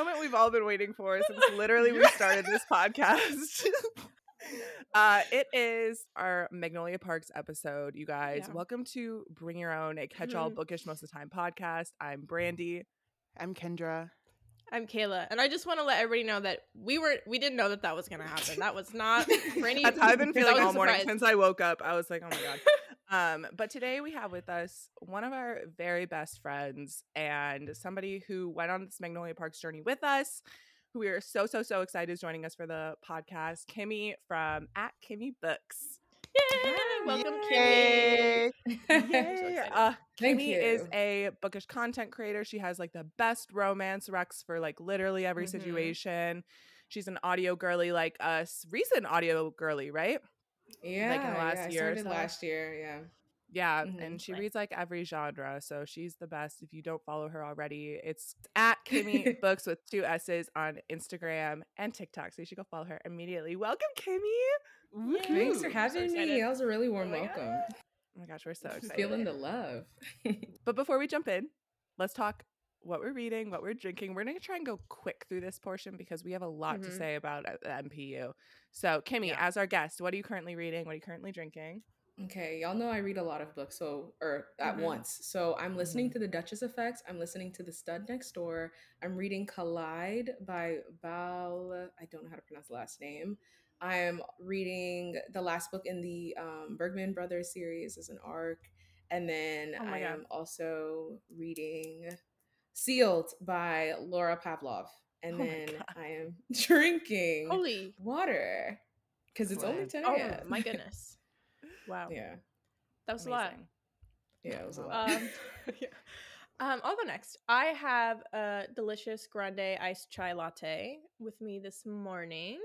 moment we've all been waiting for since literally we started this podcast. uh, it is our Magnolia Parks episode, you guys. Yeah. Welcome to Bring Your Own, a catch all Mhm. bookish most of the time podcast. I'm Brandi. I'm Kendra. I'm Kayla, and I just want to let everybody know that we were we didn't know that that was gonna happen. That was not Brandi. That's how I've been feeling was a all morning surprise. since I woke up. I was like, oh my God. Um, but today we have with us one of our very best friends and somebody who went on this Magnolia Parks journey with us, who we are so, so, so excited is joining us for the podcast, Kimmy from at Kimmy Books. Yay! Welcome, Kimmy. Yay. Yay! excited. Uh, Kimmy you. is a bookish content creator. She has like the best romance recs for like literally every Mhm. situation. She's an audio girly, like us, recent audio girly, right? Yeah, like in the last yeah, I year or started so. last year. Yeah. Yeah, Mhm. and she Right. reads like every genre, so she's the best. If you don't follow her already, it's at Kimmy Books with two S's on Instagram and TikTok. So you should go follow her immediately. Welcome, Kimmy. Thanks for Woo. having me. excited. That was a really warm Oh my God. welcome. Oh my gosh, we're so excited. Feeling the love. But before we jump in, let's talk what we're reading, what we're drinking. We're gonna try and go quick through this portion because we have a lot to Mhm. say about uh, the MPU. So, Kimmy, Yeah. as our guest, what are you currently reading? What are you currently drinking? okay, y'all know I read a lot of books, so or at Mhm. once. So I'm listening Mm-hmm. to the Duchess Effects. I'm listening to the Stud Next Door. I'm reading Collide by Val. I don't know how to pronounce the last name. I am reading the last book in the um, Bergman Brothers series as an arc, and then Oh I God. am also reading Sealed by Laura Pavlov, and Oh then I am drinking Holy, water because it's only Wow. 10 oh my goodness! Wow, Yeah, that was a lot. Yeah, it was a lot. Um, yeah. um, I'll go next. I have a delicious grande iced chai latte with me this morning.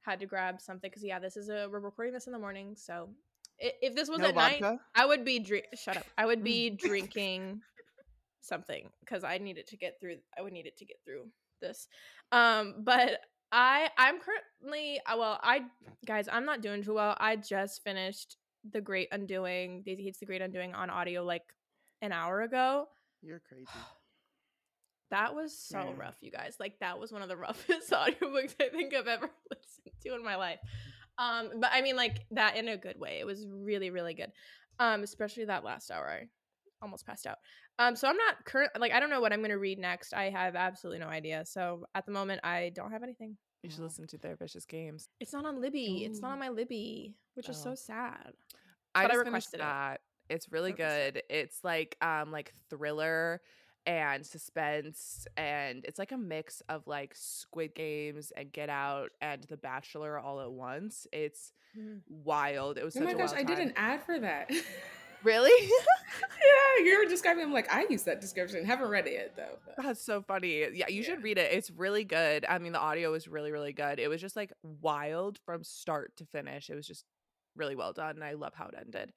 Had to grab something because yeah, this is a we're recording this in the morning. So if this was No at night. I would be drink. Shut up. I would be drinking something because I needed to get through. I would need it to get through this. Um, but I I'm currently uh, well. I guys, I'm not doing too well. I just finished the Great Undoing. Daisy Haites the Great Undoing on audio like an hour ago. You're crazy. That was so Yeah. rough, you guys. Like that was one of the roughest audiobooks I think I've ever listened to in my life. Um, but I mean like that in a good way. It was really, really good. Um, especially that last hour. I almost passed out. Um, so I'm not current like I don't know what I'm gonna read next. I have absolutely no idea. So at the moment I don't have anything. You should listen to Their Vicious Games. It's not on Libby. It's not on my Libby, which is Oh. so sad. I I requested it. that. It's really good. It's like um like thriller and suspense and it's like a mix of like Squid Games and Get Out and The Bachelor all at once. It's wild. It was Oh such my a gosh, I did an ad for that. Really? yeah, you were describing. I'm like, I used that description. Haven't read it yet though. but- That's so funny. Yeah, you Yeah. should read it. It's really good. I mean, the audio is really, really good. It was just like wild from start to finish. It was just really well done. And I love how it ended.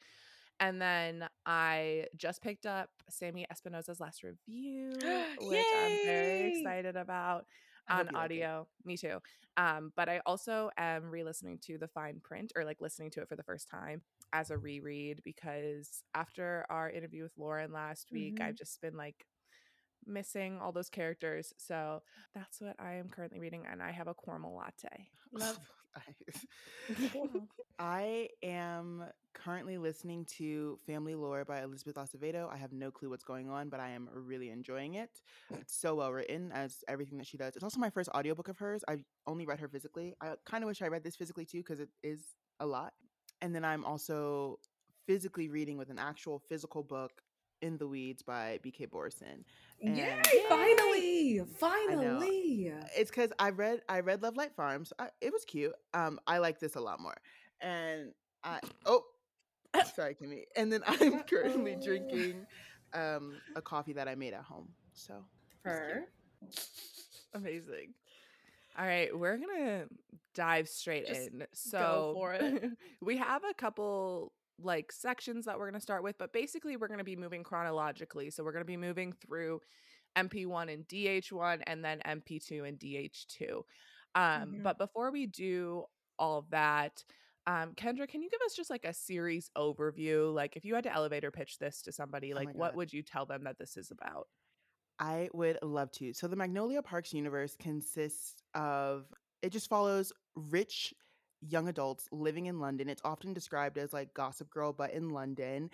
And then I just picked up Sammy Espinoza's last review, which I'm very excited about on like audio. Me too. Um, but I also am re-listening to the fine print or like listening to it for the first time as a reread because after our interview with Lauren last week, Mm-hmm. I've just been like missing all those characters. So that's what I am currently reading, and I have a caramel latte. Love. I am currently listening to Family Lore by Elizabeth Acevedo. I have no clue what's going on, but I am really enjoying it. It's so well written as everything that she does. It's also my first audiobook of hers. I've only read her physically. I kind of wish I read this physically too because it is a lot. And then I'm also physically reading with an actual physical book In the Weeds by BK Borison. Yay! And- Finally, finally. it's because I read I read Lovelight Farms. I, it was cute. Um, I like this a lot more. And I oh, sorry, Kimmy. And then I'm currently Uh-oh. drinking um a coffee that I made at home. So Her. Amazing. All right, we're gonna dive straight Just in. So we have a couple like sections that we're gonna start with, but basically we're gonna be moving chronologically. So we're gonna be moving through MP1 and DH1 and then MP2 and DH2. Um, Mhm. But before we do all that, um, Kendra, can you give us just like a series overview? Like if you had to elevator pitch this to somebody, Oh like my what would you tell them that this is about? I would love to. So the Magnolia Parks universe consists of it just follows rich young adults living in London. It's often described as like Gossip Girl, but in London.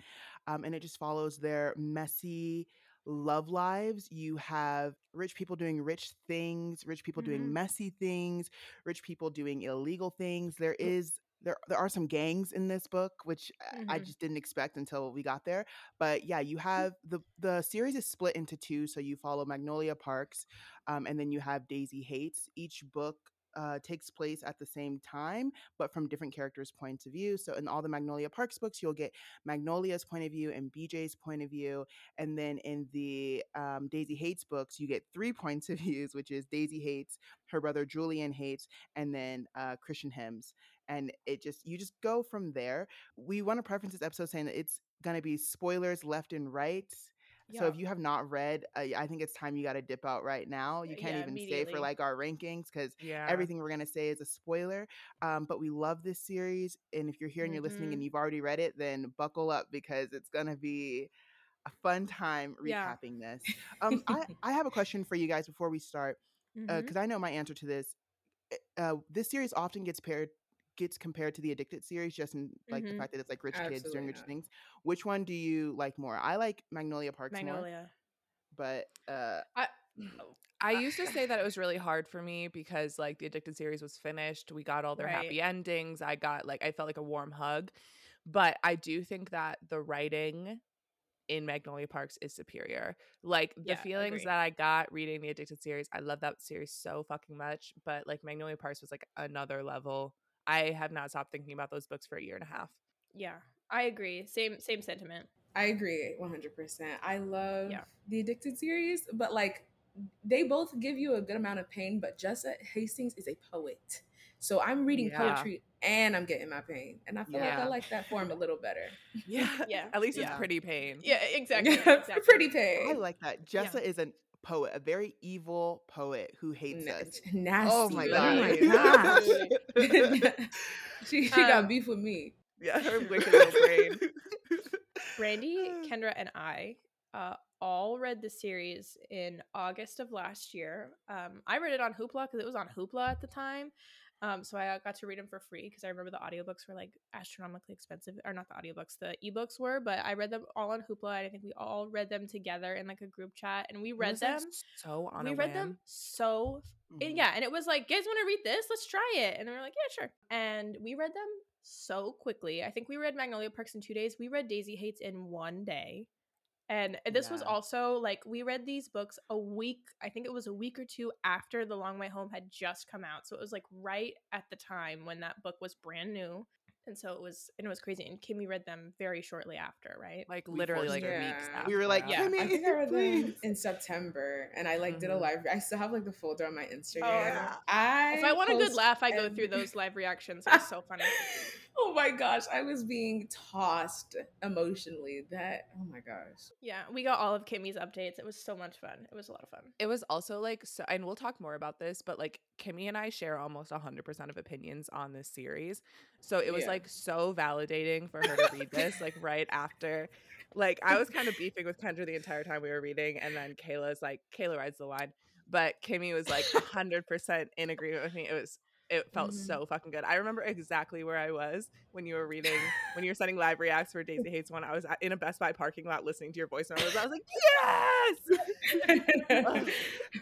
Um, and it just follows their messy love lives. You have rich people doing rich things, rich people doing Mhm. messy things, rich people doing illegal things. There is there there are some gangs in this book, which I- I just didn't expect until we got there. But yeah, you have the the series is split into two, so you follow Magnolia Parks, um, and then you have Daisy Haites. Each book uh, takes place at the same time, but from different characters' points of view. So in all the Magnolia Parks books, you'll get Magnolia's point of view and BJ's point of view, and then in the um, Daisy Haites books, you get three points of views, which is Daisy Haites, her brother Julian Haites, and then uh, Christian Hemmes. And it just you just go from there. We want to preference this episode saying that it's gonna be spoilers left and right. So if you have not read, uh, I think it's time you got to dip out right now. You Uh, can't yeah, even stay for like our rankings because Yeah. everything we're gonna say is a spoiler. Um, but we love this series, and if you're here and you're listening and you've already read it, then buckle up because it's gonna be a fun time Yeah. recapping this. Um, I I have a question for you guys before we start because I know my answer to this. Uh, Uh, this series often gets paired gets compared to the Addicted series, just in like the Mhm. fact that it's like rich kids doing rich not. things. Which one do you like more? I like Magnolia Parks more, Magnolia. but uh, I, I used to say that it was really hard for me because like the Addicted series was finished. We got all their Right. happy endings. I got like I felt like a warm hug. But I do think that the writing in Magnolia Parks is superior. Like the Yeah, feelings that I got reading the Addicted series, I love that series so fucking much. But like Magnolia Parks was like another level. I have not stopped thinking about those books for a year and a half. yeah, I agree. Same same sentiment. I agree 100%. I love Yeah. the Addicted series, but like they both give you a good amount of pain, but Jessa Hastings is a poet. So I'm reading Yeah. poetry and I'm getting my pain. And I feel like I like that form a little better. Yeah. Yeah, At least yeah. it's pretty pain. Yeah, exactly. Exactly. Pretty pain. I like that. Jessa is a poet, a very evil poet who hates Na- us. nasty. Oh my Oh god! my gosh. she she Um, got beef with me. Yeah, her wicked little brain. Brandi, Kendra, and I uh, all read the series in August of last year. Um, I read it on Hoopla because it was on Hoopla at the time. Um, so I got to read them for free because I remember the audiobooks were like astronomically expensive, or not the audiobooks, the ebooks were. But I read them all on Hoopla, and I think we all read them together in like a group chat, and we read was, like, them. so on we read whim. them so and Mhm. yeah, and it was like, guys want to read this? Let's try it. And they were like, yeah, sure. And we read them so quickly. I think we read Magnolia Parks in two days. We read Daisy Haites in one day. And this was also like we read these books a week, I think it was a week or two after The Long Way Home had just come out. So it was like right at the time when that book was brand new. And so it was and it was crazy. And Kimmy read them very shortly after, right? like We literally like her. weeks. After We were like. Yeah. Kimmy, I think I read them in September and I like did a Mhm. live I still have like the folder on my Instagram. yeah. I if I want a good laugh, I go through those live reactions. It's so funny. oh my gosh, I was being tossed emotionally. That oh my gosh. Yeah, we got all of Kimmy's updates. It was so much fun. It was a lot of fun. it was also like so and we'll talk more about this but like kimmy and i share almost 100% of opinions on this series so it was Yeah. like so validating for her to read this like right after like i was kind of beefing with kendra the entire time we were reading and then kayla's like kayla rides the line but kimmy was like 100% in agreement with me it was it felt Mhm. so fucking good. I remember exactly where I was when you were reading, when you were sending live reacts for Daisy Haites One. I was at- in a Best Buy parking lot listening to your voice memos. I was like, yes! Damn,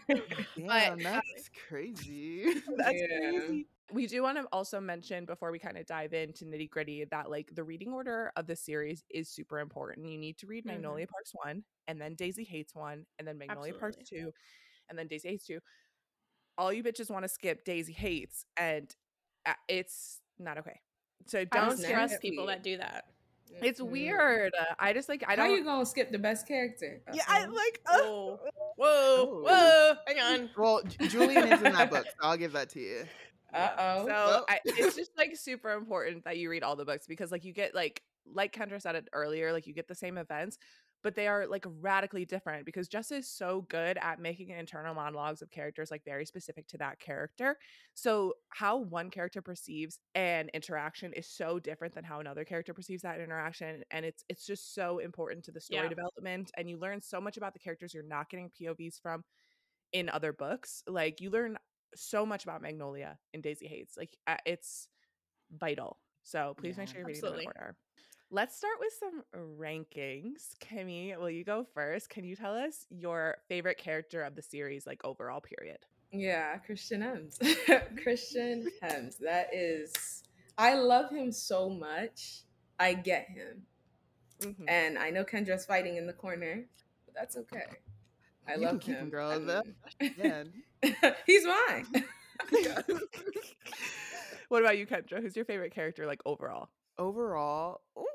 But, that's crazy. That's Yeah. crazy. We do want to also mention before we kind of dive into nitty gritty that like the reading order of the series is super important. You need to read. Magnolia Parks one, and then Daisy Haites one, and then Magnolia Parks two, and then Daisy Haites two. All you bitches want to skip Daisy Haites, and uh, it's not okay. So don't don't trust people that do that. It's Mm-mm. weird. Uh, I just like I don't. Know. you gonna skip the best character? yeah, I Uh-oh. like. uh, Whoa, whoa, Oh. whoa! Hang on. well, Julian is in that book, so I'll give that to you. Uh-oh. So Oh. I, it's just like super important that you read all the books because like you get like like Kendra said it earlier, like you get the same events, but they are like radically different because Jess is so good at making internal monologues of characters like very specific to that character. So how one character perceives an interaction is so different than how another character perceives that interaction and it's it's just so important to the story Yeah. development and you learn so much about the characters you're not getting POVs from in other books. Like you learn so much about Magnolia in Daisy Haites. Like it's vital. So please make sure you're reading them in order. Let's start with some rankings. Kimmy, will you go first? Can you tell us your favorite character of the series, like overall period? Yeah, Christian Hemmes. Christian Hemmes. That is, I love him so much. I get him. Mhm. And I know Kendra's fighting in the corner, but that's okay. I You love keep him, girl. And- He's mine. what about you, Kendra? Who's your favorite character, like overall? Overall, ooh,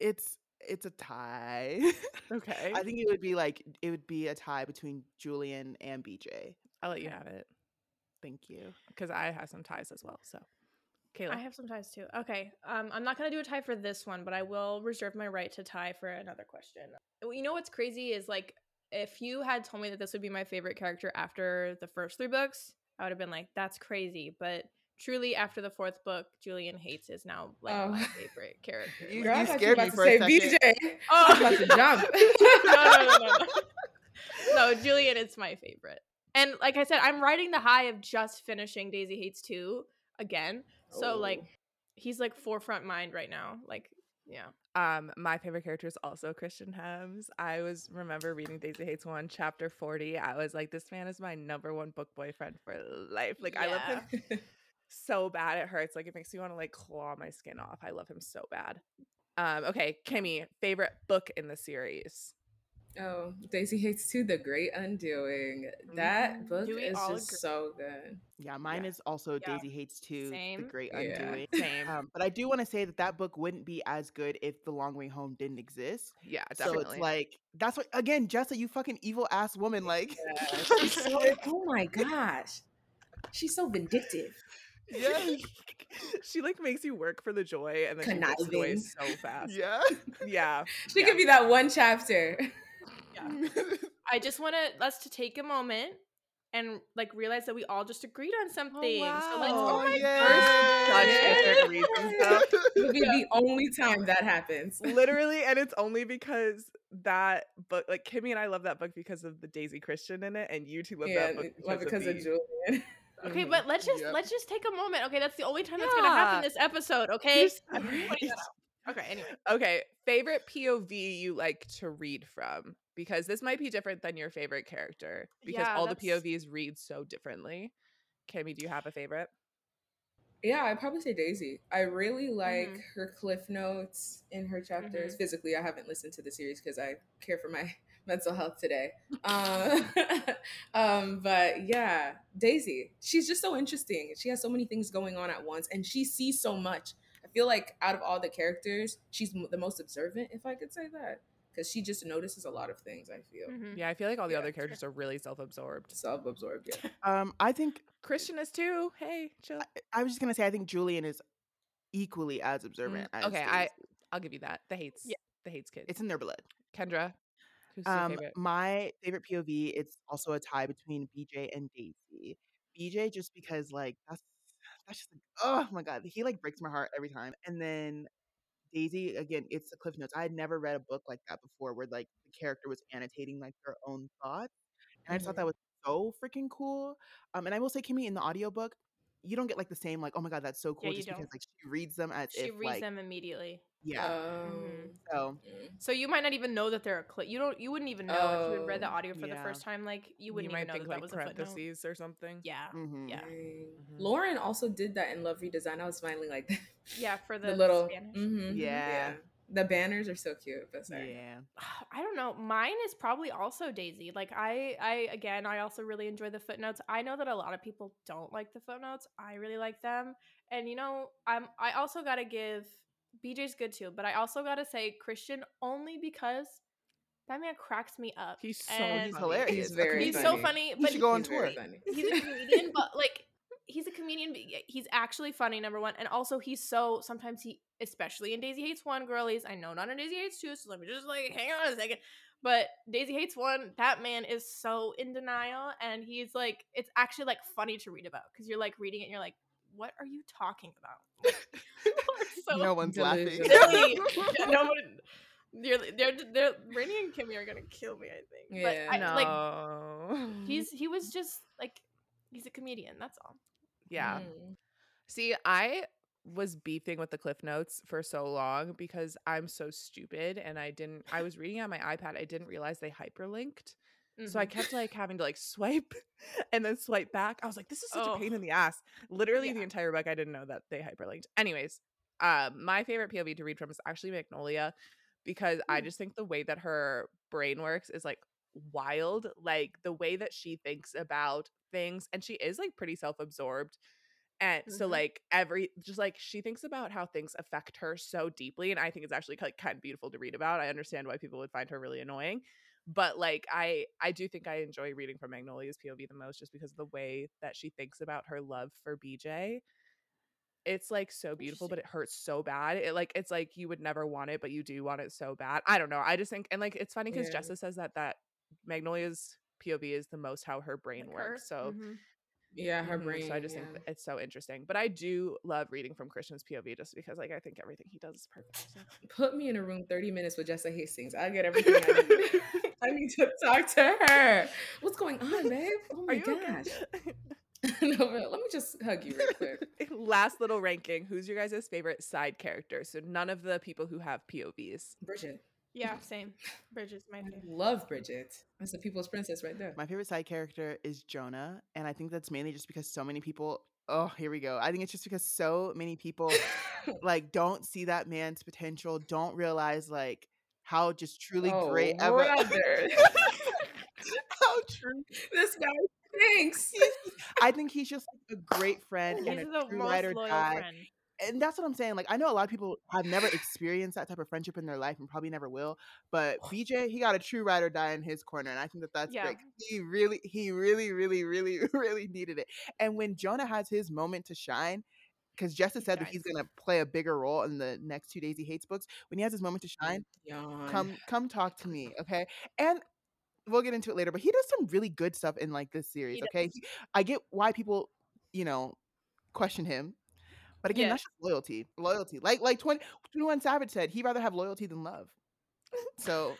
it's it's a tie. Okay, I think it would be like it would be a tie between Julian and BJ. I'll let you have it Thank you. because I have some ties as well. So, Kayla, I have some ties too. Okay. Um, I'm not gonna do a tie for this one, but I will reserve my right to tie for another question. You know what's crazy is like if you had told me that this would be my favorite character after the first three books, I would have been like, "That's crazy." But truly, after the fourth book, Julian Haites is now like Oh. my favorite character. You- Like, Girl, you scared were me for a second. BJ. Oh. I was about to jump. no, no, no, no, no. No, Julian is my favorite. And like I said, I'm riding the high of just finishing Daisy Haites 2 again. So Oh. like he's like forefront mind right now. Like, yeah. Um, my favorite character is also Christian Hemmes. I was remember reading Daisy Haites One, chapter 40. I was like, this man is my number one book boyfriend for life. Like I love him so bad it hurts. Like it makes me want to like claw my skin off. I love him so bad. Um, okay, Kimmy, favorite book in the series. Oh, Daisy Haites Too, The Great Undoing. That Mhm. book Do is just agree? so good. Yeah, mine Yeah. is also Yeah. Daisy Haites Too, Same. The Great Yeah. Undoing. Same. Um, but I do want to say that that book wouldn't be as good if The Long Way Home didn't exist. yeah, definitely. So it's like that's what again, Jessa, you fucking evil ass woman. Like, Yeah, so, oh my gosh. She's so vindictive. Yeah, she like makes you work for the joy and then she puts away so fast. yeah. Yeah. She Yeah. could be that one chapter. I just want to let's to take a moment and like realize that we all just agreed on oh, something. So let's wow. oh, oh my Such yeah. different. It'll be the only time that happens. Literally, and it's only because that book, like Kimmy and I love that book because of the Daisy Christian in it, and you two love Yeah, that book because, because of, of Julian. Okay, Mhm. but let's just Yep. let's just take a moment. Okay, that's the only time that's gonna happen this episode. Okay, Just- I'm pointing that out. Okay, anyway. Okay, favorite POV you like to read from because this might be different than your favorite character because Yeah, all the POVs read so differently. Kimmy, do you have a favorite? Yeah, I'd probably say Daisy. I really like Mhm. her cliff notes in her chapters. Physically, I haven't listened to the series because I care for my mental health today. Um, um, but yeah, Daisy. She's just so interesting. She has so many things going on at once, and she sees so much. I feel like out of all the characters, she's the most observant, if I could say that, because she just notices a lot of things. I feel Mhm. Yeah, I feel like all the Yeah, other characters are really self-absorbed. self-absorbed. Yeah. Um, I think Christian is too. Hey, chill. I was just gonna say I think Julian is equally as observant. as Mm, okay, I- Daisy. I'll give you that. The Haites. Yeah. The Haites kids. it's in their blood. Kendra. Who's Um, favorite? my favorite POV it's also a tie between BJ and Daisy. BJ just because like that's that's just like oh my god he like breaks my heart every time. And then Daisy again it's the cliff notes. I had never read a book like that before where like the character was annotating like their own thoughts, and I just thought Mhm. that was so freaking cool. Um, and I will say Kimmy in the audiobook you don't get like the same like oh my god that's so cool you just because don't. like she reads them as She if reads like them immediately. yeah. Um, so mm. So you might not even know that they're a clip. You don't. You wouldn't even know if you had read the Oh, audio for the first time. Like you wouldn't you even might know think that, like that was a footnote. parentheses or something. Yeah, mhm. yeah, Dang. Mhm. Lauren also did that in Love Redesign. I was smiling like that. yeah. For the, the, little Spanish. mhm, Yeah. The banners are so cute, but sorry. yeah. I don't know. Mine is probably also Daisy. Like I, I again, I also really enjoy the footnotes. I know that a lot of people don't like the footnotes. I really like them, and you know, I'm. I also got to give BJ's good too, but I also got to say Christian only because that man cracks me up. He's so And He's funny. hilarious. He's very He's comedian. so funny, He but should go on He's tour. funny. he's a comedian, but like he's a comedian. but He's actually funny, number one, and also he's so sometimes he, especially in Daisy Haites One, girlies. I know not in Daisy Haites Two, so let me just like hang on a second. But Daisy Haites one. That man is so in denial, and he's like, it's actually like funny to read about because you're like reading it, and you're like, what are you talking about? People are so no one's laughing. Yeah, no one. They're, they're, they're, Rainy and Kimmy are gonna kill me. I think. Yeah. But I, no. like he's he was just like he's a comedian. That's all. Yeah. Mm. See, I was beefing with the cliff notes for so long because I'm so stupid and I didn't I was reading on my iPad. I didn't realize they hyperlinked. So I Mhm. kept like having to like swipe and then swipe back. I was like, this is such a Oh. pain in the ass. Literally the entire book, I didn't know that they hyperlinked. Anyways, um, my favorite POV to read from is actually Magnolia because I Mm. just think the way that her brain works is like wild. Like the way that she thinks about things, and she is like pretty self-absorbed. And so Mhm. like every just like she thinks about how things affect her so deeply and I think it's actually like kind of beautiful to read about. I understand why people would find her really annoying. But like I I do think I enjoy reading from Magnolia's POV the most just because of the way that she thinks about her love for BJ. It's like so beautiful, but it hurts so bad. It like it's like you would never want it, but you do want it so bad. I don't know. I just think and like it's funny because Yeah. Jessa says that that Magnolia's POV is the most how her brain Like her. works. So Mhm. Yeah, her brain. So I just yeah. think it's so interesting. But I do love reading from Christian's POV just because like I think everything he does is perfect. So. Put me in a room 30 minutes with Jessa Hastings. I get everything I need. I need to talk to her. What's going on, babe? Oh my Are gosh. okay? no, but let me just hug you real quick. Last little ranking. Who's your guys' favorite side character? So none of the people who have POVs. Bridget. Yeah, same. Bridget's my I favorite. love Bridget. That's the people's princess right there. My favorite side character is Jonah, and I think that's mainly just because so many people. Oh, here we go. I think it's just because so many people like don't see that man's potential, don't realize like how just truly oh, great ever. brother. how true. this guy thinks. I think he's just like, a great friend and He's a the true ride or die. friend. And that's what I'm saying. Like, I know a lot of people have never experienced that type of friendship in their life and probably never will. But BJ, he got a true ride or die in his corner, and I think that that's Yeah. great. He really, he really, really, really, really needed it. And when Jonah has his moment to shine, because Jessa said that he's gonna play a bigger role in the next two days he Hates books. When he has his moment to shine, Yawn. come, come talk to me, okay? And we'll get into it later. But he does some really good stuff in like this series, does. okay? He- I get why people, you know, question him. But again, Yeah. that's just loyalty. Loyalty. Like like 20, 21 Savage said, he'd rather have loyalty than love. So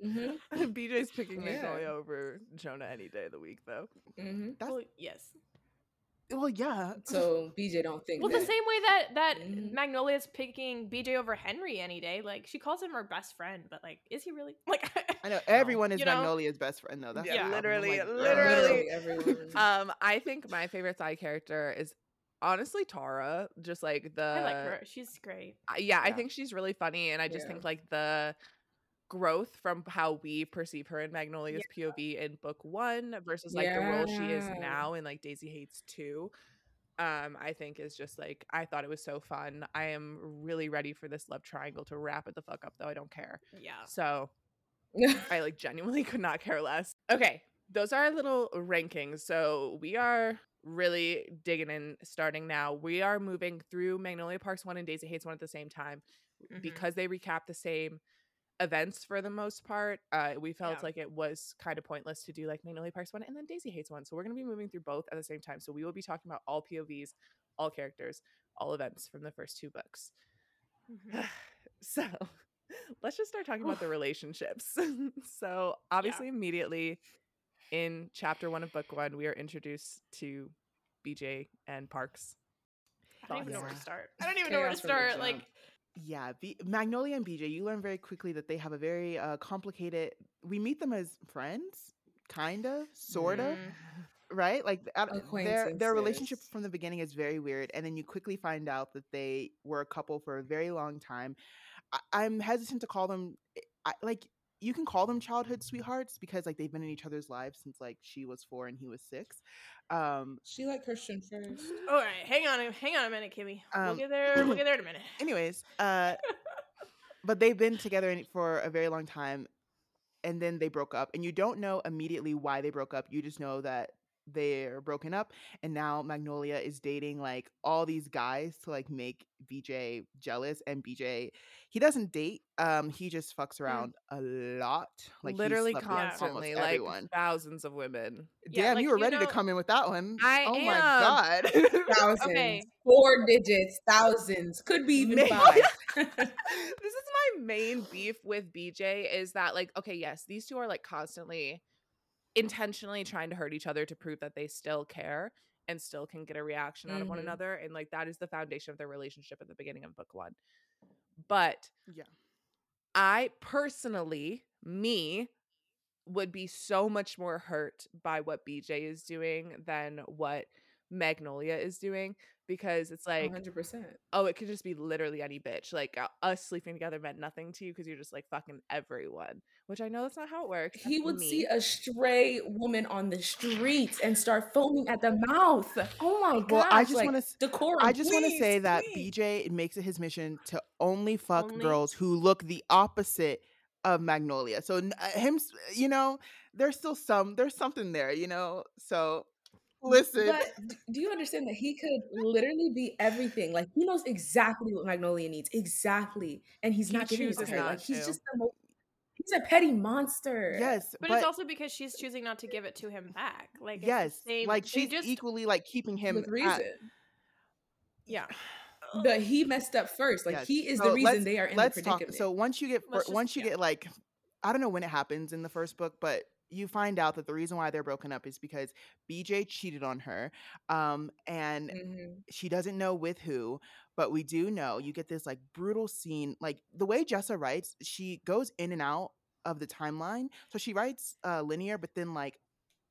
hmm BJ's picking Yeah. Magnolia over Jonah any day of the week though. hmm that's Well, yes. well, yeah. So BJ don't think Well, the same way that that Mhm. Magnolia's picking BJ over Henry any day. Like she calls him her best friend, but like, is he really? Like, I know everyone is You know? Magnolia's best friend though. That's Yeah, literally, like, girl. literally. everyone. Um, I think my favorite side character is honestly Tara. Just like the I like her. She's great. I- yeah, I think she's really funny, and I just Yeah. think like the growth from how we perceive her in Magnolia's POV in book one versus like the role she is now in like Daisy Haites two. Um, I think is just like I thought it was so fun. I am really ready for this love triangle to wrap it the fuck up, though. I don't care. Yeah. So I like genuinely could not care less. Okay, those are our little rankings. So we are really digging in starting now. We are moving through Magnolia Parks 1 and Daisy Haites 1 at the same time Mhm. because they recap the same events for the most part. Uh, we felt Yeah. like it was kind of pointless to do like Magnolia Parks 1 and then Daisy Haites 1. So we're going to be moving through both at the same time. So we will be talking about all POVs, all characters, all events from the first two books. Mhm. so let's just start talking about the relationships. so obviously, immediately in chapter one of book one, we are introduced to BJ and Parks. I don't even know where to start. I don't even know where to Chaos from the start. Like, Yeah, B- Magnolia and BJ, you learn very quickly that they have a very uh, complicated. We meet them as friends, kind of, sort of, Mhm. right? Like their their relationship from the beginning is very weird, and then you quickly find out that they were a couple for a very long time. I- I'm hesitant to call them eh, I, like you can call them childhood sweethearts because like they've been in each other's lives since like she was four and he was six. Um, She like Christian first. all right, hang on, hang on a minute, Kimmy. we'll Um, get there. We'll get there in a minute. anyways, uh, but they've been together for a very long time, and then they broke up, and you don't know immediately why they broke up. You just know that they're broken up and now magnolia is dating like all these guys to like make bj jealous and bj he doesn't date um he just fucks around a lot like literally slept with almost constantly, like everyone. thousands of women. Yeah, damn like, you were you ready know- to come in with that one. I oh my god Thousands, Okay. four digits, thousands, could be even Maybe. five. this is my main beef with BJ is that like okay, yes, these two are like constantly intentionally trying to hurt each other to prove that they still care and still can get a reaction out of one Mhm. another and like that is the foundation of their relationship at the beginning of book 1. But yeah I personally, me, would be so much more hurt by what BJ is doing than what Magnolia is doing because it's like, 100%. oh, it could just be literally any bitch. Like uh, us sleeping together meant nothing to you because you're just like fucking everyone, which I know that's not how it works. He would me. see a stray woman on the streets and start foaming at the mouth. Oh my god! Well, I just wanna s- decorum. I just want to please, say that please. BJ makes it his mission to only fuck Only- girls who look the opposite of Magnolia. So uh, him, you know, there's still some, there's something there, you know. So listen, But do you understand that he could literally be everything? Like he knows exactly what Magnolia needs, exactly, and he's He not giving it to chooses her. not Like he's just the most. He's a petty monster. yes, But, it's also because she's choosing not to give it to him back. Like yes, same- like they she's just equally like keeping him with at- reason. yeah. But he messed up first. Like Yes. he is So the reason they are in let's the talk. predicament. So once you get Let's fir- just- once you yeah. get like I don't know when it happens in the first book, but you find out that the reason why they're broken up is because BJ cheated on her, um, and Mhm. she doesn't know with who, but we do know you get this like brutal scene. Like the way Jessa writes, she goes in and out of the timeline. So she writes uh, linear, but then like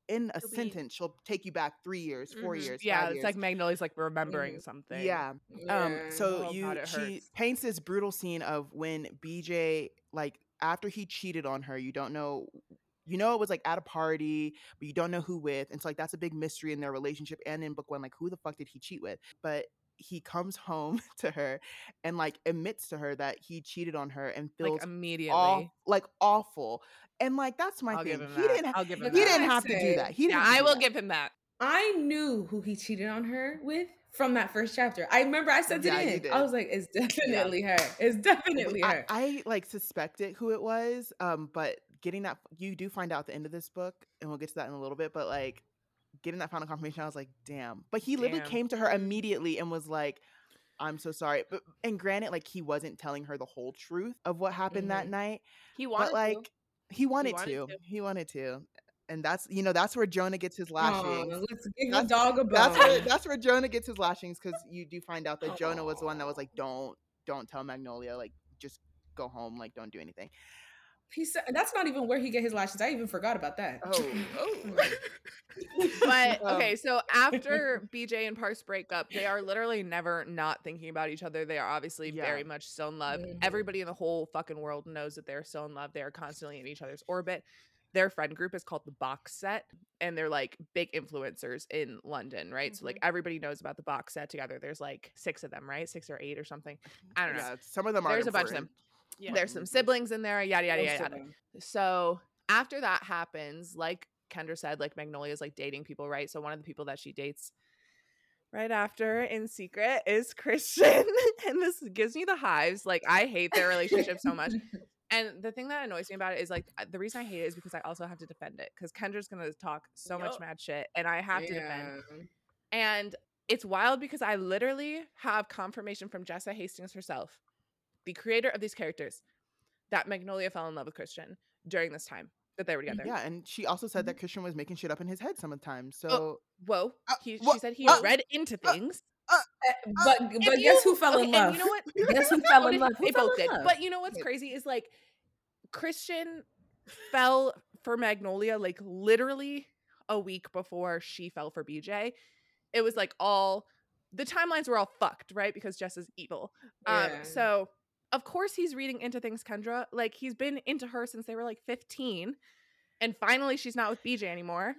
in a It'll be- sentence, she'll take you back three years, 4 Mhm. years, yeah, it's years. like Magnolia's like remembering Mhm. something. yeah. Um, so Oh, you God, she paints this brutal scene of when BJ like after he cheated on her, you don't know you know it was like at a party, but you don't know who with. And so like that's a big mystery in their relationship and in book one, like who the fuck did he cheat with? But he comes home to her and like admits to her that he cheated on her and like feels immediately. aw- like awful. And like that's my I'll thing. give him he that. didn't I'll give him he that. didn't I have to do that. He yeah, didn't have to I will that. give him that. I knew who he cheated on her with from that first chapter. I remember I sent Yeah, it in. I was like, it's definitely her. It's definitely I, her. I like suspected who it was, um, but getting that you do find out at the end of this book, and we'll get to that in a little bit. But like getting that final confirmation, I was like, damn. But he literally Damn. came to her immediately and was like, "I'm so sorry." But and granted, like he wasn't telling her the whole truth of what happened that Mhm. night, He wanted but like to. he wanted, wanted to. to. He wanted to, and that's you know that's where Jonah gets his lashings. let's give That's- a dog a bone. That's where that's where Jonah gets his lashings because you do find out that Jonah was the one that was like, "Don't don't tell Magnolia, like just go home, like don't do anything." He said that's not even where he get his lashes. I even forgot about that. Oh, oh. But Um, okay, so after BJ and Parks break up, they are literally never not thinking about each other. They are obviously Yeah. very much still in love. Mhm. Everybody in the whole fucking world knows that they're still in love. They are constantly in each other's orbit. Their friend group is called the Box Set, and they're like big influencers in London, right? So like everybody knows about the Box Set together. There's like six of them, right? Six or eight or something. I don't know. Yeah, some of them are. There's a bunch of them. Yeah. There's some siblings in there, yada yada yada. yada. So after that happens, like Kendra said, like Magnolia is like dating people, right? So one of the people that she dates right after in secret is Christian. and this gives me the hives. Like I hate their relationship so much. And the thing that annoys me about it is like the reason I hate it is because I also have to defend it. Because Kendra's gonna talk so much mad shit and I have to defend. And it's wild because I literally have confirmation from Jessa Hastings herself, the creator of these characters, that Magnolia fell in love with Christian during this time that they were together. Yeah, and she also said Mm-hmm. that Christian was making shit up in his head sometimes. So Whoa. Uh, he, wha- she said he uh, read into uh, things. Eh, But but If guess who fell in love? And you know what? Guess who fell Oh, in love? They both did. love? But you know what's crazy is like Christian fell for Magnolia like literally a week before she fell for BJ. It was like all the timelines were all fucked, right? Because Jess is evil. Um, Yeah. so of course he's reading into things, Kendra. Like he's been into her since they were like 15. And finally she's not with BJ anymore.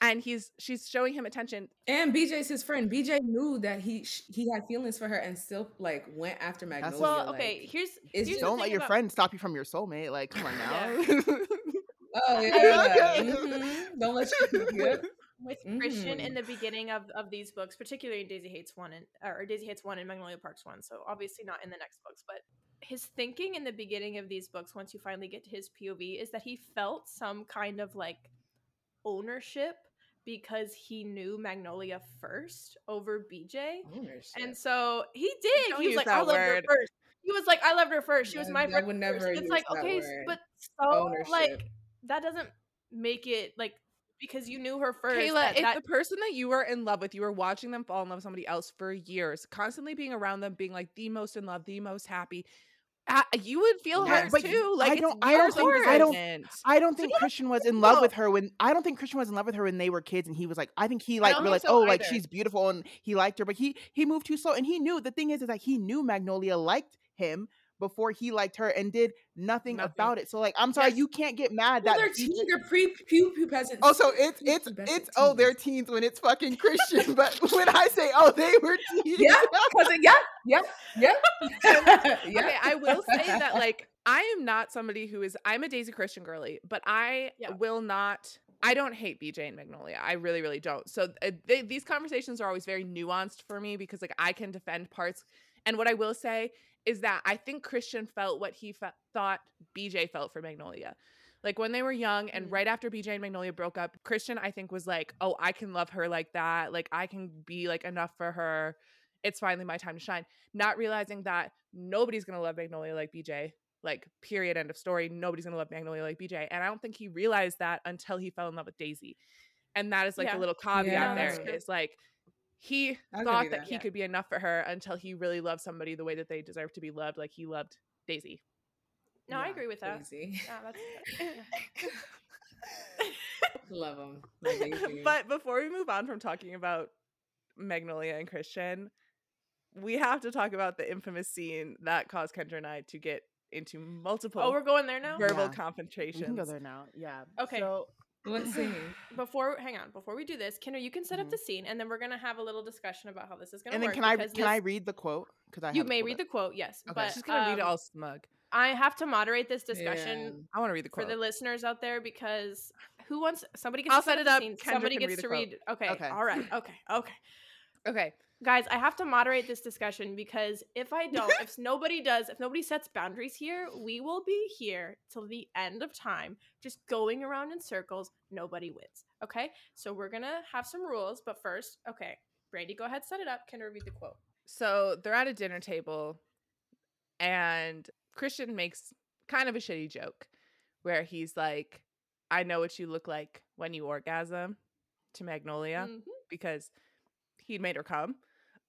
And he's she's showing him attention. And BJ's his friend. BJ knew that he he had feelings for her and still like went after Magnolia. Well, like- okay. Here's it's here's don't let your about- friend stop you from your soulmate. Like, come on now. Oh yeah. mhm. Don't let you. Yep. With Christian in Mhm. the beginning of, of these books, particularly in Daisy Haites One and or Daisy Haites One and Magnolia Parks One. So obviously not in the next books, but his thinking in the beginning of these books, once you finally get to his POV, is that he felt some kind of like ownership because he knew Magnolia first over BJ. Ownership. And so he did. He was like, I loved her first. He was like, I loved her first. She was I- my I first. would never It's like, okay, word. but so like that doesn't make it like because you knew her first. Kayla, that, if that, the person that you were in love with, you were watching them fall in love with somebody else for years, constantly being around them, being like the most in love, the most happy, uh, you would feel Yes, hurt but too. I Like don't- it's I don't think- I don't- I don't think Christian was in love No. with her when I don't think Christian was in love with her when they were kids and he was like I think he like realized so oh like she's beautiful and he liked her but he he moved too slow and he knew the thing is is that he knew Magnolia liked him before he liked her and did nothing, Nothing. about it so like I'm sorry Yes. you can't get mad well, that they're teens. They're pre pubescent. Oh, so it's it's prepubescent it's oh they're teens. teens when it's fucking Christian, but when I say oh they were teens, Yeah, because yeah, yeah, yeah, yeah. Okay, I will say that like I am not somebody who is I'm a Daisy Christian girly, but I Yeah. will not I don't hate BJ and Magnolia. I really really don't. So uh, they, these conversations are always very nuanced for me because like I can defend parts and what I will say is that I think Christian felt what he fe- thought BJ felt for Magnolia. Like when they were young and Mm. right after BJ and Magnolia broke up, Christian I think was like, "Oh, I can love her like that. Like I can be like enough for her. It's finally my time to shine." Not realizing that nobody's going to love Magnolia like BJ. Like period end of story. Nobody's going to love Magnolia like BJ. And I don't think he realized that until he fell in love with Daisy. And that is like Yeah. the little caveat Yeah, there It's like he I'll thought that, that. he Yeah. could be enough for her until he really loved somebody the way that they deserve to be loved, like he loved Daisy. no, I agree with that. Daisy. Yeah, that's. Love them. But before we move on from talking about Magnolia and Christian, we have to talk about the infamous scene that caused Kendra and I to get into oh, multiple Oh, we're going there now. verbal Yeah. we confrontations. can go there now. Yeah. Okay. So what scene? Before, hang on. Before we do this, Kendra, you can set up Mhm. the scene, and then we're gonna have a little discussion about how this is gonna and then work. can I because can I read the quote because I You may read up. the quote, yes, Okay. but She's gonna read it um, all smug. I have to moderate this discussion Yeah. I want to read the quote for the listeners out there because who wants somebody gets I'll to set set it the up, scene, somebody gets read to read. Okay, Okay. all right, okay, okay. okay. Guys, I have to moderate this discussion because if I don't, if nobody does, if nobody sets boundaries here, we will be here till the end of time, just going around in circles. Nobody wins. Okay, so we're gonna have some rules, but first, okay, Brandi, go ahead, set it up. Can I read the quote? So they're at a dinner table, and Christian makes kind of a shitty joke where he's like, I know what you look like when you orgasm to Magnolia Mhm. because he made her come.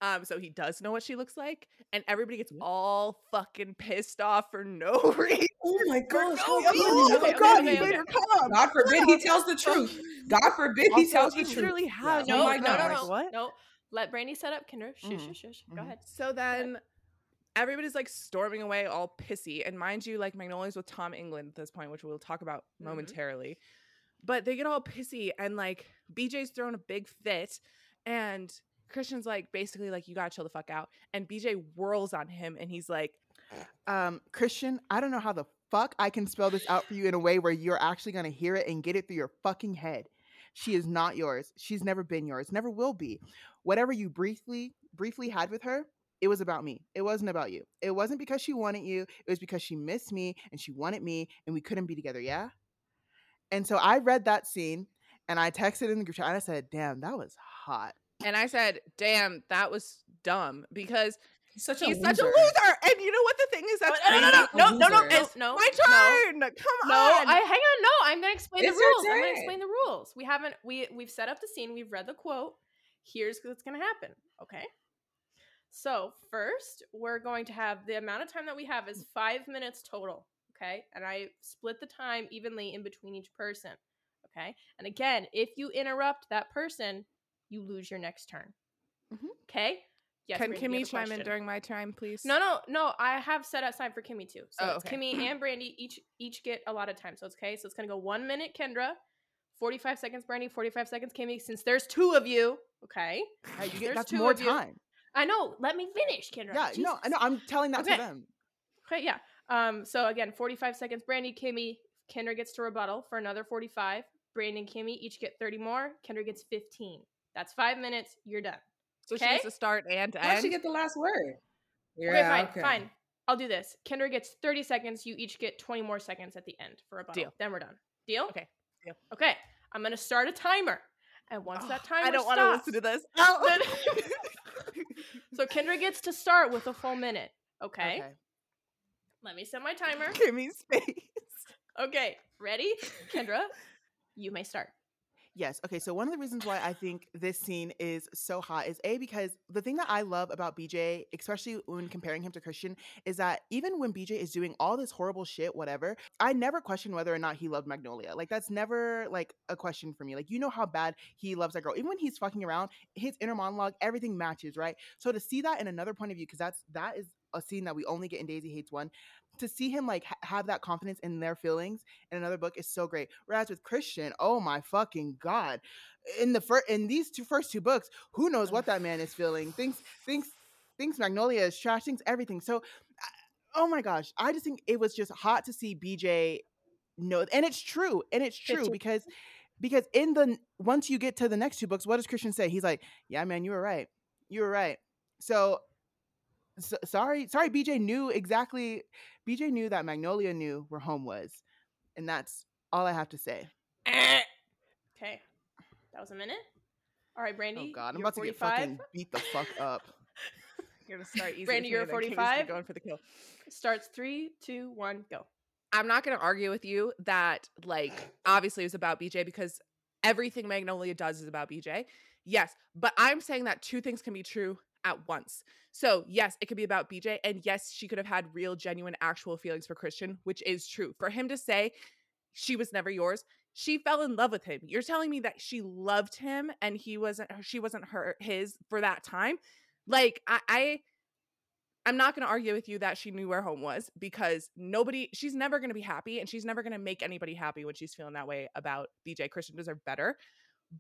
Um, so he does know what she looks like, and everybody gets all fucking pissed off for no reason. Oh my gosh! no how reason. could okay, How okay, could okay, you? okay. her. God forbid he tells the truth. God forbid he Also, tells he the truth. literally has Oh No, my no, no, gosh. no, What? no. Let Brandi set up. Kendra, shush, Mhm. shush, shush. Go Mhm. ahead. So then everybody's like storming away all pissy. And mind you, like Magnolia's with Tom England at this point, which we'll talk about Mhm. momentarily. But they get all pissy and like BJ's throwing a big fit and Christian's like basically like you gotta chill the fuck out. And BJ whirls on him and he's like, Um, Christian, I don't know how the fuck I can spell this out for you in a way where you're actually gonna hear it and get it through your fucking head. She is not yours. She's never been yours. Never will be. Whatever you briefly briefly had with her, it was about me. It wasn't about you. It wasn't because she wanted you. It was because she missed me and she wanted me and we couldn't be together. Yeah. And so I read that scene and I texted in the group chat and I said, "Damn, that was hot." And I said, damn, that was dumb because He's such a he's loser. such a loser. And you know what the thing is? Oh, that's Oh, no, no, no, crazy? no, no, no, no, no, my no. turn. Come No, on. No, I hang on. No, I'm gonna explain It's the rules. I'm gonna explain the rules. We haven't we we've set up the scene. We've read the quote. Here's what's gonna happen. Okay. So first, we're going to have the amount of time that we have is five minutes total. Okay, and I split the time evenly in between each person. Okay, and again, if you interrupt that person, you lose your next turn. Mhm. Okay. Yes. Can Kimmy chime in during my time, please? No, no, no. I have set aside for Kimmy too. So Oh, okay. Kimmy and Brandi each each get a lot of time. So it's okay. So it's gonna go one minute, Kendra, forty five seconds, Brandi, forty five seconds, Kimmy. Since there's two of you, okay. You get, There's that's two more of you. time. I know. Let me finish, Kendra. Yeah, no, I know. I'm telling that Okay. to them. Okay, yeah. Um. So again, forty five seconds, Brandi, Kimmy, Kendra gets to rebuttal for another forty five. Brandon, Kimmy each get 30 more. Kendra gets 15. That's five minutes. You're done. So she Okay. has to start and to Why she get the last word? okay, fine, fine. I'll do this. Kendra gets 30 seconds. You each get 20 more seconds at the end for a bottle. Deal. Then we're done. Deal? Okay, deal. Okay. I'm gonna start a timer. And once that timer I don't want want to listen to this. Oh. so Kendra gets to start with a full minute. Okay. Let me set my timer. Kimmy's face. Okay. Ready? Kendra, you may start. Yes. Okay. So one of the reasons why I think this scene is so hot is a because the thing that I love about BJ, especially when mm-hmm. comparing him to Christian, is that even when BJ is doing all this horrible shit, whatever, I never question whether or not he loved Magnolia. Like that's never like a question for me. Like you know how bad he loves that girl. Even when he's fucking around, his inner monologue, everything matches, right? So to see that in another point of view, because that's that is a scene that we only get in Daisy Haites One. To see him like ha- have that confidence in their feelings in another book is so great. Whereas with Christian, oh my fucking god, in the first in these two first two books, who knows what that man is feeling? Thinks thinks thinks Magnolia is trash. Thinks everything. So, oh my gosh, I just think it was just hot to see BJ know, and it's true, and it's true 15. because because in the once you get to the next two books, what does Christian say? He's like, "Yeah, man, you were right. You were right." So, so sorry, sorry, BJ knew exactly. BJ knew that Magnolia knew where home was, and that's all I have to say. Eh. Okay. That was a minute. All right, Brandi. Oh God, I'm you're about to get fucking beat the fuck up. You're gonna start easy. Brandi, you're and then Kimmy's 45? Going for the kill. Starts three, two, one, go. I'm not going to argue with you that, like, obviously it was about BJ because everything Magnolia does is about BJ. Yes, but I'm saying that two things can be true at once. So, yes, it could be about BJ. And yes, she could have had real, genuine, actual feelings for Christian, which is true. For him to say she was never yours, she fell in love with him. You're telling me that she loved him and he wasn't, uh, she wasn't her, his for that time. Like, I, I I'm not going to argue with you that she knew where home was because nobody, she's never going to be happy and she's never going to make anybody happy when she's feeling that way about BJ. Christian deserved better.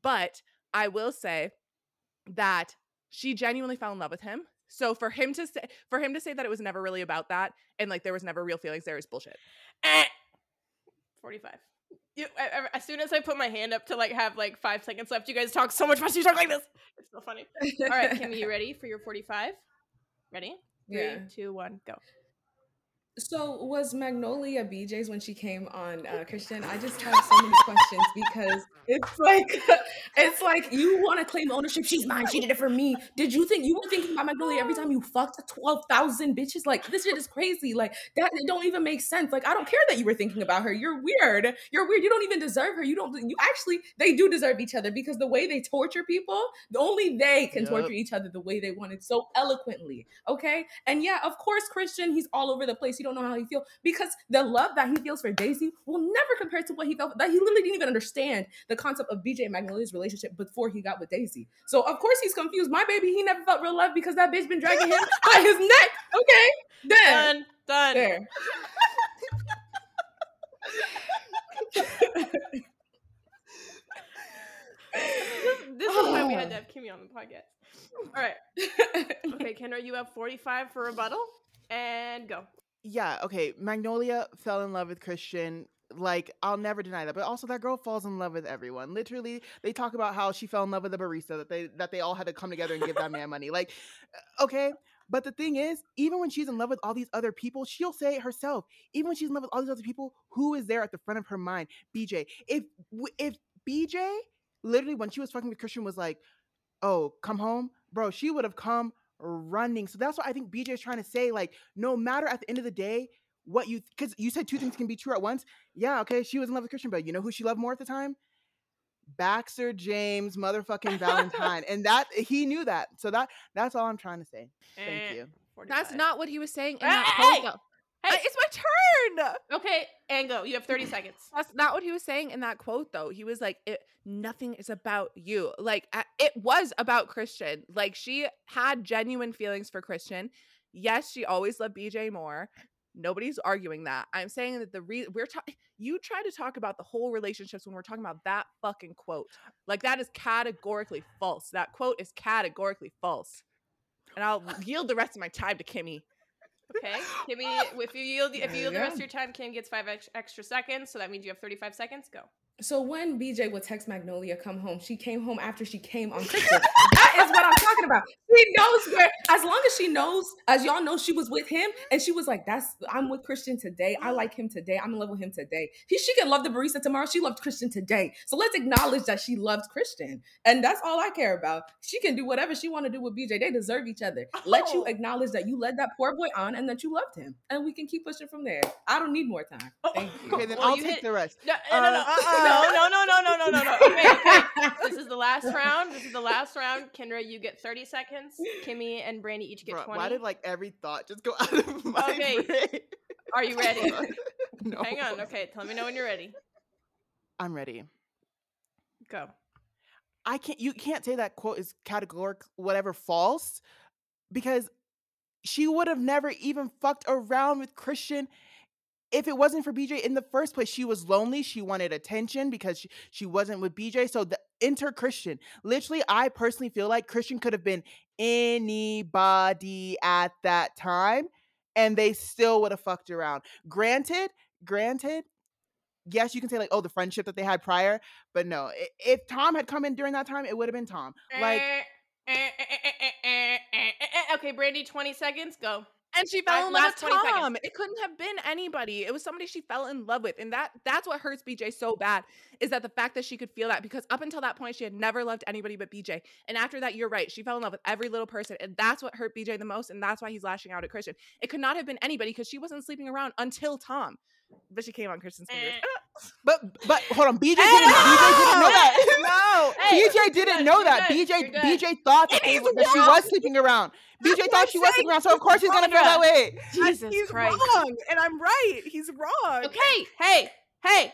But I will say that she genuinely fell in love with him. So for him to say, for him to say that it was never really about that and like there was never real feelings there is bullshit. Eh. 45. You, I- I- as soon as I put my hand up to like have like five seconds left, you guys talk so much faster. You talk like this. It's so funny. All right, Kimmy, you ready for your 45? Ready? Three, Yeah. two, one, go. So was Magnolia BJ's when she came on uh, Christian? I just have so many questions because it's like it's like you want to claim ownership. She's mine. She did it for me. Did you think you were thinking about Magnolia every time you fucked twelve thousand bitches? Like this shit is crazy. Like that it don't even make sense. Like I don't care that you were thinking about her. You're weird. You're weird. You don't even deserve her. You don't. You actually they do deserve each other because the way they torture people, only they can Yup. torture each other the way they want it so eloquently. Okay. And yeah, of course, Christian, he's all over the place. You don't know how he feels because the love that he feels for Daisy will never compare to what he felt. That he literally didn't even understand the concept of BJ and Magnolia's relationship before he got with Daisy. So of course he's confused. My baby, he never felt real love because that bitch been dragging him by his neck. Okay, there, Done. Done. there. This, this is why we had to have Kimmy on the podcast. All right. Okay, Kendra, you have 45 for rebuttal. And go. Yeah, okay. Magnolia fell in love with Christian. Like, I'll never deny that. But also that girl falls in love with everyone. Literally, they talk about how she fell in love with the barista, that they that they all had to come together and give that man money. Like, uh, okay. But the thing is, even when she's in love with all these other people, she'll say it herself. Even when she's in love with all these other people, who is there at the front of her mind? BJ. If if BJ literally when she was fucking with Christian was like, "Oh, come home," bro, she would have come running. So that's what I think BJ is trying to say. Like, no matter at the end of the day what you, because you said two things can be true at once. Yeah, okay, she was in love with Christian, but you know who she loved more at the time? Baxter James, motherfucking Ballentine, and that he knew that. So that that's all I'm trying to say. Thank Eh, you. That's not what he was saying in Hey, that hey, quote. though. Hey. It's my turn. Okay, and go. You have 30 seconds. That's not what he was saying in that quote, though. He was like, it, "Nothing is about you." Like it was about Christian. Like she had genuine feelings for Christian. Yes, she always loved BJ more. Nobody's arguing that. I'm saying that the re- we're talking. You try to talk about the whole relationships when we're talking about that fucking quote. Like that is categorically false. That quote is categorically false. And I'll yield the rest of my time to Kimmy. Okay, Kimmy, if you yield, if you yield you the rest of your time, Kim gets five ex- extra seconds. So that means you have 35 seconds. Go. So when BJ would text Magnolia come home, she came home after she came on Christian. that is what I'm talking about. She knows where, as long as she knows, as y'all know, she was with him and she was like, That's I'm with Christian today. I like him today. I'm in love with him today. He she can love the barista tomorrow. She loved Christian today. So let's acknowledge that she loved Christian. And that's all I care about. She can do whatever she want to do with BJ. They deserve each other. Let you Oh. acknowledge that you led that poor boy on and that you loved him. And we can keep pushing from there. I don't need more time. Thank you. Okay, then Well, I'll take hit- the rest. No, no, no, no, Uh, no, no, no, no, no, no, no, no. Okay, okay. This is the last round. This is the last round. Kendra, you get 30 seconds. Kimmy and Brandi each get Bruh, 20. why did like every thought just go out of my Okay. brain? Are you ready? no. Hang on. Okay, tell me know when you're ready. I'm ready. Go. I can't. You can't say that quote is categoric, whatever, false, because she would have never even fucked around with Christian if it wasn't for BJ in the first place, she was lonely. She wanted attention because she, she wasn't with BJ. So the inter Christian, literally, I personally feel like Christian could have been anybody at that time and they still would have fucked around. Granted, granted, yes, you can say like, oh, the friendship that they had prior, but no, if Tom had come in during that time, it would have been Tom. Like, okay, Brandi, twenty seconds, go. And she fell in love with 20 seconds. Tom. It couldn't have been anybody. It was somebody she fell in love with. And that that's what hurts BJ so bad is that the fact that she could feel that because up until that point she had never loved anybody but BJ. And after that, you're right. She fell in love with every little person. And that's what hurt BJ the most. And that's why he's lashing out at Christian. It could not have been anybody because she wasn't sleeping around until Tom. But she came on Christian's fingers. Eh. but but hold on, BJ didn't. BJ didn't know that. no. Hey, BJ didn't good, know that. BJ. BJ thought that, And they that she was sleeping around. BJ That's thought she I'm was sleeping around, so of course he's gonna feel that way. Jesus he's Christ. wrong. And I'm right. He's wrong. Okay, hey, hey.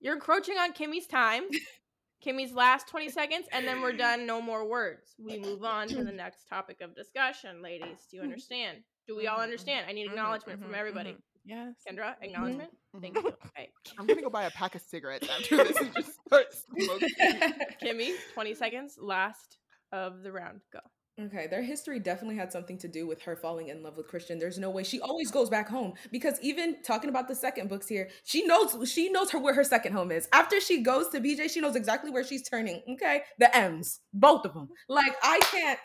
You're encroaching on Kimmy's time. Kimmy's last 20 seconds, and then we're done. No more words. We move on to the next topic of discussion, ladies. Do you understand? Do we all Mhm, understand? I need mhm, acknowledgement from everybody. Yes. Kendra, acknowledgement? Thank Mhm. you. Okay. I'm gonna go buy a pack of cigarettes after this and just start smoking. Kimmy, 20 seconds. Last of the round. Go. Okay, their history definitely had something to do with her falling in love with Christian. There's no way she always goes back home because even talking about the second books here, she knows she knows her where her second home is. After she goes to BJ, she knows exactly where she's turning. Okay, the M's, both of them. Like I can't.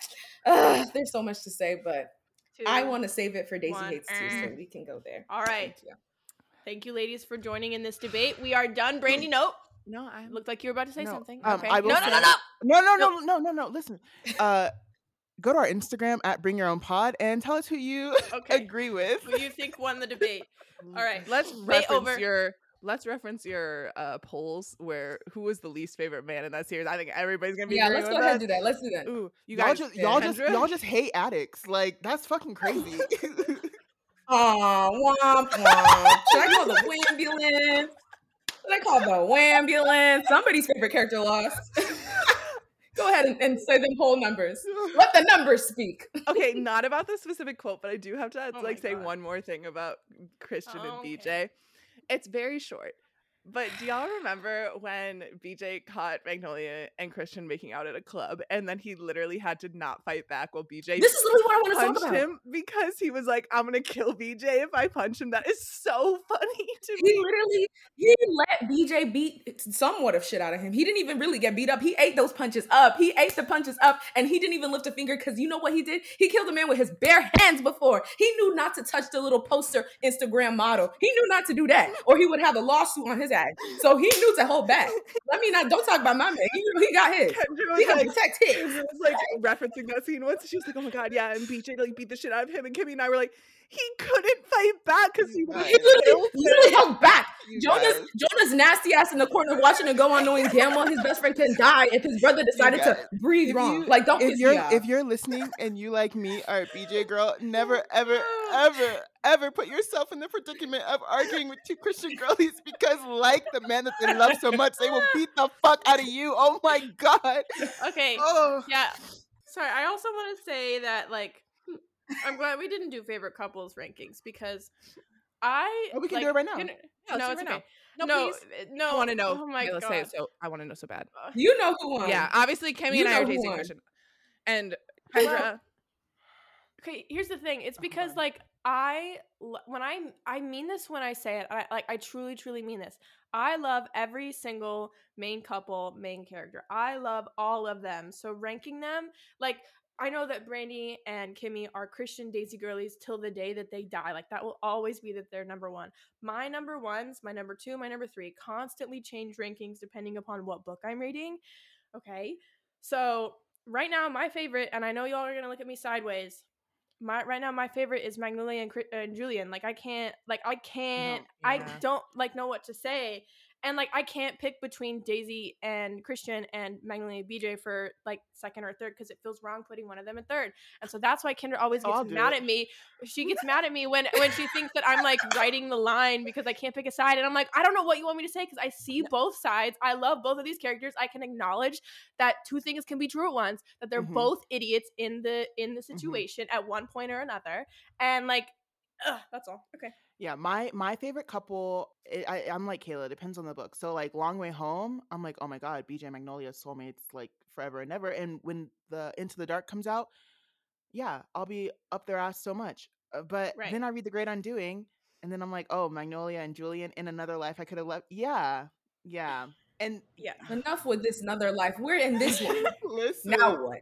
Ugh, there's so much to say, but I want to save it for Daisy one. Haites too, so we can go there. All right. Thank you. Thank you, ladies, for joining in this debate. We are done. Brandi, nope. No, I'm Looked like you were about to say No, something. um, okay. I will no, no, no, say- no. No, no, no, no, no, no. Listen, uh, go to our Instagram at Bring Your Own Pod and tell us who you Okay. agree with. Who you think won the debate? All right. let's Debate reference over. your let's reference your uh polls where who was the least favorite man in that series. I think everybody's gonna be Yeah, let's go ahead us. and do that. Let's do that. Ooh, you y'all guys, just y'all just y'all just hate addicts. Like that's fucking crazy. Aw, womp womp. Should I call the ambulance? Should I call the ambulance? Somebody's favorite character lost. Go ahead and, and say them whole numbers. Let the numbers speak. okay, not about the specific quote, but I do have to Oh like say God. one more thing about Christian Oh, and BJ. okay. It's very short. But do y'all remember when BJ caught Magnolia and Christian making out at a club and then he literally had to not fight back while BJ This is literally what I want to punched talk about. him because he was like, I'm gonna kill BJ if I punch him. That is so funny to He me. literally he let BJ beat somewhat of shit out of him. He didn't even really get beat up. He ate those punches up. He ate the punches up, and he didn't even lift a finger because you know what he did? He killed a man with his bare hands before. He knew not to touch the little poster Instagram model. He knew not to do that, or he would have a lawsuit on his ass. So he knew to hold back. Let me not. Don't talk about my man. He he got his. Kendra He was like, protect his. Was like referencing that scene once. She was like, "Oh my god, yeah." And BJ like beat the shit out of him, and Kimmy and I were like, "He couldn't fight back because he You was. He literally, literally held back. You Jonas, guys. Jonah's nasty ass in the corner watching it go on, knowing damn well his best friend can die if his brother decided to guys. breathe If wrong. you- like, don't if you're me if you're listening and you like me are a BJ girl, never ever ever ever put yourself in the predicament of arguing with two Christian girlies because like the man that they love so much, they will beat the fuck out of you. Oh my god. Okay. Oh Yeah. Sorry, I also want to say that like I'm glad we didn't do favorite couples rankings because I Oh, we can do it right now. can- Yeah, let's no, do it's right okay. No, No, uh, no. I want to know. Oh my okay, let's god. say it. So I want to know so bad. you know who won. Yeah, obviously Kimmy You and I know are who tasting won. Christian, and Well, Kendra. Okay, here's the thing. It's Oh, because God. like I when I I mean this when I say it. I like I truly truly mean this. I love every single main couple, main character. I love all of them. So ranking them like I know that Brandi and Kimmy are Christian Daisy girlies till the day that they die. Like that will always be that they're number one. My number ones, my number two, my number three constantly change rankings depending upon what book I'm reading. Okay. So right now, my favorite, and I know y'all are gonna look at me sideways. My right now, my favorite is Magnolia and, Chri- and Julian. Like I can't, like I can't, I yeah. don't like know what to say, and like I can't pick between Daisy and Christian and and BJ for like second or third because it feels wrong putting one of them in third, and so that's why Kendra always gets mad it. at me. She gets mad at me when when she thinks that I'm like writing the line because I can't pick a side, and I'm like I don't know what you want me to say because I see both sides. I love both of these characters. I can acknowledge that two things can be true at once that they're Mhm. both idiots in the in the situation at one point or another and like ugh, that's all okay Yeah, my my favorite couple, I, I, I'm like Kayla. Depends on the book. So like Long Way Home, I'm like, oh my god, BJ Magnolia soulmates like forever and ever. And when the Into the Dark comes out, yeah, I'll be up their ass so much. Uh, but Right. then I read The Great Undoing, and then I'm like, oh, Magnolia and Julian in another life I could have left. Yeah, yeah. And yeah Enough with this another life. We're in this one. listen, now what?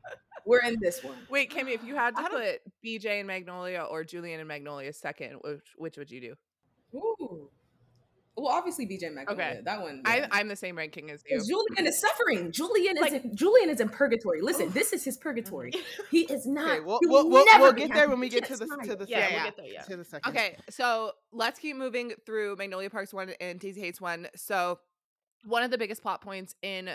We're in this one. Wait, Kimmy, if you had to I don't- put BJ and Magnolia or Julian and Magnolia second, which which would you do? Ooh. Well, obviously BJ Magnolia. Okay. That one. I, yeah. I'm the same ranking as you. 'Cause Julian is suffering. Julian is in, Julian is in purgatory. Listen, oh. this is his purgatory. He is not. okay, we'll we'll, we'll, we'll get there when we get to the to the Yeah, second, we'll get there, yeah. to the second. Okay, so let's keep moving through Magnolia Parks one and Daisy Haites one. So one of the biggest plot points in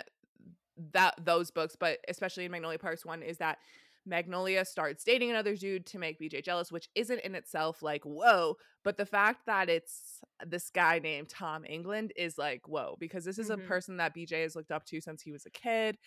that those books, but especially in Magnolia Parks one, is that Magnolia starts dating another dude to make BJ jealous, which isn't in itself like whoa, but the fact that it's this guy named Tom England is like whoa, because this is Mhm. a person that BJ has looked up to since he was a kid.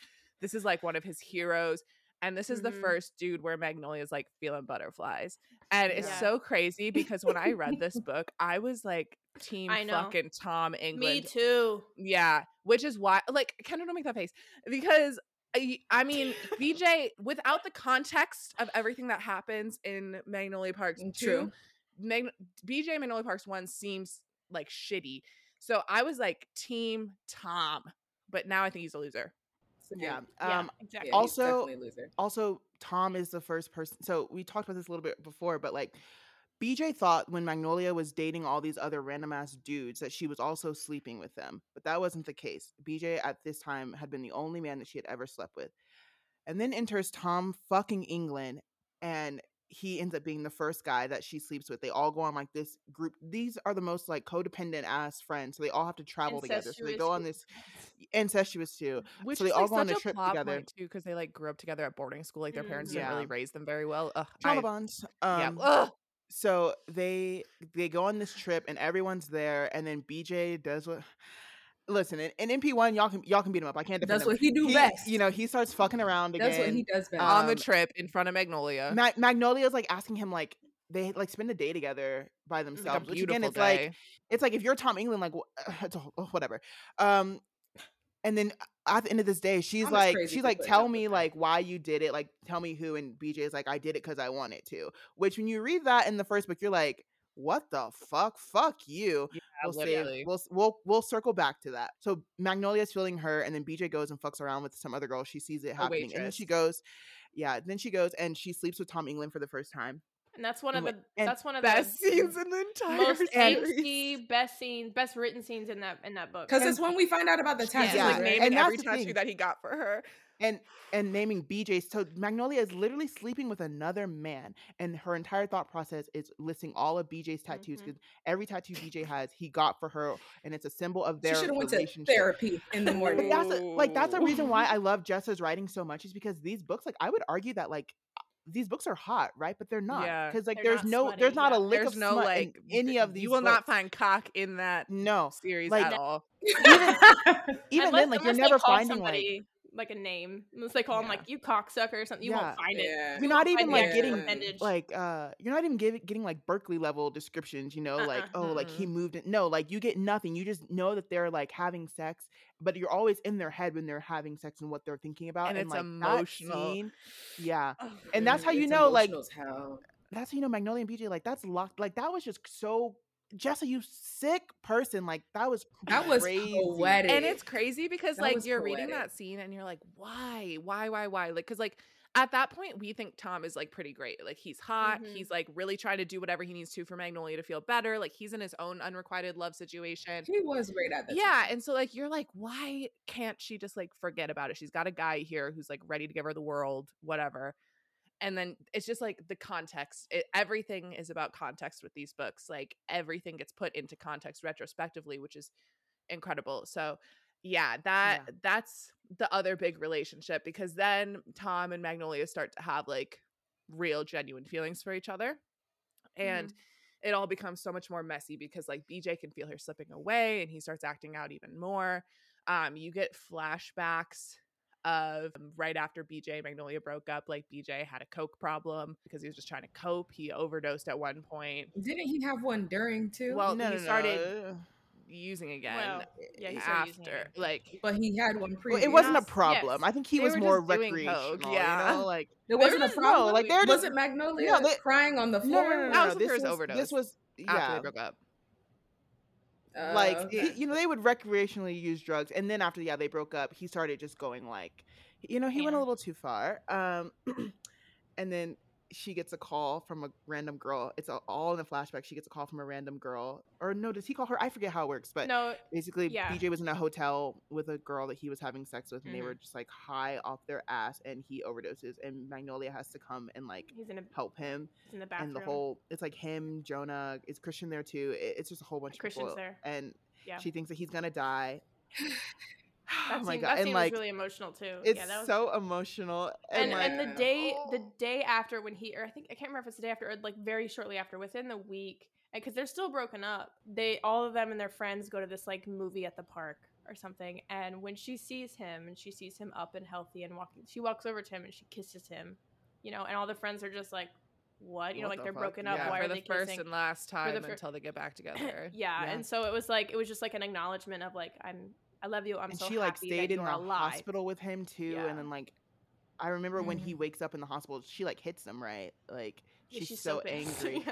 This is like one of his heroes. And this is the Mhm. first dude where Magnolia's like feeling butterflies. And it's Yeah. so crazy because when I read this book, I was like team I know. fucking Tom England. me too Yeah, which is why like Kendra don't make that face because I, I mean BJ without the context of everything that happens in Magnolia Parks Mm, 2. Mag- BJ Magnolia Parks 1 seems like shitty. So I was like team Tom, but now I think he's a loser. Yeah. yeah Um, exactly Also- a loser. also Tom is the first person so we talked about this a little bit before but like BJ thought when Magnolia was dating all these other random ass dudes that she was also sleeping with them but that wasn't the case BJ at this time had been the only man that she had ever slept with and then enters Tom fucking England and he ends up being the first guy that she sleeps with they all go on like this group these are the most like codependent ass friends so they all have to travel together so they go on this incestuous too Which So they all like go on a trip together. too because they like grew up together at boarding school. Like their parents Mhm. didn't really raise them very well. Ugh, trauma I- bonds yeah. um Ugh. So they they go on this trip and everyone's there and then bj does what listen in, in mp1 y'all can y'all can beat him up i can't defend That's him. what he do best. you know he starts fucking around again That's what he does best. on the um, trip in front of Magnolia. Ma- magnolia's like asking him like they like spend a day together by themselves a which again it's day. like it's like if you're tom england like wh- it's a, wh- whatever um and then at the end of this day she's is like she's like tell me like why you did it like tell me who and bj is like i did it because i wanted to which when you read that in the first book you're like what the fuck? Fuck you. We'll literally. save we'll, we'll we'll circle back to that. So magnolia's feeling her and then bj goes and fucks around with some other girl. She sees it happening and then she goes yeah then she goes and she sleeps with tom england for the first time and that's one of the and that's one of Best the scenes in the entire most series. angsty best scenes best written scenes in that in that book Because it's when we find out about the tattoo. Yeah, like naming and every tattoo thing. that he got for her. and and naming BJ. So Magnolia is literally sleeping with another man, and her entire thought process is listing all of BJ's tattoos mm-hmm. because every tattoo BJ has, he got for her, and it's a symbol of She their should have went to relationship. therapy in the But morning. that's a, like that's a reason why I love Jessa's writing so much is because these books, like I would argue that like these books are hot, right? But they're not Yeah. because like there's no smutty, there's not yeah. a lick There's of no smut like in any of these. You will not find cock in that no series like, at all. even even Unless- then like you're never finding like somebody, like a name. Unless they call him Yeah. like you cocksucker or something, you Yeah. won't find it. Yeah. You're not even like getting appendage. like uh you're not even getting getting like Berkeley level descriptions, you know, like Uh-uh. oh like he moved it. No, like you get nothing. You just know that they're like having sex, but you're always in their head when they're having sex and what they're thinking about. And it's like emotional. Scene, yeah, Oh, and that's how you know like emotional as that's how you know Magnolia and BJ like that's locked. Like that was just so Jessa, you sick person. Like that was That was crazy. poetic. and it's crazy because That like you're reading that scene and you're like why why why why like because like at that point we think tom is like pretty great like he's hot Mhm. he's like really trying to do whatever he needs to for magnolia to feel better like he's in his own unrequited love situation He was great at that. yeah and so like you're like why can't she just like forget about it she's got a guy here who's like ready to give her the world whatever and then it's just like the context it, everything is about context with these books like everything gets put into context retrospectively which is incredible so yeah that Yeah. that's the other big relationship because then tom and magnolia start to have like real genuine feelings for each other and it all becomes so much more messy because like BJ can feel her slipping away and he starts acting out even more. Um, you get flashbacks of um, right after BJ and Magnolia broke up, like BJ had a coke problem because he was just trying to cope. He overdosed at one point. Didn't he have one during too? Well, No, he no, started no. using again Well, yeah, he started using it after. Like but he had one Well, it wasn't a problem. yes. I think he They was more just recreational. coke, yeah. You know, like There they wasn't a just- no, problem. like, they're was just- it Magnolia no, they- crying on the no, floor? no, no, no, That no, was with This her was overdose. this was after they broke up. Like okay. he- you know they would recreationally use drugs and then after yeah they broke up he started just going like you know he went a little too far um and then she gets a call from a random girl it's a- all in the flashback she gets a call from a random girl or no does he call her i forget how it works but no, basically yeah. bj was in a hotel with a girl that he was having sex with and they Mhm. were just like high off their ass and he overdoses and magnolia has to come and like he's in a help him he's in the bathroom. and the whole it's like him jonah is christian there too it, it's just a whole bunch of Christian's there. and yeah. she thinks that he's gonna die. that oh my scene, god! that And scene like was really emotional too. it's yeah, that was, so emotional. and And, like, and the day the oh. day after when he or I think I can't remember if it's the day after or like very shortly after within the week because they're still broken up. They all of them and their friends go to this like movie at the park or something. And when she sees him and she sees him up and healthy and walking, she walks over to him and she kisses him. You know, and all the friends are just like, "What? You know, What like the they're fuck? broken up. Yeah. Why for are the they first kissing?" and last the time fir- until they get back together. yeah, Yeah. and so it was like it was just like an acknowledgement of like I'm I love you. I'm and so she like stayed in the alive. hospital with him too. Yeah. And then like, I remember when he Mhm. wakes up in the hospital, she like hits him right. Like Yeah, she's, so, pissed. angry.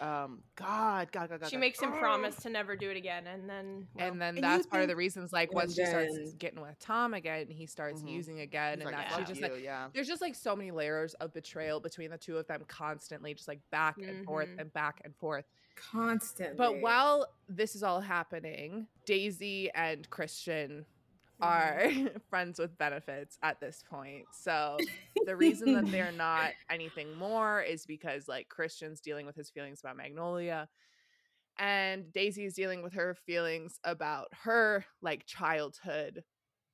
Yeah. Um, God, God, God, God. she God. makes him Oh. promise to never do it again, and then well, and then And that's part of the reasons like And once she starts getting with tom again he starts Mhm. using again He's and like, that she just like yeah. there's just like so many layers of betrayal between the two of them constantly just like back and forth Mhm. and back and forth constantly. but while this is all happening daisy and christian are mm-hmm. friends with benefits at this point. So the reason that they're not anything more is because like christian's dealing with his feelings about magnolia and Daisy is dealing with her feelings about her like childhood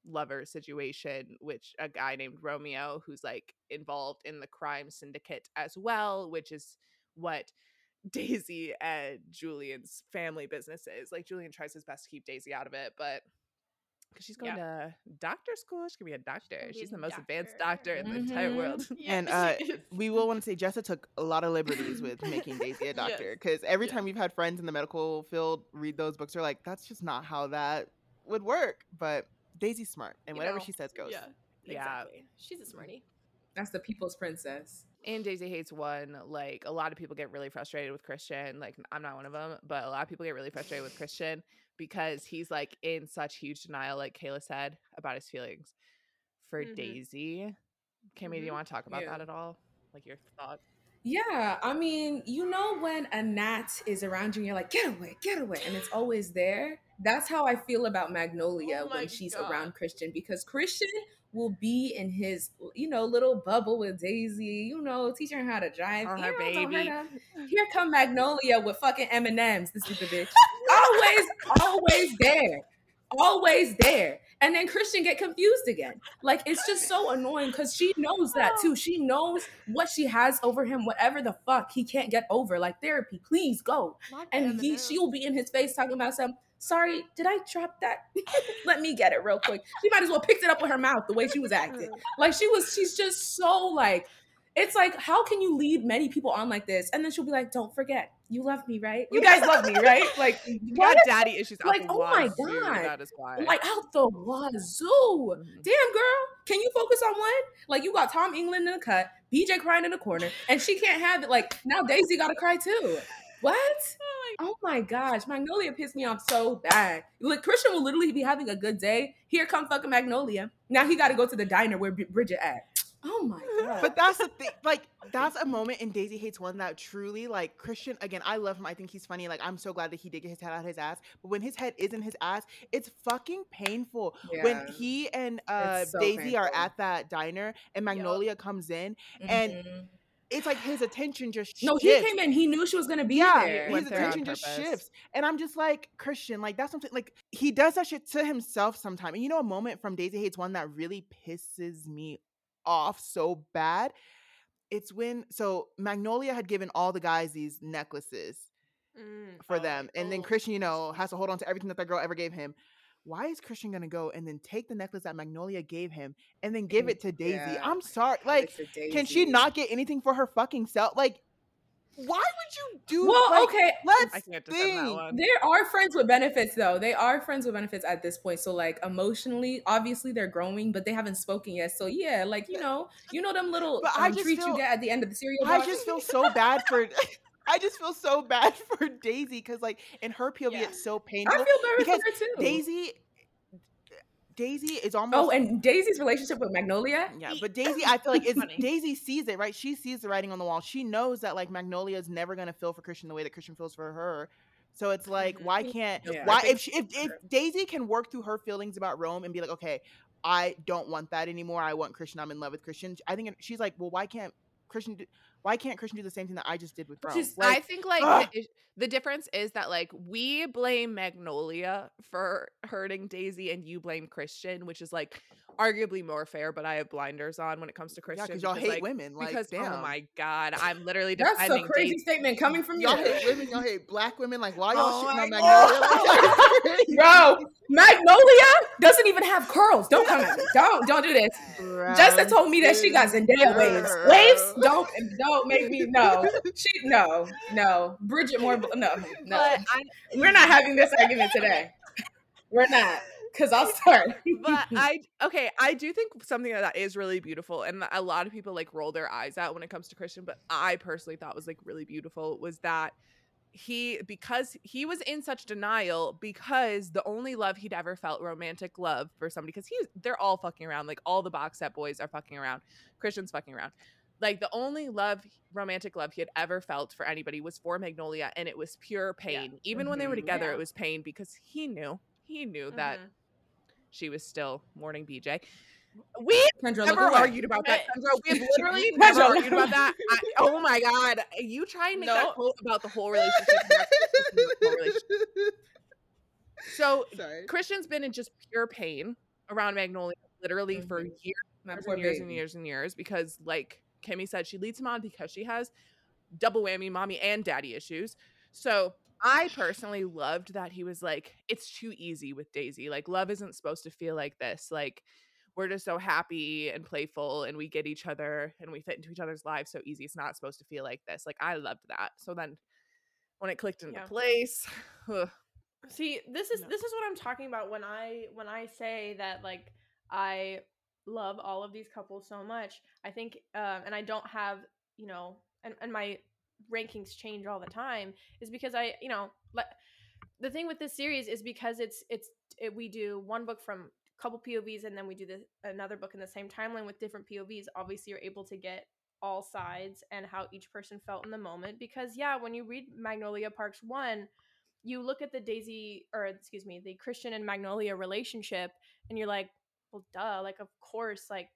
lover situation which a guy named Romeo who's like involved in the crime syndicate as well which is what Daisy and Julian's family business is. Like Julian tries his best to keep Daisy out of it but because she's going to doctor school she can be a doctor gonna she's the most advanced doctor. doctor in the entire Mhm. world Yeah, And uh, we will want to say Jessa took a lot of liberties with making Daisy a doctor because every Yeah. time we've had friends in the medical field read those books, they're like, "That's just not how that would work." But Daisy's smart, and You whatever know, she says goes. Yeah, Yeah. exactly. She's a smarty. that's the people's princess. and Daisy Haites one. Like a lot of people get really frustrated with Christian. Like I'm not one of them, but a lot of people get really frustrated with Christian because he's like in such huge denial, like Kayla said about his feelings for Mhm. Daisy. Kimmy, do you want to talk about Yeah. that at all? Like your thoughts? Yeah, I mean, you know when a gnat is around you and you're like, get away, get away, and it's always there. That's how I feel about Magnolia Oh when she's God. around Christian because Christian will be in his, you know, little bubble with Daisy, you know, teaching her how to drive. Oh, her baby. to- Here come Magnolia with fucking M and M's, the stupid bitch. always, always there, always there. And then Christian get confused again. Like it's just so annoying because she knows that too. She knows what she has over him, whatever the fuck he can't get over. Like therapy, please go. And he she will be in his face talking about some sorry, did I drop that? Let me get it real quick. She might as well picked it up with her mouth the way she was acting. Like she was, she's just so like it's like, how can you lead many people on like this? And then she'll be like, don't forget, you love me, right? You guys love me, right? Like, You got daddy issues out Like, oh my God. That is why. like out the wazoo. Mhm. Damn, girl, can you focus on one? Like, you got Tom England in the cut, BJ crying in the corner, and she can't have it. Like, now Daisy got to cry too. What? Oh my gosh, Magnolia pissed me off so bad. Like Christian will literally be having a good day. Here come fucking Magnolia. Now he got to go to the diner where Bri- Bridget at. Oh my god. But that's the thing. Like, that's a moment in Daisy Haites One that truly, like, Christian, again, I love him. I think he's funny. Like, I'm so glad that he did get his head out of his ass. But when his head is in his ass, it's fucking painful. Yeah. When he and uh, so Daisy are at that diner and Magnolia comes in, and Mhm. It's like his attention just shifts. no, he came in. He knew she was gonna be yeah, there. his attention just purpose. shifts. And I'm just like, Christian, like that's something like he does that shit to himself sometimes. And you know a moment from Daisy Haites One that really pisses me off so bad? It's when so Magnolia had given all the guys these necklaces Mm, for oh, them. And then oh. Christian, you know, has to hold on to everything that that girl ever gave him. Why is Christian gonna go and then take the necklace that Magnolia gave him and then give it to Daisy? yeah, I'm sorry. Like, can she not get anything for her fucking self? Like, why would you do Well, like, okay. Let's I can't defend that think. one. There are friends with benefits though. They are friends with benefits at this point. So like emotionally, obviously they're growing, but they haven't spoken yet. So yeah, like you know, you know them little But I um, just treats feel- you get at the end of the cereal I box? just feel so bad for. I just feel so bad for Daisy because, like, in her POV, Yeah. it's so painful. I painful. feel better because for her too. Daisy, Daisy is almost. Oh, and Daisy's relationship with Magnolia. yeah, but Daisy, I feel like it's Daisy sees it right. She sees the writing on the wall. She knows that like Magnolia is never gonna feel for Christian the way that Christian feels for her. So it's like, Mhm. why can't Yeah. why if she if, if Daisy can work through her feelings about Rome and be like, okay, I don't want that anymore. I want Christian. I'm in love with Christian. I think she's like, well, why can't Christian? Do, why can't Christian do the same thing that I just did with Rome? She's- I think like the, the difference is that like we blame Magnolia for hurting Daisy and you blame Christian, which is like arguably more fair, but I have blinders on when it comes to Christians. yeah, Christian. because y'all hate like, women. Like, because oh damn. oh my god, I'm literally That's a defending crazy Daisy. statement coming from you, Y'all hate women. Y'all hate black women. Like, why y'all Oh shitting on oh, my Magnolia? Like, bro. Magnolia doesn't even have curls. Don't come at me. Don't don't do this. Justin told me that she got Zendaya waves. Waves? Don't don't make me no. She no no. Bridget more no no. But I We're not having this argument today. We're not. Cause I'll start. but I okay, I do think something that is really beautiful, and a lot of people like roll their eyes at when it comes to Christian, but I personally thought was like really beautiful was that he because he was in such denial because the only love he'd ever felt romantic love for somebody because he's they're all fucking around like all the box set boys are fucking around christian's fucking around like the only love romantic love he had ever felt for anybody was for magnolia and it was pure pain even when they were Mhm. together Yeah. it was pain because he knew he knew that Mhm. She was still mourning BJ. We Kendra, never argued about that, Kendra. We have literally never argued about that. I, oh my god, you try and make that quote about the whole relationship. the whole relationship. So Sorry. Christian's been in just pure pain around Magnolia, literally for Mhm. years years and years and years and years because like Kimmy said she leads him on because she has double whammy mommy and daddy issues. So I personally loved that he was like it's too easy with Daisy. Like love isn't supposed to feel like this. Like we're just so happy and playful and we get each other and we fit into each other's lives so easy. It's not supposed to feel like this. Like I loved that. So then when it clicked into Yeah. place, ugh, See, this is No. this is what I'm talking about when I when I say that like I love all of these couples so much. I think um and I don't have, you know, and and my rankings change all the time is because I, you know, le- the thing with this series is because it's it's it, we do one book from a couple POVs and then we do the another book in the same timeline with different POVs. Obviously, you're able to get all sides and how each person felt in the moment because yeah, when you read Magnolia Parks 1, you look at the Daisy or excuse me, the Christian and Magnolia relationship and you're like, well duh, like of course like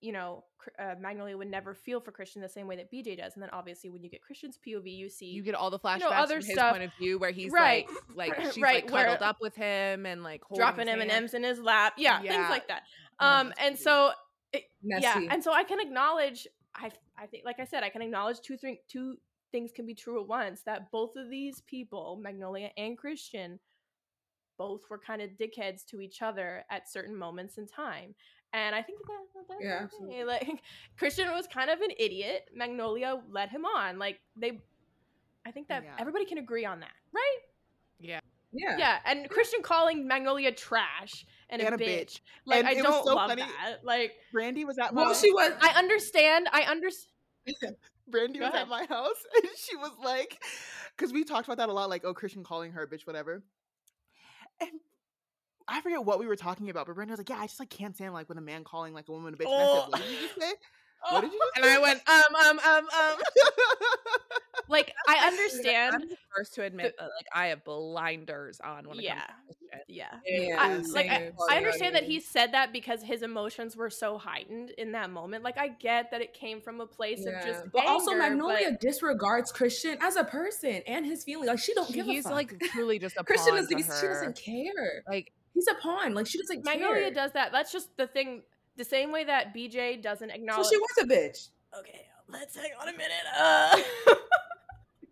you know, uh, Magnolia would never feel for Christian the same way that BJ does. And then obviously when you get Christian's POV, you see You get all the flashbacks other from his stuff- point of view where he's Right. like, like she's Right, like where- cuddled up with him and like dropping his M and M's in his lap, yeah, things like that. Oh, Um, and so Messy. yeah, and so I can acknowledge. I I think, like I said, I can acknowledge two thing two things can be true at once. That both of these people, Magnolia and Christian, both were kind of dickheads to each other at certain moments in time. And I think that, that that's Yeah, okay. Like Christian was kind of an idiot. Magnolia led him on. Like they, I think that Yeah. everybody can agree on that, right? Yeah. yeah. Yeah. And Christian calling Magnolia trash and, and a, a bitch. bitch. Like And I it don't so love funny. that. Like Brandi was at my Well, she was. I understand. I understand. Brandi Go was ahead. at my house and she was like, because we talked about that a lot, like, oh, Christian calling her a bitch, whatever. And I forget what we were talking about, but Brandi was like, yeah, I just like can't stand like when a man calling like a woman a bitch. And I Oh. said, what did you just say? What did you just And say? I went, um, um, um, um. like I understand. I'm the first to admit that like I have blinders on when it Yeah. comes to shit. Yeah. Yeah, I, like I, I understand that he said that because his emotions were so heightened in that moment. Like I get that it came from a place of Yeah. just but also Magnolia but- disregards Christian as a person and his feelings. Like she don't give a He's fuck. like truly just a Christian pawn doesn't. She doesn't care. Like He's a pawn. Like she doesn't Magnolia care. does that. That's just the thing. The same way that BJ doesn't acknowledge. So she was a bitch. okay, let's hang on a minute. Uh...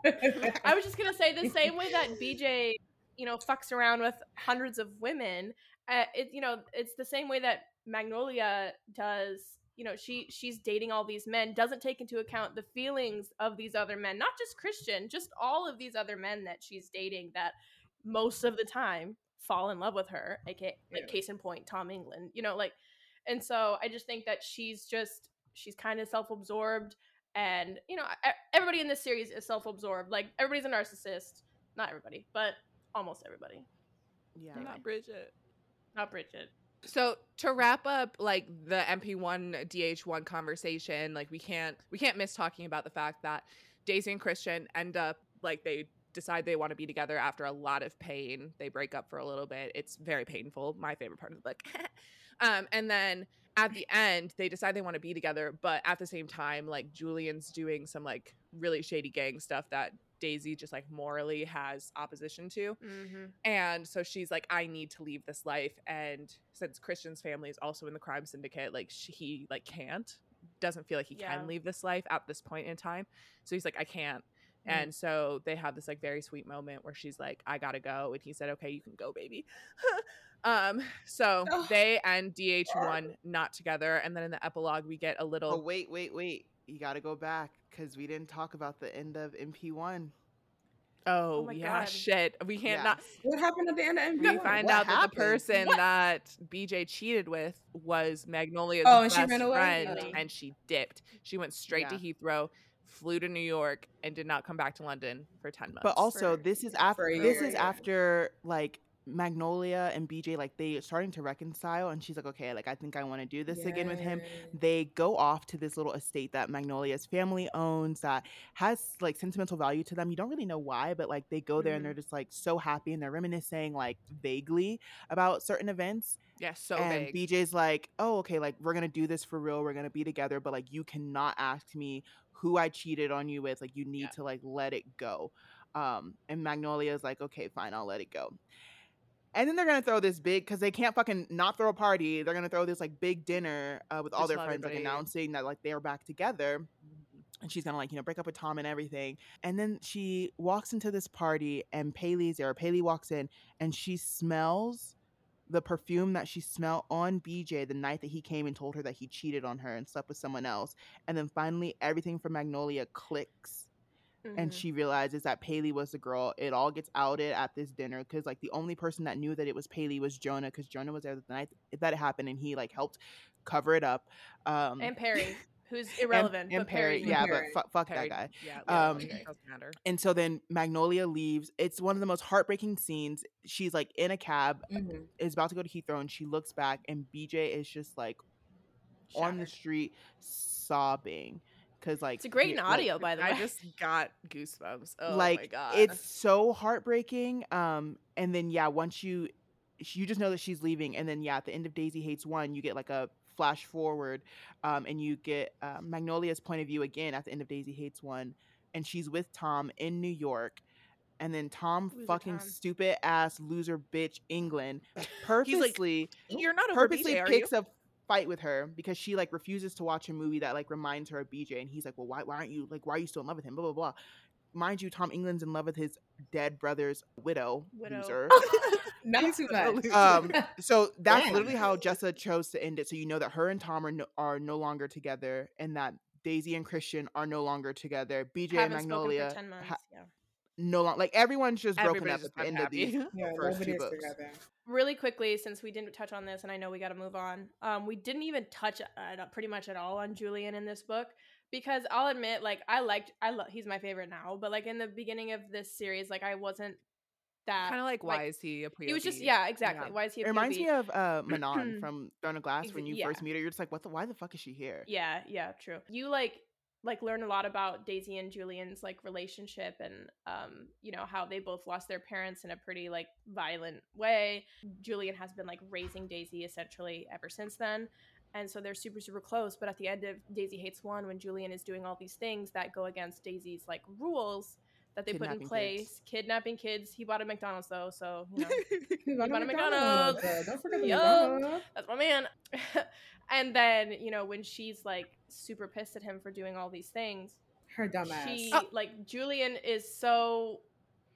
I was just gonna say the same way that BJ, you know, fucks around with hundreds of women. Uh, it, you know, it's the same way that Magnolia does. You know, she she's dating all these men, doesn't take into account the feelings of these other men, not just Christian, just all of these other men that she's dating that most of the time fall in love with her. aka like Yeah. case in point, Tom England. You know, like, and so I just think that she's just she's kind of self absorbed and you know e- everybody in this series is self-absorbed like everybody's a narcissist not everybody but almost everybody yeah. not Bridget. not bridget So to wrap up like the MP1 DH1 conversation, like we can't we can't miss talking about the fact that Daisy and Christian end up like they decide they want to be together after a lot of pain. They break up for a little bit. It's very painful. My favorite part of the book. um, and then at the end, they decide they want to be together, but at the same time, like Julian's doing some like really shady gang stuff that Daisy just like morally has opposition to. mm-hmm. And so she's like, I need to leave this life. And since Christian's family is also in the crime syndicate, like she, he like can't, doesn't feel like he Yeah. can leave this life at this point in time. So he's like, I can't. Mm. And so they have this like very sweet moment where she's like, I gotta go. And he said, Okay, you can go, baby. um, so Oh. they and DH1 not together. And then in the epilogue, we get a little Oh, wait, wait, wait. You got to go back because we didn't talk about the end of MP1. Oh, my yeah, God. shit. We can't Yeah. not What happened at the end of we MP1? find What out that the person What? that BJ cheated with was Magnolia's Oh, and she best ran away? friend, Oh. and she dipped. She went straight to Heathrow, flew to New York, and did not come back to London for ten months. But also, for- this is after this year, is yeah. after like Magnolia and BJ like they starting to reconcile, and she's like, okay, like I think I want to do this again with him. They go off to this little estate that Magnolia's family owns that has like sentimental value to them. You don't really know why, but like they go there and Mhm. they're just like so happy and they're reminiscing like vaguely about certain events. yeah, so and big. BJ's like, oh, okay, like we're gonna do this for real. We're gonna be together, but like you cannot ask me who I cheated on you with. Like you need Yeah. to like let it go. Um, and Magnolia is like, okay, fine, I'll let it go. And then they're gonna throw this big because they can't fucking not throw a party. They're gonna throw this like big dinner uh, with all Just their friends, like announcing that like they're back together and she's gonna like you know break up with Tom and everything. And then she walks into this party, and Paili's there. Paili walks in, and she smells the perfume that she smelled on BJ the night that he came and told her that he cheated on her and slept with someone else. And then finally, everything from Magnolia clicks. And Mhm. she realizes that Paili was the girl. It all gets outed at this dinner because, like, the only person that knew that it was Paili was Jonah because Jonah was there the night that it happened and he, like, helped cover it up. Um, and perry who's irrelevant And, but Perry, Perry, yeah, Perry. but fu- fuck Perry- that guy. Yeah, Um, um, doesn't matter. And so then Magnolia leaves. It's one of the most heartbreaking scenes. She's like in a cab, Mhm. is about to go to Heathrow, and she looks back, and BJ is just like on the street sobbing because like it's a great in like, audio by the way I just got goosebumps. Oh like my god, it's so heartbreaking. Um, and then yeah, once you you just know that she's leaving, and then yeah, at the end of Daisy Haites One, you get like a flash forward, um, and you get uh, Magnolia's point of view again at the end of Daisy Haites One, and she's with Tom in New York, and then Tom Loser fucking Tom. stupid ass loser bitch England purposely You're not purposely BJ, you? picks a fight with her because she like refuses to watch a movie that like reminds her of BJ, and he's like, well, why why aren't you like why are you still in love with him? Blah blah blah. Mind you, Tom England's in love with his dead brother's widow, Widow. loser. Not too much. um, so that's Damn. literally how Jessa chose to end it. So you know that her and Tom are no, are no longer together, and that Daisy and Christian are no longer together. BJ and Haven't spoken Magnolia for ten months. ha- yeah. no longer like everyone's just broken up at the end of unhappy. these yeah, first two books. together. really quickly since we didn't touch on this and i know we got to move on um we didn't even touch uh, pretty much at all on julian in this book because i'll admit like i liked i love he's my favorite now but like in the beginning of this series like i wasn't that Kind of like, why is he a POV? he was just yeah exactly Yeah. why is he a It reminds me of uh, Manon from Throne of Glass. When you yeah. first meet her, you're just like, "What the? Why the fuck is she here?" Yeah, yeah, true. You like like learn a lot about Daisy and Julian's like relationship and um you know how they both lost their parents in a pretty like violent way. Julian has been like raising Daisy essentially ever since then. And so they're super super close, but at the end of Daisy Haites One when Julian is doing all these things that go against Daisy's like rules that they put in place, kids. kidnapping kids. He bought a McDonald's though, so you know You bought a McDonald's. uh, Don't forget the. McDonald's. that's my man. and then, you know, when she's like super pissed at him for doing all these things, Her dumbass. she Oh. like Julian is so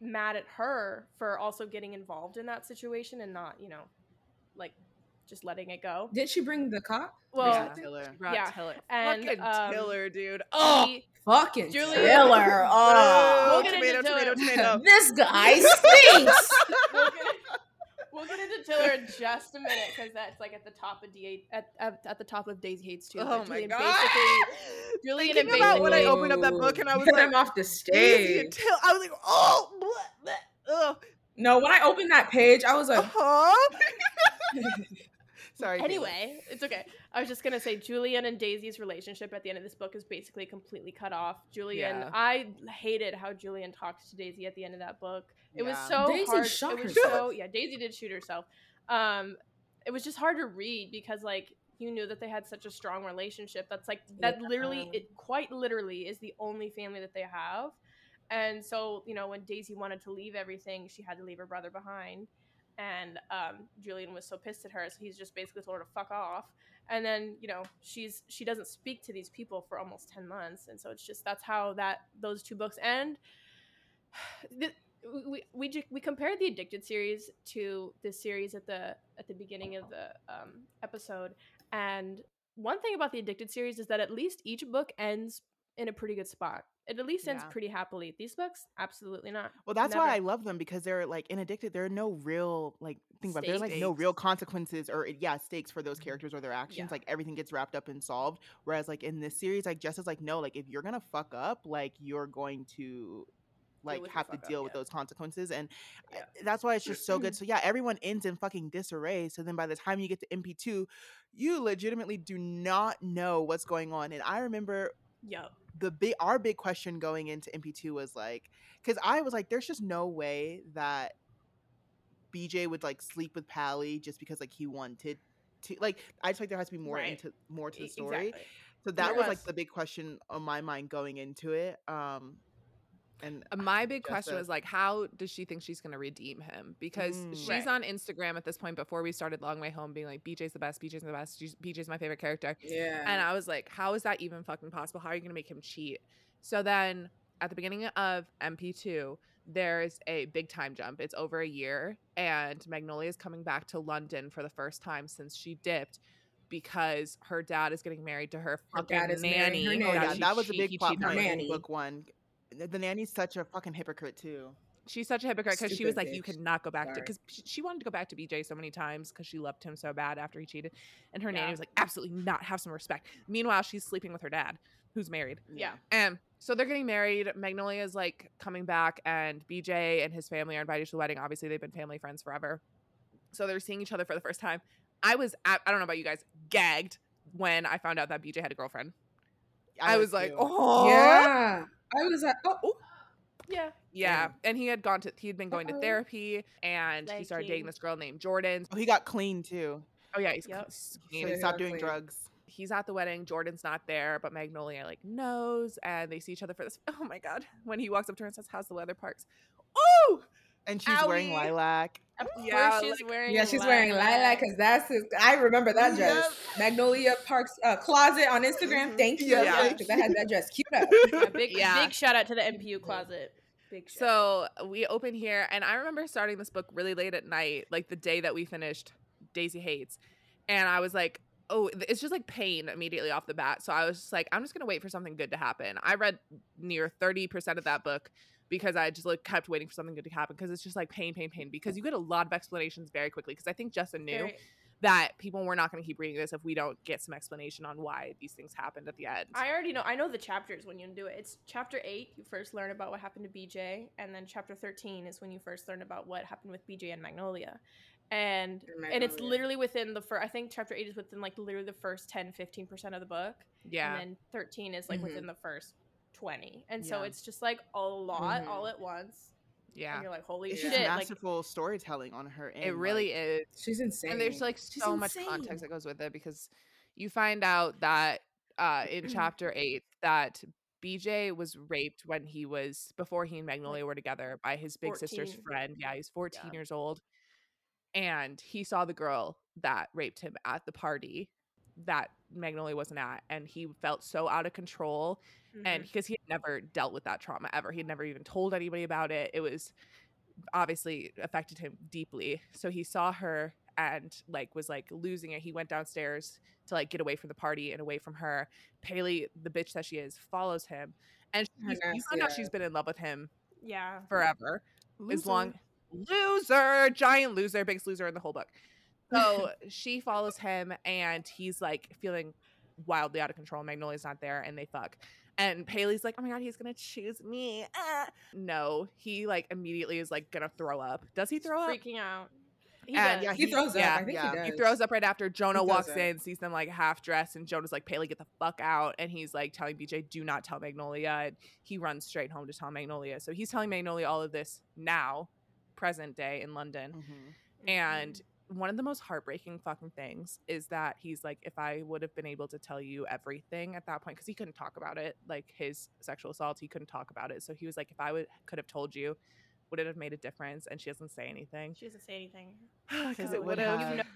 mad at her for also getting involved in that situation and not, you know, like just letting it go. Did she bring the cop? Well, Yeah, Tiller. Brought Yeah, Tiller. and, Fucking um, Tiller, dude. Oh, he- Fucking Julian- Tiller. Oh, We'll get tomato, into tomato, Tiller. tomato. this guy stinks. we'll, get, we'll get into Tiller in just a minute because that's like at the top of D at, at, at the top of Daisy Haites too. Oh my Julian god! Basically, Julian Thinking and about when I opened up that book and I was Get like, him off the stage. Till- I was like, oh, bleh, bleh, ugh. No, when I opened that page, I was like, huh? Sorry. Caitlin. Anyway, it's okay. I was just gonna say Julian and Daisy's relationship at the end of this book is basically completely cut off. Julian, Yeah. I hated how Julian talked to Daisy at the end of that book. It was Yeah. so Daisy hard. shot it was herself. so yeah. Daisy did shoot herself. Um, it was just hard to read because like you knew that they had such a strong relationship. That's like that literally, it quite literally is the only family that they have. And so you know when Daisy wanted to leave everything, she had to leave her brother behind and um, Julian was so pissed at her, so he's just basically told her to fuck off. And then you know she's she doesn't speak to these people for almost ten months, and so it's just that's how that those two books end. The, we we we compared the Addicted series to this series at the at the beginning of the um, episode, and one thing about the Addicted series is that at least each book ends in a pretty good spot. It at least ends Yeah. pretty happily. These books, absolutely not. Well, that's Never. why I love them because they're like in addicted. There are no real like think about. it, There's like no real consequences or yeah stakes for those mm-hmm. characters or their actions. Yeah. Like everything gets wrapped up and solved. Whereas like in this series, like Jess is like no, like if you're gonna fuck up, like you're going to like have to fuck up, deal with yeah. those consequences and Yeah. that's why it's just so good so yeah everyone ends in fucking disarray so then by the time you get to mp2 you legitimately do not know what's going on and i remember Yup. The big our big question going into MP2 was like because I was like, there's just no way that BJ would like sleep with Paili just because like he wanted to like I just like there has to be more Right. into more to the story. Exactly. So that was like the big question on my mind going into it. Um and My big question was like, how does she think she's gonna redeem him? Because Mm. she's Right. on Instagram at this point before we started Long Way Home, being like, BJ's the best, BJ's the best, she's- BJ's my favorite character. yeah. And I was like, how is that even fucking possible? How are you going to make him cheat? So then at the beginning of MP2, there's a big time jump. It's over a year, and Magnolia is coming back to London for the first time since she dipped because her dad is getting married to her Her fucking dad is marrying nanny. her oh yeah, that was a big plot point in nanny. book one. The the nanny's such a fucking hypocrite too. She's such a hypocrite because she was Stupid like, you bitch. cannot go back to because she, she wanted to go back to BJ so many times because she loved him so bad after he cheated, and her Yeah. nanny was like, absolutely not, have some respect. Meanwhile, she's sleeping with her dad, who's married. Yeah. And so they're getting married. Magnolia's like coming back, and BJ and his family are invited to the wedding. Obviously, they've been family friends forever. So they're seeing each other for the first time. I was, at, I don't know about you guys, gagged when I found out that BJ had a girlfriend. I, was like, oh, yeah. I was like, oh, oh. Yeah. yeah. And he had gone to, he had been going to Uh-oh. therapy, and he started dating this girl named Jordan. Oh, he got clean too. Oh yeah, he's Yep. he's So clean. he Yeah, stopped clean. doing drugs. he's at the wedding. Jordan's not there, but Magnolia like knows, and they see each other for this. Oh my god! When he walks up to her and says, "How's the weather, Parks?" Oh, And she's wearing lilac. Of Yeah, course she's wearing Yeah, she's wearing lilac because that's his. I remember that dress. Magnolia Parks uh, closet on Instagram. Mhm. Thank you. Yeah, Yeah, thank because I had that dress cute up. Yeah, big Yeah. big shout out to the MPU closet. Big shout. So we open here, and I remember starting this book really late at night, like the day that we finished Daisy Haites. And I was like, oh, it's just like pain immediately off the bat. So I was just like, I'm just going to wait for something good to happen. I read near 30% of that book because I just like kept waiting for something good to happen because it's just like pain, pain, pain. Because you get a lot of explanations very quickly. Because I think Justin knew Very- that people were not going to keep reading this if we don't get some explanation on why these things happened at the end. I already know. I know the chapters when you do it. It's chapter eight. You first learn about what happened to BJ, and then chapter thirteen is when you first learn about what happened with BJ and Magnolia, and And and it's literally within the first. I think chapter eight is within like literally the first 10 15 percent of the book, yeah. and then thirteen is like Mhm. within the first twenty, and so it's just like a lot Mhm. all at once. yeah. and you're like, holy It's shit! just Like, masterful storytelling on her end. It really is. She's insane. and there's like She's so much insane. context that goes with it because you find out that uh in chapter 8 that BJ was raped when he was before he and Magnolia were together by his big sister's friend. Yeah, he's 14 Yeah. years old. And he saw the girl that raped him at the party that Magnolia wasn't at and he felt so out of control and mhm. because he had never dealt with that trauma ever he had never even told anybody about it it was obviously affected him deeply. So he saw her and like was like losing it. He went downstairs to like get away from the party and away from her. Paili the bitch that she is follows him and she, you nasty found out she's been in love with him yeah, forever Loser. as long loser giant loser biggest loser in the whole book so she follows him and he's like feeling wildly out of control magnolia's not there and they fuck and Paili's like, oh my god, he's gonna choose me. Ah. No, he like immediately is like gonna throw up. Does he throw up? freaking out. He And does. yeah, He he- throws yeah, up. I think yeah. he does. He throws up right after Jonah He walks does in, sees them like half dressed, and Jonah's like, Paili, get the fuck out. And he's like telling BJ, do not tell Magnolia. And he runs straight home to tell Magnolia. So he's telling Magnolia all of this now, present day in London. Mhm. And one of the most heartbreaking fucking things is that he's like, if I would have been able to tell you everything at that point, because he couldn't talk about it, like his sexual assault, he couldn't talk about it. So he was like, if I would could have told you, would it have made a difference? And she doesn't say anything she doesn't say anything. because it it would would have. have.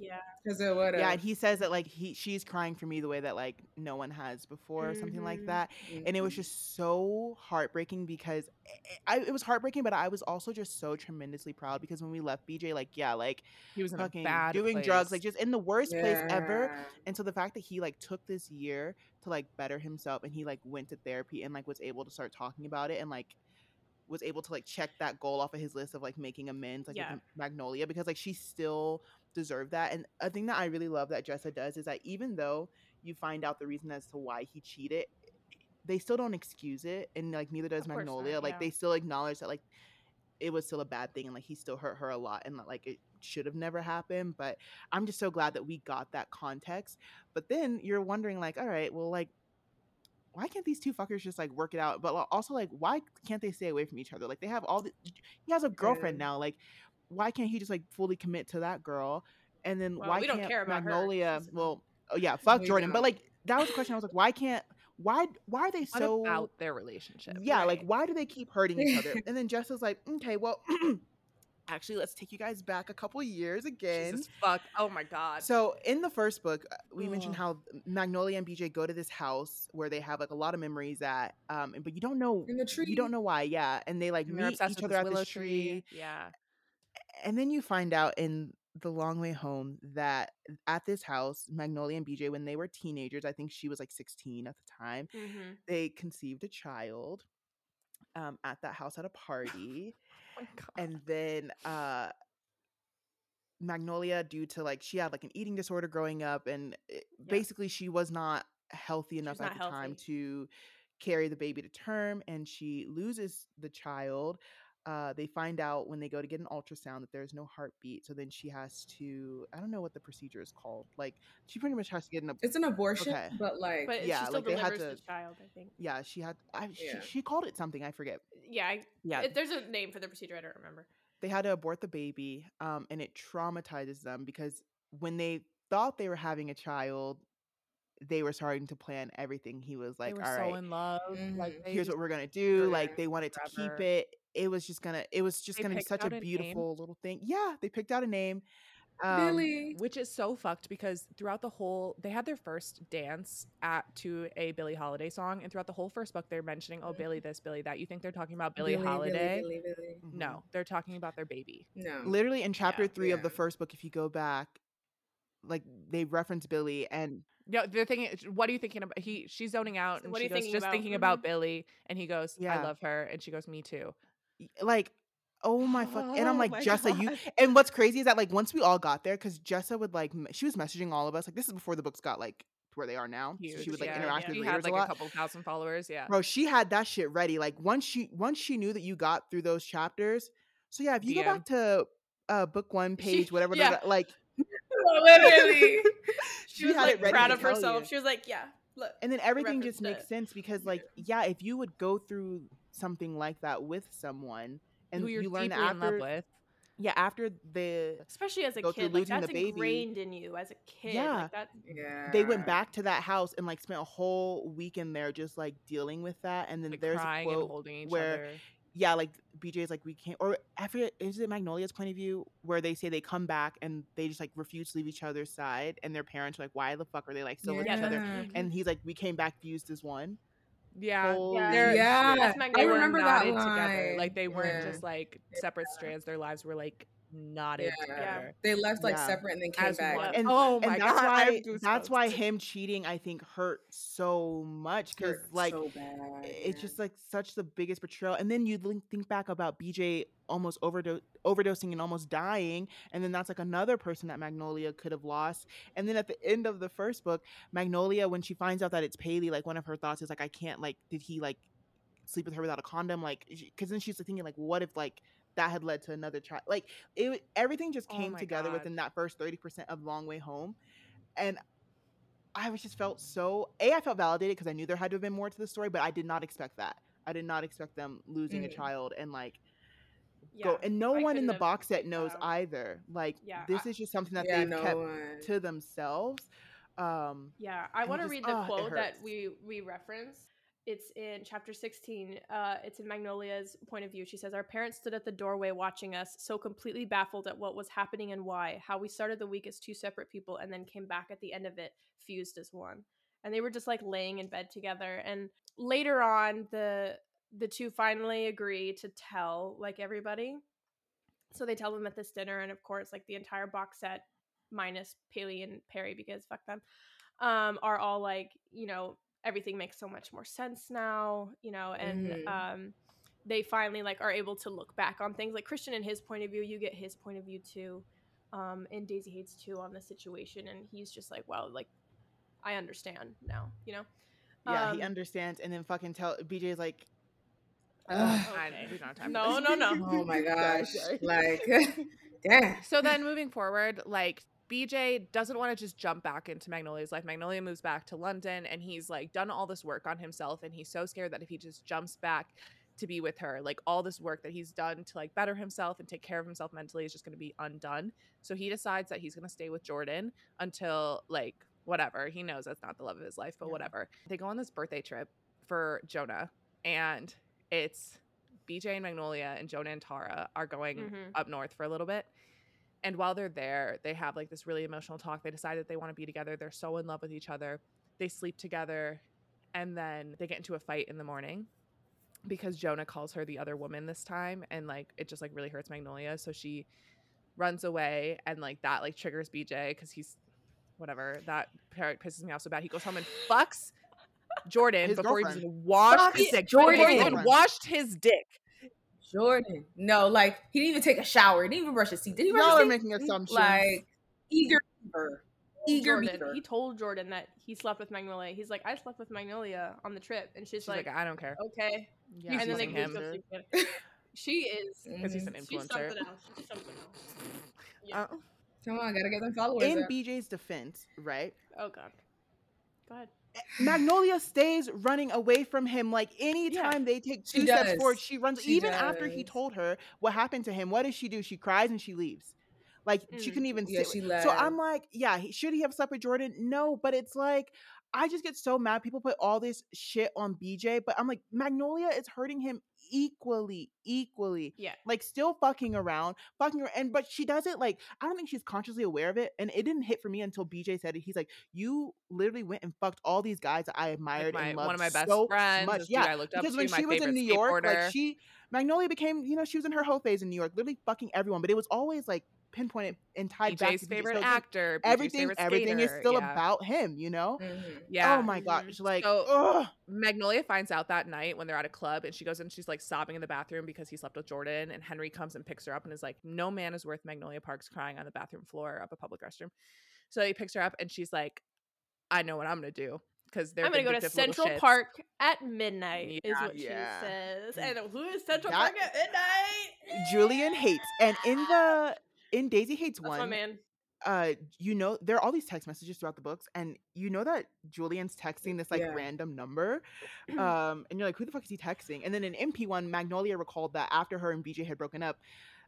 Yeah, Because it would Yeah, and he says that like he she's crying for me the way that like no one has before or something like Mhm. that. And it was mm-hmm. just so heartbreaking because eh, eh, I, it was heartbreaking, but I was also just so tremendously proud because when we left BJ, like yeah, like He was fucking doing drugs, like just in the worst place ever. And so the fact that he like took this year to like better himself and he like went to therapy and like was able to start talking about it and like was able to like check that goal off of his list of like making amends like Yeah. Magnolia because like she still deserved that. And a thing that I really love that Jessa does is that even though you find out the reason as to why he cheated, they still don't excuse it and like neither does course not, Magnolia. Like they still acknowledge that like it was still a bad thing and like he still hurt her a lot and like it should have never happened but i'm just so glad that we got that context but then you're wondering like all right well like why can't these two fuckers just like work it out but also like why can't they stay away from each other like they have all the he has a girlfriend Yeah. now like why can't he just like fully commit to that girl and then Well, why we don't can't care about magnolia well oh yeah fuck We jordan but don't. like that was the question i was like why can't why why are they What so about their relationship? yeah, like why do they keep hurting each other? And then Jess is like, okay, well, actually, let's take you guys back a couple years again. Jesus fuck. Oh my god. So in the first book, uh, we mentioned how Magnolia and BJ go to this house where they have like a lot of memories at, um, but you don't know In the tree. you don't know why, yeah, and they like And meet each other at willow this tree, Yeah. And then you find out in the long way home that at this house, Magnolia and BJ, when they were teenagers, I think she was like 16 at the time, Mhm. they conceived a child um, at that house at a party. Oh and then uh magnolia due to like she had like an eating disorder growing up and it- Yeah. basically she was not healthy enough was at the time to carry the baby to term and she loses the child uh, they find out when they go to get an ultrasound that there's no heartbeat so then she has to i don't know what the procedure is called like she pretty much has to get an ab- It's an abortion, Okay. but like But Yeah, she still like, they had delivers to- the child, I think. yeah she had I, Yeah. she, she called it something i forget Yeah, I, yeah it, there's a name for the procedure. I don't remember. they had to abort the baby um, and it traumatizes them because when they thought they were having a child, they were starting to plan everything. He was like, they were "All so right, in love. Like Mhm. they here's what we're gonna do." Like they wanted to keep it. It was just gonna. It was just They gonna be such a out a beautiful little thing. Yeah, they picked out a name. Um, Billy. which is so fucked because throughout the whole they had their first dance at to a Billie Holiday song and throughout the whole first book they're mentioning oh Billy this Billy that you think they're talking about Billie, Holiday Billy, Billy, Billy. mhm. no they're talking about their baby No. literally in chapter Yeah. three of the first book if you go back like they reference billy and no they're thinking what are you thinking about he she's zoning out So and what are she you goes thinking just about? thinking about Billy and he goes yeah. I love her and she goes me too like oh my fuck and i'm Oh like jessa you and what's crazy is that like once we all got there because jessa would like she was messaging all of us like this is before the books got like where they are now so she would like yeah, interact yeah. with she readers had like a a, couple thousand followers yeah bro she had that shit ready like once she once she knew that you got through those chapters so yeah if you go back to uh book one She- page whatever yeah. like Literally. she, She was like it proud of herself. you. She was like, "Yeah, look." and then everything just makes to- sense because like yeah if you would go through something like that with someone and who you're you learn deeply that in love after with yeah after the Especially as a kid, like losing the that's baby. ingrained in you as a kid. Yeah. Like that. Yeah. they went back to that house and like spent a whole weekend there just like dealing with that and then like there's a crying and quote holding each where other yeah like bj's like we can't or I forget is it magnolia's point of view where they say they come back and they just like refuse to leave each other's side and their parents are like why the fuck are they like still with each other and he's like we came back fused as one yeah Holy they're- Yeah. That's they Magnolia. were remember that knotted together. line. Like they weren't Yeah. just like separate strands. Their lives were like knotted Yeah. together. They left like Yeah. separate and then came As back. one. and oh my and that's god! I why that's why him cheating i think hurt so much because like so bad. it's just like such the biggest betrayal and then you think back about bj almost overdo- overdosing and almost dying and then that's like another person that magnolia could have lost and then at the end of the first book magnolia when she finds out that it's Paili like one of her thoughts is like i can't like did he like sleep with her without a condom like because then she's thinking like what if like that had led to another child like it everything just Oh came my together God. within that first 30% of long way home and I was just felt so a I felt validated because I knew there had to have been more to the story, but I did not expect that. I did not expect them losing a Mm. child and like Yeah. go and no I one in the box set knows out. either. Like Yeah, this I- is just something that yeah, they've no kept one. to themselves. Um Yeah, I want to read the ah, quote that we we reference. It's in chapter 16. Uh, it's in Magnolia's point of view. She says, Our parents stood at the doorway watching us, so completely baffled at what was happening and why. How we started the week as two separate people and then came back at the end of it, fused as one. And they were just like laying in bed together. And later on, the the two finally agree to tell like everybody. So they tell them at this dinner, and of course, like the entire box set, minus Paili and Perry, because fuck them, um, are all like, you know, everything makes so much more sense now, you know, and Mhm. um, they finally like are able to look back on things. Like Christian and his point of view, you get his point of view too, um, and Daisy Haites too on the situation, and he's just like, wow, like I understand now, you know. yeah, he Um, understands and then fucking tell BJ's like Ugh. I- we don't have time No, no, no. oh my gosh. Like damn. So then moving forward, like BJ doesn't want to just jump back into Magnolia's life. Magnolia moves back to London and he's like done all this work on himself and he's so scared that if he just jumps back to be with her, like all this work that he's done to like better himself and take care of himself mentally is just going to be undone. So he decides that he's going to stay with Jordan until like whatever. He knows that's not the love of his life, but Yeah. whatever. They go on this birthday trip for Jonah and it's BJ and Magnolia and Jonah and Taura are going Mhm. up north for a little bit. And while they're there, they have like this really emotional talk. They decide that they want to be together. They're so in love with each other. They sleep together and then they get into a fight in the morning because Jonah calls her the other woman this time and like it just like really hurts Magnolia. So she runs away and like that like triggers BJ because he's whatever. That pisses me off so bad. He goes home and fucks Jordan His before he even washed his dick. Jordan. Before he even washed his dick. Jordan. No, like he didn't even take a shower. He didn't even brush his teeth. Did he brush y'all are teeth? making assumptions. Like eager beaver. Eager Jordan, beaver. he told Jordan that he slept with Magnolia. He's like, I slept with Magnolia on the trip, and she's, She's like, like, I don't care. okay. yeah, and then they using go him. together. She is. Because he's an. She's influencer. something else. She's something else. Yeah. Uh, Come on, gotta get them followers. in up. BJ's defense, right? oh God. Go ahead. Magnolia stays running away from him. Like anytime they take two steps does. forward, she runs. She even after he told her what happened to him, what does she do? She cries and she leaves. Like she Mm. couldn't even Yeah, sit. she left. So I'm like, yeah, he- should he have slept with Jordan? No, but it's like I just get so mad. People put all this shit on BJ, but I'm like, Magnolia is hurting him equally, equally. Yeah. Like still fucking around, fucking around, and but she does it like I don't think she's consciously aware of it, and it didn't hit for me until BJ said it. He's like, "You literally went and fucked all these guys that I admired my- and one of my best so friends, much." Yeah, I looked up because to, when she was in New York, like she Magnolia became, you know, she was in her whole phase in New York, literally fucking everyone, but it was always like pinpointed and tied back to favorite So like, actor, BJ's everything, favorite everything is still yeah. about him, you know. Mhm. Yeah. Oh my gosh, like, So- ugh. Magnolia finds out that night when they're at a club and she goes and she's like sobbing in the bathroom because he slept with Jordan and Henry comes and picks her up and is like, No man is worth Magnolia Parks crying on the bathroom floor of a public restroom. So he picks her up and she's like, I know what I'm gonna do. Because they're I'm gonna go to Central. Park at midnight, is what Yeah. she says. And who is Central That- Park at midnight? Julian Haites, and in the in Daisy Haites That's one, man. uh, you know, there are all these text messages throughout the books, and you know that Julian's texting this like Yeah. random number, um, and you're like, who the fuck is he texting? And then in MP one, Magnolia recalled that after her and BJ had broken up,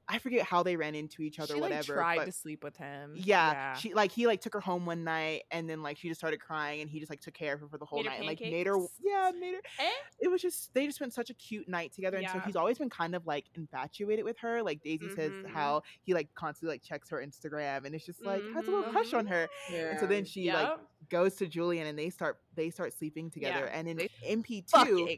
I forget how they ran into each other, She like whatever. tried but to sleep with him. yeah, she like he like took her home one night, and then like she just started crying, and he just like took care of her for the whole Made night, and like made her, yeah, made her. Eh? It was just they just spent such a cute night together, and so he's always been kind of like infatuated with her. Like Daisy says Mhm. how he like constantly like checks her Instagram, and it's just like has a little crush on her. Yeah. And so then she like goes to Julian, and they start they start sleeping together. Yeah. And in MP two,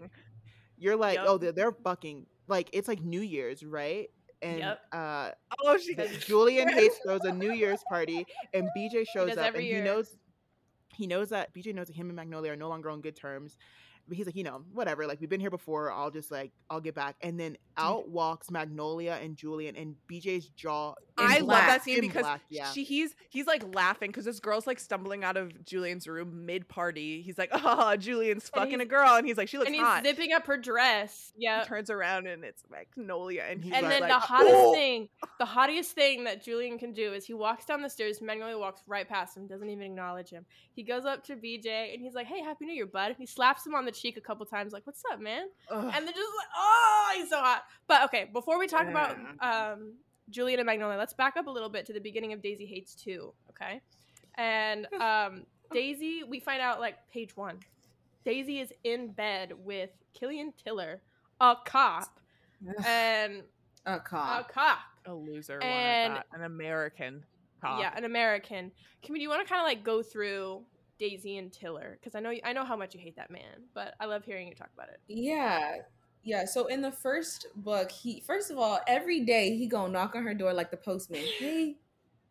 you're like, Yup. oh, they're, they're fucking like it's like New Year's, right? And Yup. uh, Oh, she Julian Haites throws a New Year's party, and BJ shows up, and year. he knows he knows that BJ knows that him and Magnolia are no longer on good terms. But he's like, you know, whatever. Like we've been here before. I'll just like I'll get back. And then out walks Magnolia and Julian, and BJ's jaw. in I love that scene because black, yeah. she he's he's like laughing because this girl's like stumbling out of Julian's room mid party. He's like, oh, Julian's And fucking a girl, and he's like, she looks And he's hot. zipping up her dress. He Yeah. turns around and it's Magnolia, and he's And like- then like, the hottest "Oh!" thing, the hottest thing that Julian can do is he walks down the stairs. Magnolia walks right past him, doesn't even acknowledge him. He goes up to BJ and he's like, "Hey, happy New Year, bud." And he slaps him on the cheek a couple times, like, "What's up, man?" Ugh. And they're just like, "Oh, he's so hot." But okay, before we talk about um, Julian and Magnolia, let's back up a little bit to the beginning of Daisy Haites Two. Okay, and um, Daisy, we find out like page one. Daisy is in bed with Killian Tiller, a cop, and a cop, a cop. cop. a loser, And- one that, an American cop. Yeah, an American. Can we, do you want to kind of like go through Daisy and Tiller? Because I know I know how much you hate that man, but I love hearing you talk about it. Yeah. Yeah, so in the first book, he first of all, every day he gonna knock on her door like the postman. Hey,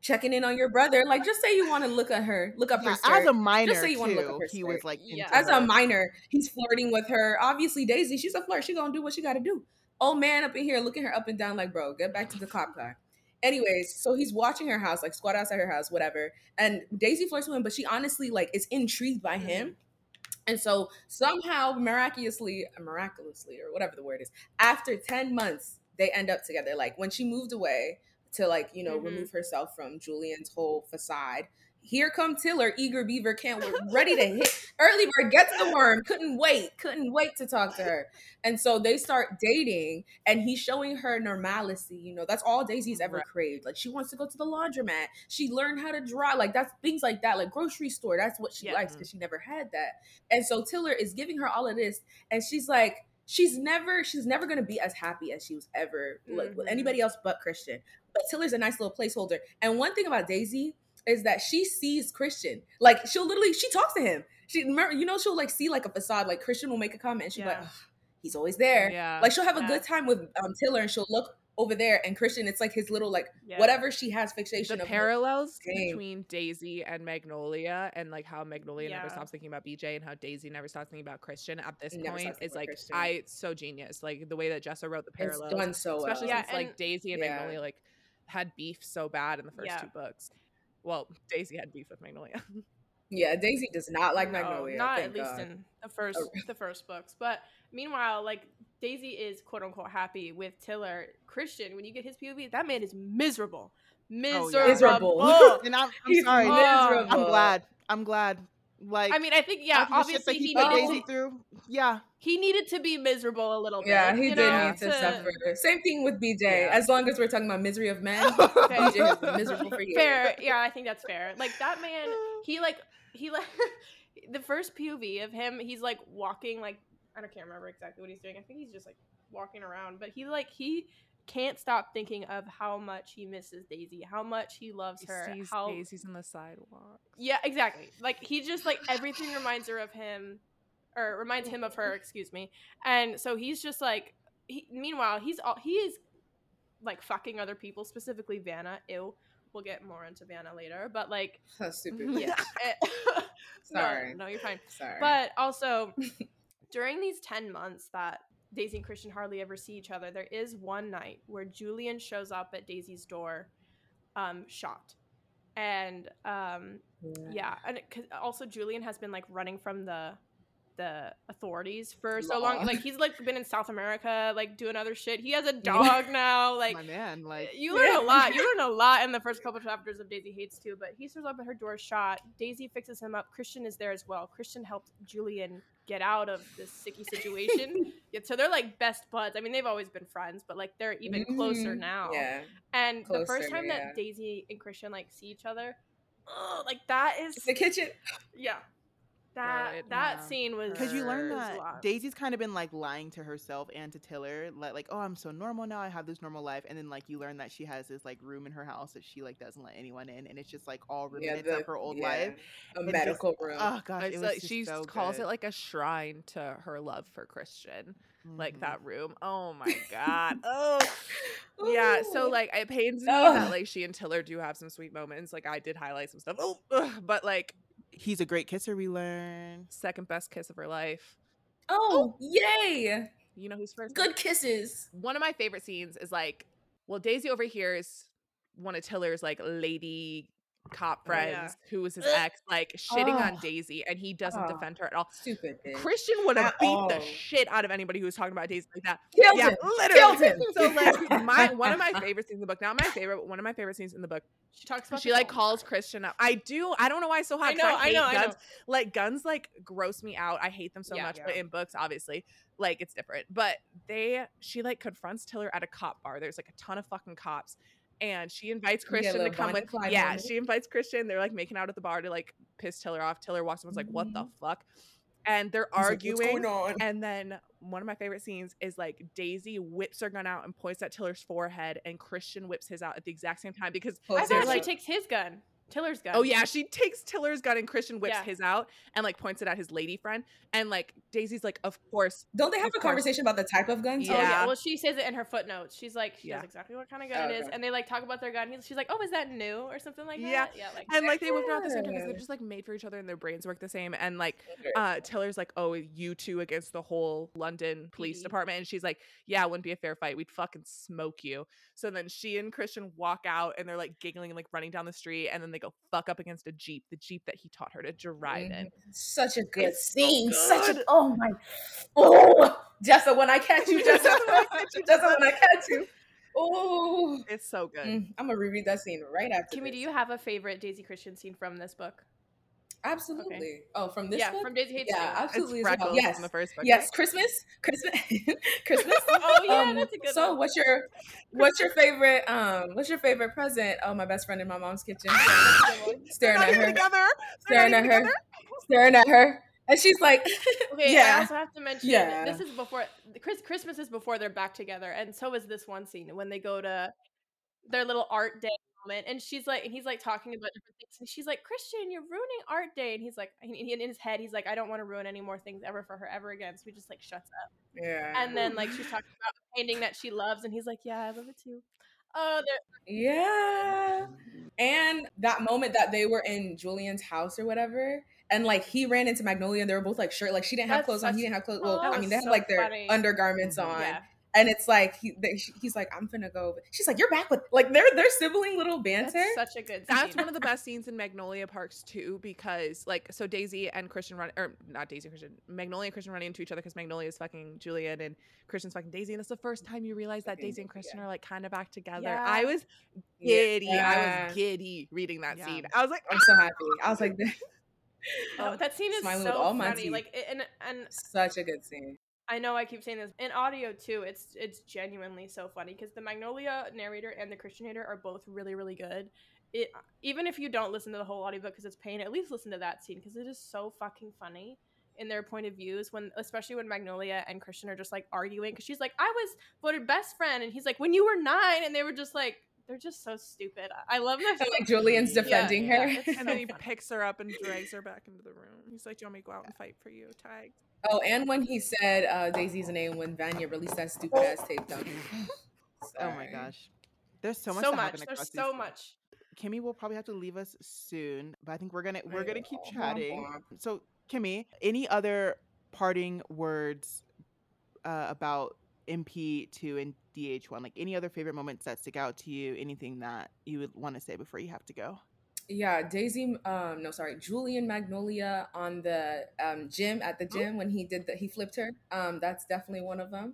checking in on your brother. Like just say you want to look at her, look up Yeah, her skirt. as a minor just say you wanna look too, up her he was like Yeah. As a minor, he's flirting with her. Obviously, Daisy, she's a flirt. She gonna do what she gotta do. Old man up in here looking her up and down like, bro, get back to the cop car. Anyways, so he's watching her house, like squat outside her house, whatever. And Daisy flirts with him, but she honestly like is intrigued by mm-hmm. him. And so somehow, miraculously, miraculously, or whatever the word is, after 10 months, they end up together. Like when she moved away to like, you know, Mhm. remove herself from Julian's whole facade. Here come Tiller, eager beaver, can't wait, ready to hit. Early bird gets the worm, couldn't wait, couldn't wait to talk to her. And so they start dating, and he's showing her normalcy. You know, that's all Daisy's ever Right. craved. Like she wants to go to the laundromat. She learned how to draw. Like that's things like that. Like grocery store. That's what she Yeah. likes because she never had that. And so Tiller is giving her all of this, and she's like, she's never, she's never gonna be as happy as she was ever like, with Mhm. anybody else but Christian. But Tiller's a nice little placeholder. And one thing about Daisy is that she sees Christian. Like she'll literally, she talks to him. She you know, she'll like see like a facade. Like Christian will make a comment, and she's like, Yeah. "Ugh, he's always there. Yeah. Like she'll have a good time with um Tiller, and she'll look over there, and Christian, it's like his little like Yeah. whatever she has fixation the of parallels between Daisy and Magnolia and like how Magnolia never stops thinking about BJ and how Daisy never stops thinking about Christian at this Never point is like Christian. I so genius. Like the way that Jessa wrote the It's parallels. done so well. especially Yeah, since like Daisy and Yeah. Magnolia like had beef so bad in the first Yeah. two books. Well, Daisy had beef with Magnolia. Yeah, Daisy does not like No, Magnolia. not at least God. in the first Oh. the first books. But meanwhile, like Daisy is quote unquote happy with Tiller. Christian, when you get his POV, that man is miserable. Oh, yeah. Miserable. Miserable. and I'm, I'm sorry. miserable. I'm glad. I'm glad. Like I mean, I think yeah, after the shit that obviously he put needed, Daisy to, through. Yeah, he needed to be miserable a little bit. Yeah, he did know, need to suffer. Same thing with BJ. Yeah. As long as we're talking about misery of men, Okay. BJ has been miserable for years. Fair, yeah, I think that's fair. Like that man, he like he like the first POV of him, he's like walking like I don't can't remember exactly what he's doing. I think he's just like walking around, but he like he can't stop thinking of how much he misses Daisy, how much he loves He her, sees how daisies on the sidewalk. yeah, exactly. Like he just like everything reminds her of him, or reminds him of her. Excuse me. And so he's just like. He, meanwhile, he's all he is like fucking other people, specifically Vanna. Ew. We'll get more into Vanna later, but like, That's stupid. yeah. eh, no, Sorry. no, you're fine. Sorry. But also, during these 10 months that Daisy and Christian hardly ever see each other, there is one night where Julian shows up at Daisy's door, um, shot. And um, yeah, and it, 'cause also Julian has been like running from the the authorities for so long. Like he's like been in South America, like doing other shit. He has a dog now. Like my man. Like you learn Yeah. a lot. You learn a lot in the first couple chapters of Daisy Haites too. But he shows up at her door shot. Daisy fixes him up. Christian is there as well. Christian helped Julian get out of this sicky situation. yeah, so they're like best buds. I mean, they've always been friends, but like they're even closer Mhm. now. Yeah. And the first time yeah. that Daisy and Christian like see each other, oh, like that is The kitchen. yeah. That it- that yeah. scene was Because you learn that. Daisy's kind of been like lying to herself and to Tiller, like, like, oh, I'm so normal now. I have this normal life, and then like you learn that she has this like room in her house that she like doesn't let anyone in, and it's just like all remnants of her old yeah, life. A and just- medical room. Oh gosh, It's it was like, she so calls good. it like a shrine to her love for Christian. Like Mhm. that room. Oh my god. Oh yeah. So like it pains me Ugh. that like she and Tiller do have some sweet moments. Like I did highlight some stuff. Oh, ugh, but like He's a great kisser. We learn. second best kiss of her life. Oh, oh, yay! You know who's first? Good kisses. One of my favorite scenes is like, well, Daisy overhears one of Tiller's like lady cop Oh, yeah. friends who was his ex like shitting oh. on Oh. Daisy and he doesn't Oh. defend her at all. Stupid. Bitch. Christian would have beat all. the shit out of anybody who was talking about Daisy like that. Killed yeah, him. literally. So like my one of my favorite scenes in the book, not my favorite, but one of my favorite scenes in the book, she talks about she like the calls. Christian up. I do. I don't know why it's so hot. I know, I hate know, I guns. know. Like guns like gross me out. I hate them so Yeah. much. But in books, obviously, like it's different. But they she like confronts Tiller at a cop bar. There's like a ton of fucking cops. And she invites You get a Christian to come with. and Yeah, moment. she invites Christian. They're like making out at the bar to like piss Tiller off. Tiller walks up and is like, "What the mm-hmm. fuck?" And they're He's like, arguing. What's going on? And then one of my favorite scenes is like Daisy whips her gun out and points at Tiller's forehead, and Christian whips his out at the exact same time because I Close they're thought like- she takes his gun, Tiller's gun. oh yeah, she takes Tiller's gun and Christian whips Yeah. his out and like points it at his lady friend, and like Daisy's like, of course, Don't they have a course. conversation about the type of gun? too? Oh, yeah. Yeah. Well, she says it in her footnotes. She's like, she Yeah. knows exactly what kind of gun it is, Okay. and they like talk about their gun. He's, she's like, oh, is that new or something like that? Yeah, like and like they whip it out the same time because they're just like made for each other and their brains work the same, and like uh Tiller's like, oh, you two against the whole London police PD. department, and she's like, yeah, it wouldn't be a fair fight. We'd fucking smoke you. So then she and Christian walk out and they're like giggling and like running down the street, and then they go fuck up against a jeep, the jeep that he taught her to drive in. Mhm. Such a good It's so scene. Such a oh my oh Jessa when I catch you, Jessa Jessa, when I catch you, Jessa when I catch you. Oh, It's so good. I'm gonna reread that scene right after. Kimmy, do you have a favorite Daisy Christian scene from this book? Absolutely. Oh, from this yeah, book? from Daisy Haites yeah. Absolutely. Yes, in the first book. yes. Christmas, Christmas, Christmas. Oh yeah, Um, that's a good one. so one. what's your what's your favorite um what's your favorite present? Oh, my best friend in my mom's kitchen. Staring at her, together. Staring at her, together. staring at her, and she's like, Okay, I also have to mention Yeah. this is before Chris Christmas is before they're back together, and so is this one scene when they go to their little art day moment, and she's like, and he's like talking about different things, and she's like, Christian, you're ruining art day, and he's like, and in his head, he's like, I don't want to ruin any more things ever for her ever again, so he just like shuts up, yeah, and then like she's talking about a painting that she loves, and he's like, Yeah, I love it too. Oh, yeah, and that moment that they were in Julian's house or whatever. And like he ran into Magnolia, and they were both like shirt, like she didn't have That's clothes on, he didn't have clothes. Oh, Well, I mean, they so like their funny. undergarments Mhm. on, yeah. And it's like he, they, he's like, I'm gonna go. She's like, you're back with like they're they're sibling little banter. That's such a good. scene. That's one of the best scenes in Magnolia Parks too, because like so Daisy and Christian run or not Daisy and Christian Magnolia and Christian running into each other because Magnolia is fucking Julian and Christian's fucking Daisy, and it's the first time you realize that Daisy and yeah. Christian are like kind of back together. Yeah. I was giddy. I was giddy reading that Yeah. scene. I was like, I'm so happy. I was like, Oh, that scene is Smiling so all my funny. Like, and and Such a good scene. I know I keep saying this in audio too. It's it's genuinely so funny because the Magnolia narrator and the Christian narrator are both really really good. It even if you don't listen to the whole audiobook because it's pain, at least listen to that scene because it is so fucking funny in their point of views when especially when Magnolia and Christian are just like arguing because she's like I was voted best friend and he's like when you were nine and they were just like they're just so stupid. I love this. And, like Julian's defending yeah, her. it's And then he picks her up and drags her back into the room. He's like, "Do you want me to go out and fight for you, Tag?" Oh, and when he said uh, Daisy's name when Vanna released that stupid ass tape dump. Oh my gosh. There's so much so much. There's so these- much. Kimmy will probably have to leave us soon, but I think we're gonna we're gonna keep chatting. So Kimmy, any other parting words uh, about MP2 and DH1? Like any other favorite moments that stick out to you? Anything that you would want to say before you have to go? Yeah, Daisy. Um, no, sorry, Julian Magnolia on the um gym at the gym when he did the he flipped her. Um, that's definitely one of them.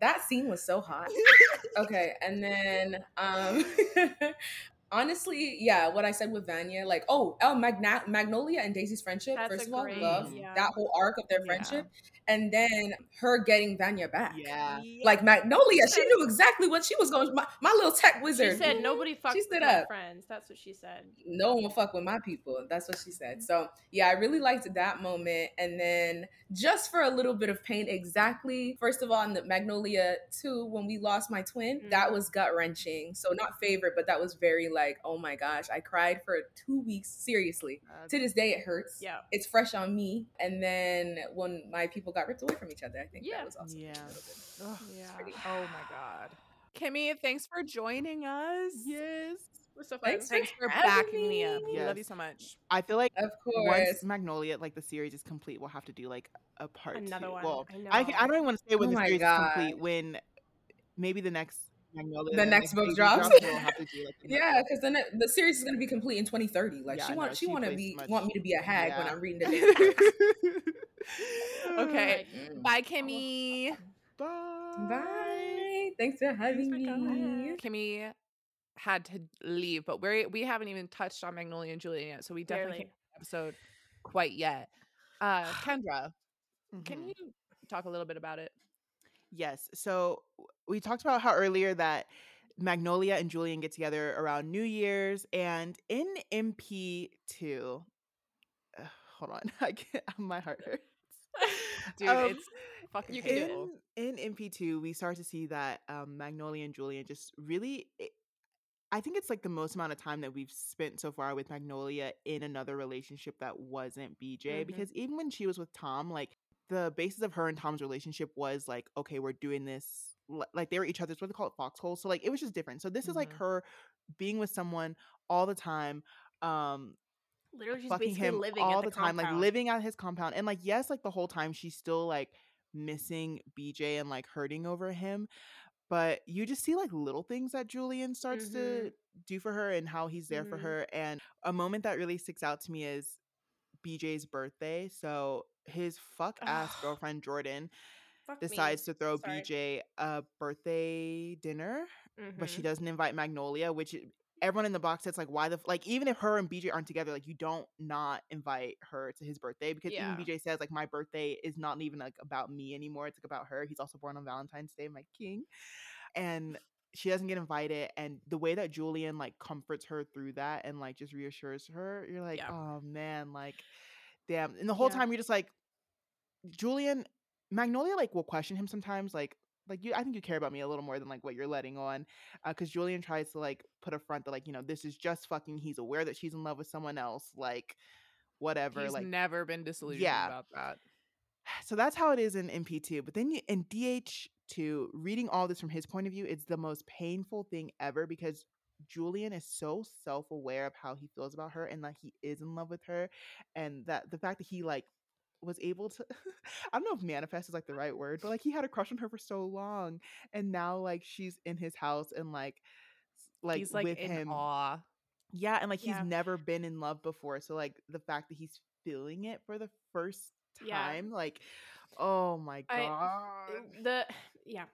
That scene was so hot. okay, and then um, honestly, yeah, what I said with Vanna, like, oh, oh, Magna- Magnolia and Daisy's friendship. That's first of all, great- love yeah. that whole arc of their Yeah. friendship, and then her getting Vanna back. Yeah. Like Magnolia, she knew exactly what she was going. My, my little tech wizard. She said nobody fucks She with stood my up. friends. That's what she said. no one will fuck with my people. That's what she said. So yeah, I really liked that moment. And then just for a little bit of pain, exactly. First of all, in the Magnolia 2, when we lost my twin, that Mhm. was gut wrenching. So not favorite, but that was very like, oh my gosh, I cried for two weeks. Seriously. Uh, To this day it hurts. Yeah. It's fresh on me. And then when my people got ripped away from each other, I think Yeah. that was also Yeah. a little bit. ugh, Yeah. Oh my god. Kimmy, thanks for joining us. yes. We're so fun. Thanks Thanks for having backing me up. me. We love you so much. I feel like Of course. once course. Magnolia, like the series is complete, we'll have to do like a part Another two. one. Well, I know. I, I don't even want to say when Oh the series God. is complete. When maybe the next Magnolia, The next book drops. we'll to do like Yeah, because then the series is gonna be complete in 2030. Like Yeah, she I want she, she want to be much- want me to be a hag when I'm reading the Daisy Okay. Mm. Bye, Kimmy. Bye. Bye. Thanks for having for me. Kimmy had to leave, but we we haven't even touched on Magnolia and Julian yet, so we definitely can't episode quite yet. Uh, Kendra, can Mhm. you talk a little bit about it? Yes. So we talked about how earlier that Magnolia and Julian get together around New Year's, and in MP2, uh, hold on, I can't, my heart hurts. Dude, Um, it's fucking you can do it. painful. in in MP2, we start to see that um, Magnolia and Julian just really. It, I think it's like the most amount of time that we've spent so far with Magnolia in another relationship that wasn't BJ. Mhm. Because even when she was with Tom, like the basis of her and Tom's relationship was like, okay, we're doing this. Like they were each other's what they call it foxhole. So like it was just different. So this is like Mhm. her being with someone all the time. Um, Literally, she's basically him living all at the, the, time, like living at his compound. And like, yes, like the whole time she's still like missing BJ and like hurting over him. But you just see like little things that Julian starts to Mhm. do for her and how he's there for Mhm. her. And a moment that really sticks out to me is BJ's birthday. So his fuck ass girlfriend Jordan Fuck me. decides to throw Sorry. BJ a birthday dinner but she Mhm. doesn't invite Magnolia, which everyone in the box says like, why the f-? like even if her and BJ aren't together, like you don't not invite her to his birthday because Yeah. even BJ says like my birthday is not even like about me anymore. It's like about her. He's also born on Valentine's Day, my king, and she doesn't get invited. And the way that Julian like comforts her through that and like just reassures her, you're like, Yeah. oh man, like damn. And the whole Yeah. time you're just like, Julian, Magnolia like will question him sometimes, like like you. I think you care about me a little more than like what you're letting on, uh, because Julian tries to like put a front that like you know this is just fucking. He's aware that she's in love with someone else, like whatever. He's like never been disillusioned Yeah. about that. so that's how it is in MP2. But then you, in DH2, reading all this from his point of view, it's the most painful thing ever because Julian is so self aware of how he feels about her and that he is in love with her, and that the fact that he like was able to I don't know if manifest is like the right word, but like he had a crush on her for so long and now like she's in his house and like like, He's like with in him. awe. Yeah, and like he's Yeah. never been in love before. So like the fact that he's feeling it for the first Yeah. time, like oh my I- god. the yeah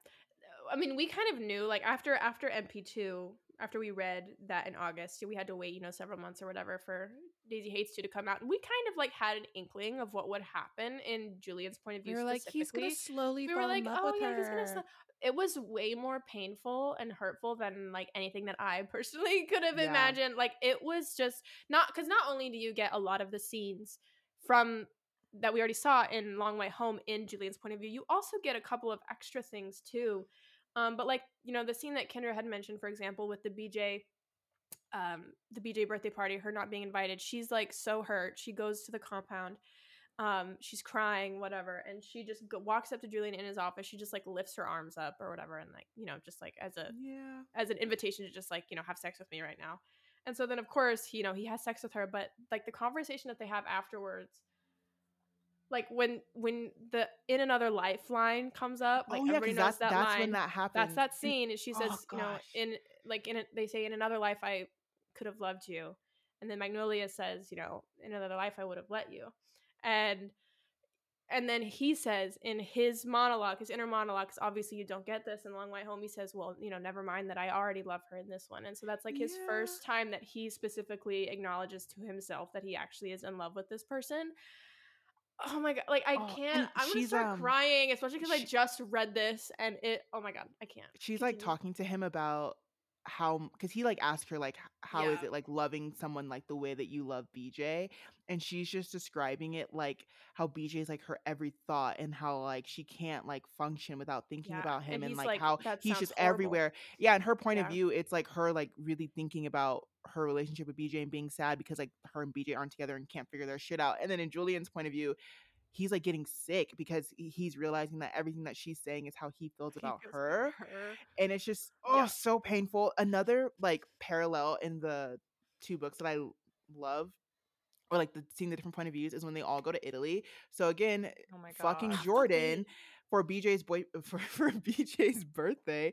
i mean we kind of knew like after after mp2 after we read that in august we had to wait you know several months or whatever for Daisy Haites to to come out, and we kind of like had an inkling of what would happen in Julian's point of view. We were like, he's gonna slowly we were like, oh yeah, her. he's gonna. Sl-. It was way more painful and hurtful than like anything that I personally could have Yeah. imagined. Like it was just not because not only do you get a lot of the scenes from that we already saw in Long Way Home in Julian's point of view, you also get a couple of extra things too. Um, but like you know the scene that Kendra had mentioned, for example, with the BJ um the BJ birthday party, her not being invited, she's like so hurt. She goes to the compound. Um, she's crying, whatever, and she just go- walks up to Julian in his office. She just like lifts her arms up or whatever, and like you know, just like as a Yeah. as an invitation to just like you know have sex with me right now. And so then of course you know he has sex with her, but like the conversation that they have afterwards, like when when the in another life line comes up, oh, like oh yeah, everybody knows that's that that's line. when that happens That's that mm. scene. And she Oh, says, you know, in like in a, they say in another life I could have loved you, and then Magnolia says, you know, in another life I would have let you, and and then he says in his monologue, his inner monologue, 'cause obviously you don't get this in Long Way Home. He says, well, you know, never mind that I already love her in this one, and so that's like his Yeah. first time that he specifically acknowledges to himself that he actually is in love with this person. Oh my god! Like I Oh, can't. I'm gonna start um, crying, especially because I just read this and it. Oh my god! I can't. she's like talking to him about how because he like asked her like how is Yeah. it like loving someone like the way that you love bj and she's just describing it like how bj is like her every thought and how like she can't like function without thinking Yeah, about him and and, like, like, how he's just horrible." everywhere yeah and her point of view it's like her like really thinking about her relationship with bj and being sad because like her and bj aren't together and can't figure their shit out and then in julian's point of view he's like getting sick because he's realizing that everything that she's saying is how he feels about her her. and it's just oh Yeah. so painful another like parallel in the two books that I love or like the seeing the different point of views is when they all go to italy so again oh my god. fucking Fucking- jordan for bj's boy for, for bj's birthday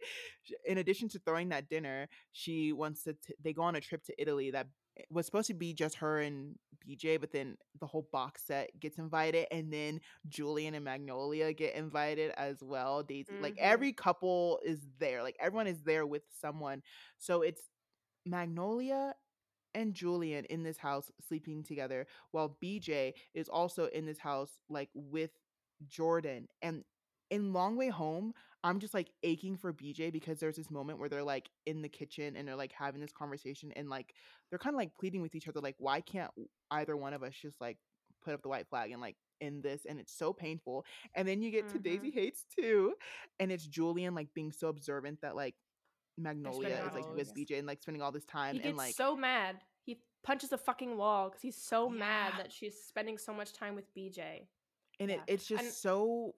in addition to throwing that dinner she wants to t- they go on a trip to italy that was supposed to be just her and bj but then the whole box set gets invited and then julian and magnolia get invited as well daisy like Mhm. every couple is there like everyone is there with someone so it's magnolia and Julian in this house sleeping together while BJ is also in this house like with Jordan and in Long Way Home I'm just like aching for BJ because there's this moment where they're like in the kitchen and they're like having this conversation and like they're kind of like pleading with each other like why can't either one of us just like put up the white flag and like in this and it's so painful and then you get to mm-hmm. Daisy Haites too and it's Julian like being so observant that like Magnolia is like with hours. BJ and like spending all this time He and like so mad. He punches a fucking wall because he's so mad that she's spending so much time with BJ. and Yeah. it, it's just And- so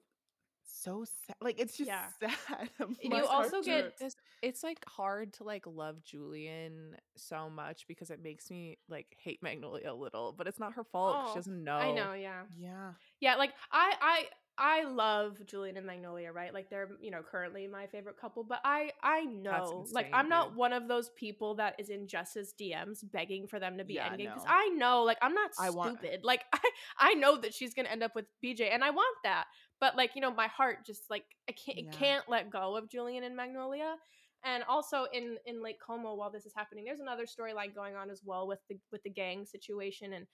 so sad like it's just Yeah. sad you also get- hurts. it's, like hard to like love Julian so much because it makes me like hate Magnolia a little, but it's not her fault. Oh, she doesn't know. I know, yeah. yeah Yeah, like I I I love Julian and Magnolia, right? Like they're, you know, currently my favorite couple, but I I know like I'm not dude. one of those people that is in Jess's DMs begging for them to be Yeah, endgame because no. I know like I'm not I want- stupid. Like I I know that she's going to end up with BJ and I want that. But like, you know, my heart just like I can't Yeah. can't let go of Julian and Magnolia. And also in in Lake Como while this is happening, there's another storyline going on as well with the with the gang situation and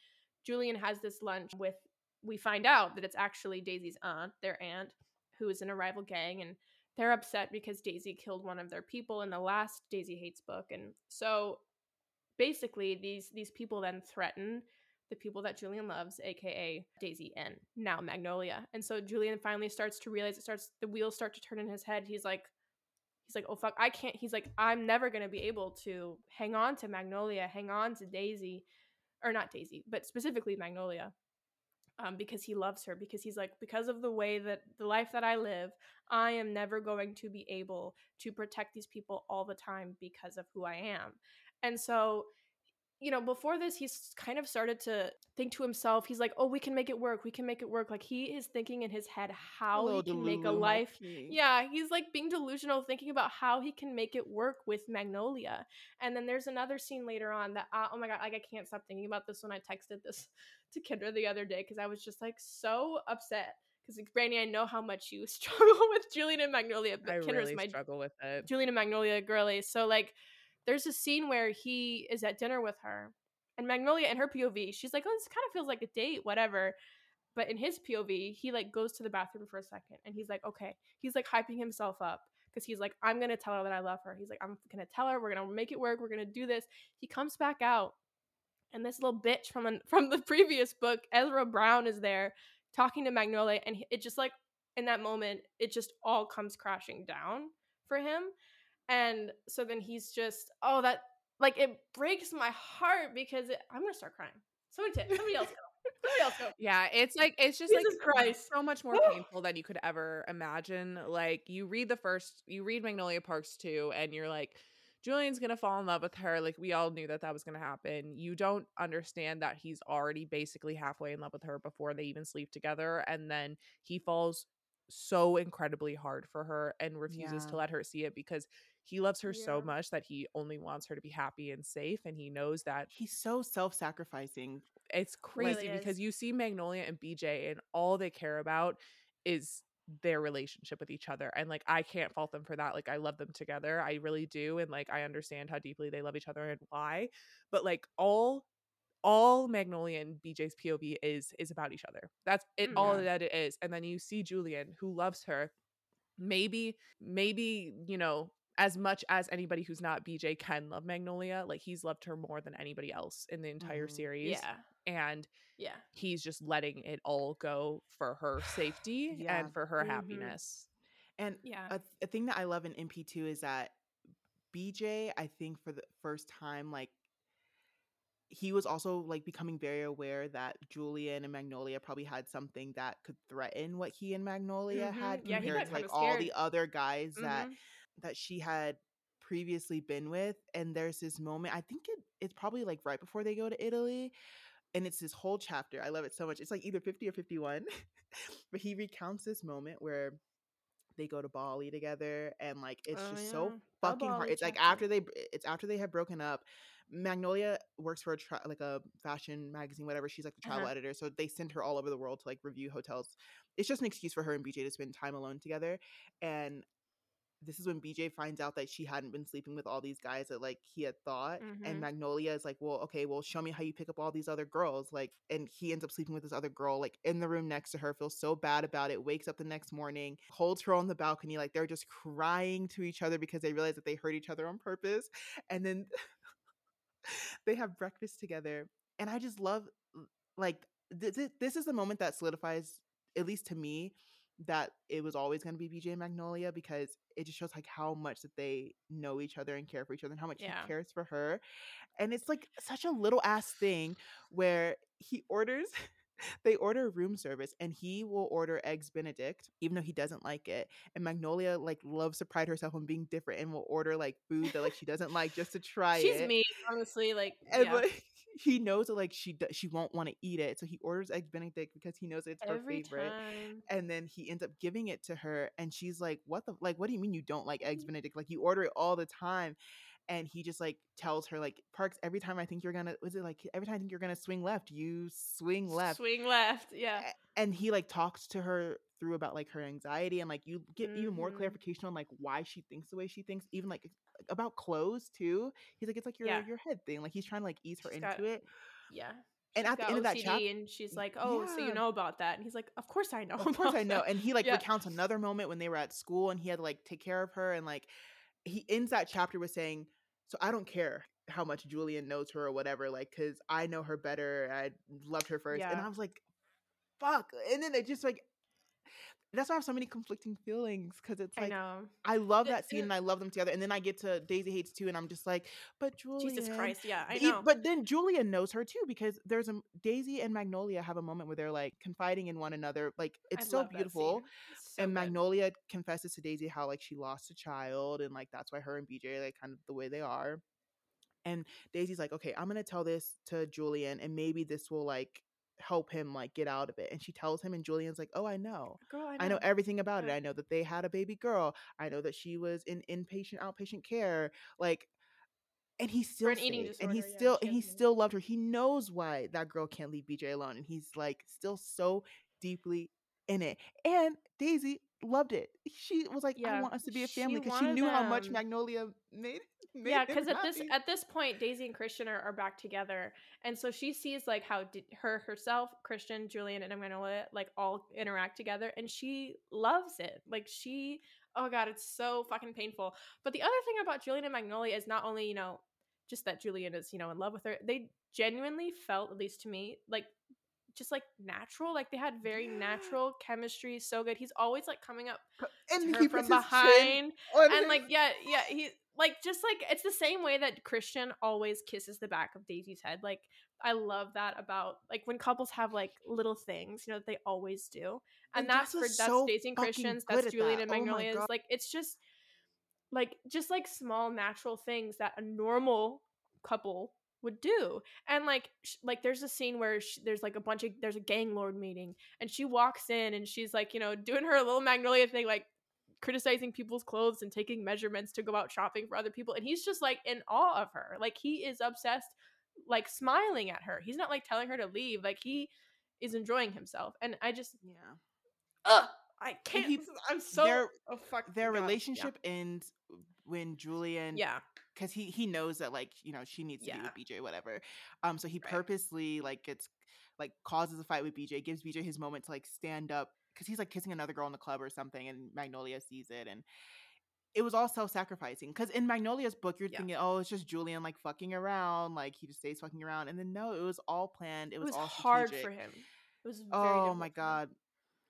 Julian has this lunch with we find out that it's actually Daisy's aunt, their aunt, who is in a rival gang, and they're upset because Daisy killed one of their people in the last Daisy Haites book. And so basically these these people then threaten the people that Julian loves, aka Daisy and now Magnolia. And so Julian finally starts to realize it starts the wheels start to turn in his head. He's like he's like, "Oh fuck, I can't." He's like, "I'm never going to be able to hang on to Magnolia, hang on to Daisy or not Daisy, but specifically Magnolia." Um, because he loves her, because he's like, because of the way that the life that I live, I am never going to be able to protect these people all the time because of who I am. And so, you know, before this, he's kind of started to think to himself, he's like, oh, we can make it work. We can make it work. Like he is thinking in his head how he Little can make a life. Yeah, he's like being delusional, thinking about how he can make it work with Magnolia. And then there's another scene later on that, uh, oh my God, like I can't stop thinking about this when I texted this to Kendra the other day because I was just like so upset. Because, like, Brandi, I know how much you struggle with Julian and Magnolia, but I Kendra's really my struggle with it. Julian and Magnolia girly. So like there's a scene where he is at dinner with her And Magnolia in her POV, she's like, "Oh, this kind of feels like a date, whatever." But in his POV, he like goes to the bathroom for a second and he's like, "Okay." He's like hyping himself up because he's like, "I'm to tell her that I love her." He's like, "I'm to tell her. We're to make it work. We're to do this." He comes back out and this little bitch from an, from the previous book, Ezra Brown is there talking to Magnolia and it just like in that moment, it just all comes crashing down for him. And so then he's just, oh, that like it breaks my heart because it, I'm gonna start crying. Somebody, t- somebody else go. Somebody else go. Yeah, it's like it's just Jesus like Christ. so much more painful than you could ever imagine. Like you read the first, you read Magnolia Parks 2 and you're like Julian's to fall in love with her. Like we all knew that that was to happen. You don't understand that he's already basically halfway in love with her before they even sleep together and then he falls so incredibly hard for her and refuses Yeah. to let her see it because he loves her so much that he only wants her to be happy and safe and he knows that He's so self-sacrificing. it's crazy Really because you see Magnolia and BJ and all they care about is their relationship with each other and like I can't fault them for that like I love them together I really do and like I understand how deeply they love each other and why but like all all Magnolia and BJ's POV is is about each other that's it mm, all Yeah. that it is and then you see Julian who loves her maybe maybe you know as much as anybody who's not BJ can love Magnolia like he's loved her more than anybody else in the entire Mhm. series Yeah. and Yeah. he's just letting it all go for her safety Yeah. and for her Mhm. happiness. And Yeah. a, a thing that I love in MP2 is that BJ, I think for the first time, like he was also like becoming very aware that Julian and Magnolia probably had something that could threaten what he and Magnolia Mhm. had Yeah, he compared got to like all the other guys that Mhm. That she had previously been with. And there's this moment, I think it, it's probably like right before they go to Italy. And it's this whole chapter. I love it so much. It's like either 50 or 51. but he recounts this moment where they go to Bali together and like it's Oh, just yeah. so fucking hard. It's like after they it's after they have broken up. Magnolia works for a tra- like a fashion magazine, whatever. She's like the travel Uh-huh. editor, so they send her all over the world to like review hotels. It's just an excuse for her and BJ to spend time alone together. And this is when BJ finds out that she hadn't been sleeping with all these guys that like he had thought. Mhm. And Magnolia is like, well, okay, well, show me how you pick up all these other girls. Like, and he ends up sleeping with this other girl, like in the room next to her, feels so bad about it, wakes up the next morning, holds her on the balcony, like they're just crying to each other because they realize that they hurt each other on purpose. And then they have breakfast together. And I just love like th- th- this is the moment that solidifies, at least to me, that it was always going to be BJ and Magnolia because it just shows like how much that they know each other and care for each other and how much Yeah. he cares for her. And it's like such a little ass thing where he orders they order room service and he will order eggs benedict even though he doesn't like it and magnolia like loves to pride herself on being different and will order like food that like she doesn't like just to try She's it me, honestly. Like, and yeah. like, he knows that like she she won't want to eat it, so he orders eggs Benedict because he knows it's her favorite. time. And then he ends up giving it to her, and she's like, "What the like? What do you mean you don't like eggs Benedict? Like you order it all the time." And he just like tells her like, "Parks, every time I think you're gonna was it like every time I think you're gonna swing left, you swing left." Swing left. Yeah. And he like talks to her through about like her anxiety and like you get even more Mhm. clarification on like why she thinks the way she thinks even like about clothes too he's like it's like your Yeah. your head thing like he's trying to like ease her She's into got- it Yeah. and at the end of that OCD chapter and she's like, "Oh, so you know about that?" And he's like, "Of course I know." of course i know that." and he like Yeah. recounts another moment when they were at school and he had to like take care of her and like he ends that chapter with saying so i don't care how much julian knows her or whatever like because i know her better i loved her first and i was like fuck and then it just like that's why I have so many conflicting feelings because it's I like know. I love that scene and I love them together. And then I get to Daisy Haites too, and I'm just like, but Julian. Jesus Christ. Yeah, I know. But then Julian knows her too because there's a Daisy and Magnolia have a moment where they're like confiding in one another. Like I it's so beautiful. It's so and good. Magnolia confesses to Daisy how like she lost a child and like that's why her and BJ are, like kind of the way they are. And Daisy's like, okay, I'm gonna tell this to Julian, and maybe this will like help him like get out of it. And she tells him, and Julian's like, oh, I know. Girl, I know. I know everything about it. I know that they had a baby girl. I know that she was in inpatient, outpatient care. Like, and he still an eating stayed, and he yeah, still and he still loved her. He knows why that girl can't leave BJ alone, and he's like still so deeply in it. And Daisy loved it. She was like, "I want us to be a family" because she wanted knew how much. Magnolia made. Yeah because at this at this point daisy and christian are, are back together and so she sees like how d- her herself christian julian and magnolia like all interact together and she loves it. Like she oh god it's so fucking painful. But the other thing about julian and magnolia is not only you know just that julian is you know in love with her they genuinely felt at least to me like just like natural. Like they had very Yeah. natural chemistry so good. He's always like coming up and to her he from puts his chin behind and his- like yeah yeah he like just like it's the same way that christian always kisses the back of daisy's head like i love that about like when couples have like little things you know that they always do and, And that's for that's so daisy and christian's that's at julian that. and Oh magnolia's God. like it's just like just like small natural things that a normal couple would do and like sh- like there's a scene where sh- there's like a bunch of there's a gang lord meeting and she walks in and she's like you know doing her little magnolia thing like criticizing people's clothes and taking measurements to go out shopping for other people and he's just like in awe of her like he is obsessed like smiling at her he's not like telling her to leave like he is enjoying himself and i just yeah. ugh, i can't he- i'm so their- oh fuck Their God. Yeah. relationship ends when Julian yeah because he he knows that like you know she needs to Yeah. be with BJ whatever. Um, so he Right. purposely like gets like causes a fight with BJ, gives BJ his moment to like stand up because he's like kissing another girl in the club or something, and Magnolia sees it and. It was all self-sacrificing because in Magnolia's book, you're Yeah. thinking, "Oh, it's just Julian like fucking around, like he just stays fucking around." And then no, it was all planned. It it was, was, all hard strategic. for him it was very Oh my god,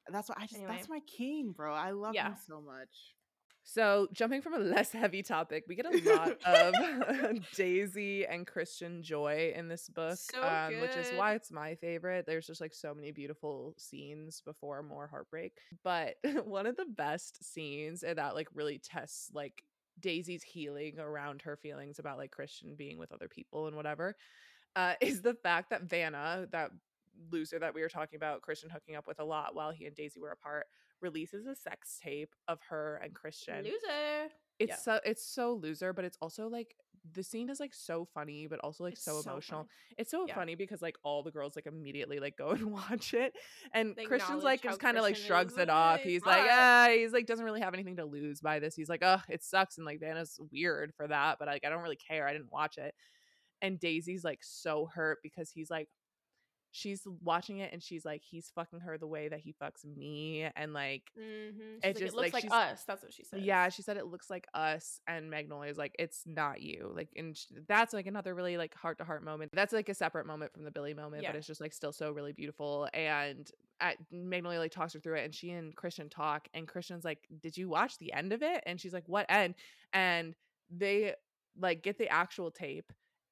that's what I just. Anyway. That's my king, bro. I love Yeah. him so much. So, jumping from a less heavy topic, we get a lot of Daisy and Christian joy in this book, So um, which is why it's my favorite. There's just like so many beautiful scenes before more heartbreak. But one of the best scenes and that like really tests like Daisy's healing around her feelings about like Christian being with other people and whatever uh, is the fact that Vanna, that loser that we were talking about, Christian hooking up with a lot while he and Daisy were apart, releases a sex tape of her and Christian. loser It's Yeah. so it's so loser, but it's also like the scene is like so funny, but also like so so emotional. funny. It's so Yeah. funny because like all the girls like immediately like go and watch it, and They Christian's like just kind of like shrugs it off. He's like, ah, he's like doesn't really have anything to lose by this. He's like, oh, it sucks, and like Vanna's weird for that, but like I don't really care. I didn't watch it, and Daisy's like so hurt because he's like. She's watching it and she's like, he's fucking her the way that he fucks me. And like, mm-hmm. It it, just, looks like, like, us that's what she said yeah, she said it looks like us, and Magnolia's like, it's not you. Like, and sh- that's like another really like heart to heart moment. That's like a separate moment from the Billy moment, but it's just like still so really beautiful. And at, Magnolia like talks her through it, and she and Christian talk, and Christian's like, did you watch the end of it? And she's like, what end? And they like get the actual tape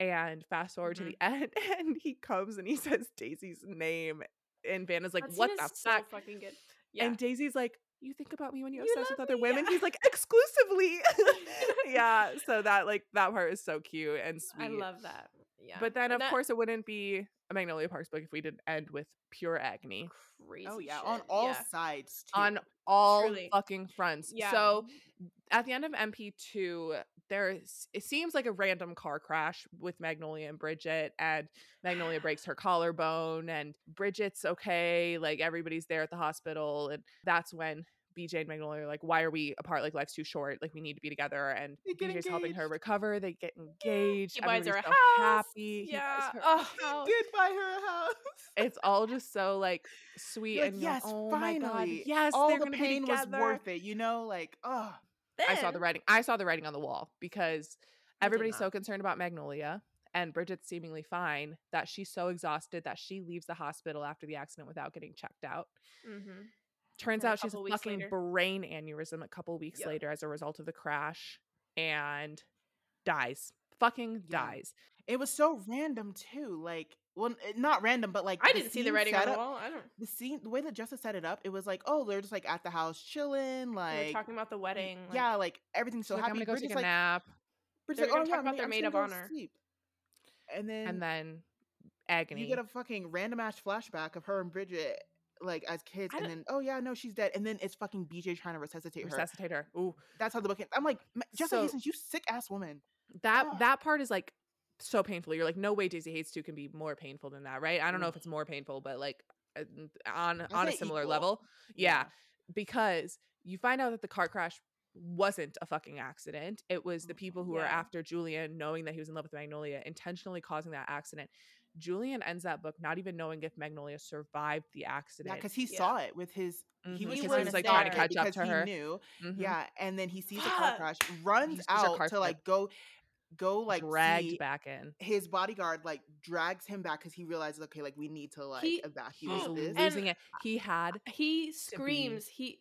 and fast forward to mm-hmm. the end, and he comes and he says Daisy's name, and Vanna's like, That what the is fuck? so fucking good yeah And Daisy's like, you think about me when you You obsess with other me, women? yeah. He's like, exclusively. yeah. So that like that part is so cute and sweet. i love that yeah But then And of that course it wouldn't be a Magnolia Parks book if we didn't end with pure agony crazy Oh yeah, shit. on all yeah. sides too. on all Truly. fucking fronts. yeah So at the end of MP2, there's it seems like a random car crash with Magnolia and Bridget, and Magnolia breaks her collarbone, and Bridget's okay. Like everybody's there at the hospital, and that's when BJ and Magnolia are like, "Why are we apart? Like life's too short. Like we need to be together." And BJ's helping her recover. They get engaged. he buys her a Everybody's house so happy. He buys yeah her a oh house. did buy her a house. It's all just so like sweet like, and like, yes, oh finally. my god, yes, all the pain was worth it. You know, like oh, I saw the writing. I saw the writing on the wall because everybody's so concerned about Magnolia and Bridget's seemingly fine that she's so exhausted that she leaves the hospital after the accident without getting checked out. Mhm. Turns And a out she's a fucking later- brain aneurysm a couple weeks Yep. later as a result of the crash and dies. Fucking Yeah. dies. it was so random too. Like, well, eh, not random, but like i didn't see the writing on the wall i don't The scene, the way that Justice set it up, it was like, oh, they're just like at the house chilling, like talking about the wedding like, yeah, like everything's so like, I'm gonna go Bridget's take a like, nap. Bridget's They were like, oh talk yeah, about their maid of honor. sleep. And then, And then agony. you get a fucking random ass flashback of her and Bridget like as kids, and then oh yeah, no, she's dead, and then it's fucking BJ trying to resuscitate her. resuscitate her. Ooh. That's how the book ends. I'm like, "Ma- Jessica So- Hastings, you sick ass woman. that Ugh. that part is like so painful. You're like, no way, Daisy Haites two can be more painful than that, right? I don't know if it's more painful, but like uh, on I'd on a similar equal. level, yeah. Because you find out that the car crash wasn't a fucking accident. It was the people who were after Julian, knowing that he was in love with Magnolia, intentionally causing that accident. Julian ends that book not even knowing if Magnolia survived the accident. Yeah, because he Yeah. saw it with his. Mhm, He was, he was, like, trying to catch up to he her. Knew, Mhm. Yeah, and then he sees a car crash, runs out to like go, go like dragged see back in. his bodyguard like drags him back because he realizes okay like we need to like He- He evacuate was this. And- losing it. He had he screams he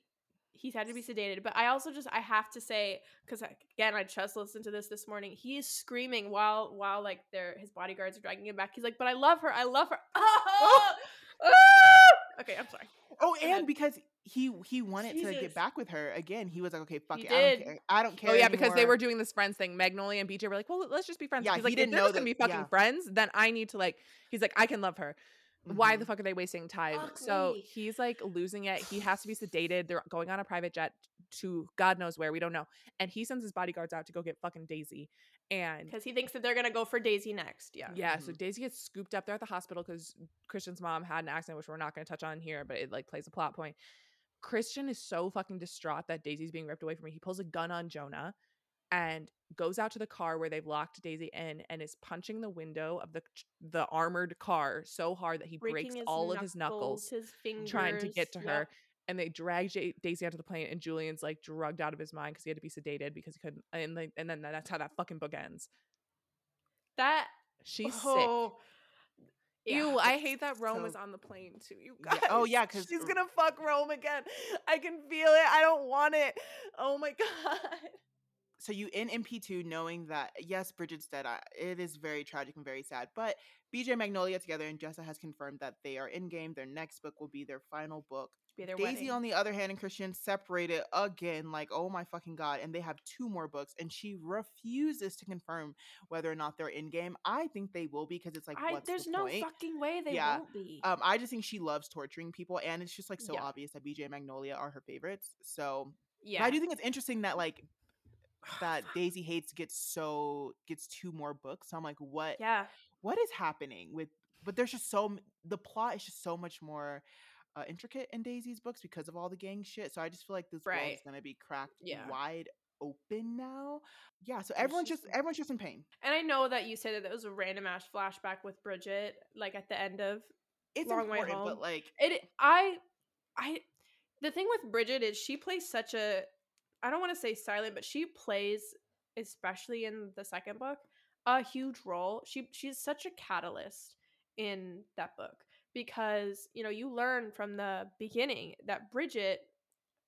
he's had to be sedated but i also just i have to say because again i just listened to this this morning he is screaming while while like their his bodyguards are dragging him back he's like but i love her i love her Ah! Ah! okay i'm sorry oh, and because he he wanted to get back with her again, he was like, okay, fuck He it, I don't care. I don't care. Oh yeah, because they were doing this friends thing. Magnolia and BJ were like, "Well, let's just be friends." Yeah, he's he like, didn't "If know gonna that- be fucking yeah. friends, then I need to like." He's like, "I can love her. Why the Mhm. fuck are they wasting time?" Fuck so me. he's like losing it. He has to be sedated. They're going on a private jet to God knows where. We don't know. And he sends his bodyguards out to go get fucking Daisy. And because he thinks that they're gonna go for daisy next yeah yeah, so Mhm. Daisy gets scooped up there at the hospital because Christian's mom had an accident, which we're not going to touch on here, but it like plays a plot point. Christian is so fucking distraught that Daisy's being ripped away from him. He pulls a gun on Jonah and goes out to the car where they've locked Daisy in and is punching the window of the the armored car so hard that he breaking breaks all of his knuckles his fingers trying to get to Yep. her. And they drag J- Daisy onto the plane, and Julian's like drugged out of his mind because he had to be sedated because he couldn't. And like, and then that's how that fucking book ends. that She's sick. Oh, yeah. Ew, I hate that Rome so- is on the plane too. You Yeah, guys. oh, yeah, 'cause she's gonna fuck Rome again. I can feel it. I don't want it. Oh my god. so you in MP2 knowing that yes, Bridget's dead. I, it is very tragic and very sad. But BJ Magnolia together and Jessa has confirmed that they are endgame. Their next book will be their final book. be their Daisy, wedding. on the other hand, and Christian separated again. Like, oh my fucking god! And they have two more books, and she refuses to confirm whether or not they're endgame. I think they will be because it's like, I, there's the no point? fucking way they Yeah, won't be Um, I just think she loves torturing people, and it's just like so Yeah. obvious that BJ and Magnolia are her favorites. So but yeah I do think it's interesting that like that Daisy Haites gets so gets two more books. So I'm like, what yeah what is happening with? But there's just so the plot is just so much more uh, intricate in Daisy's books because of all the gang shit. So I just feel like this world is gonna be cracked Yeah. wide open now. Yeah. So everyone's just- everyone's just in pain. and i know that you said that that was a random ass flashback with bridget like at the end of It's Long way important, but like it i i the thing with bridget is she plays such a i don't want to say silent but she plays especially in the second book a huge role she she's such a catalyst in that book because you know you learn from the beginning that bridget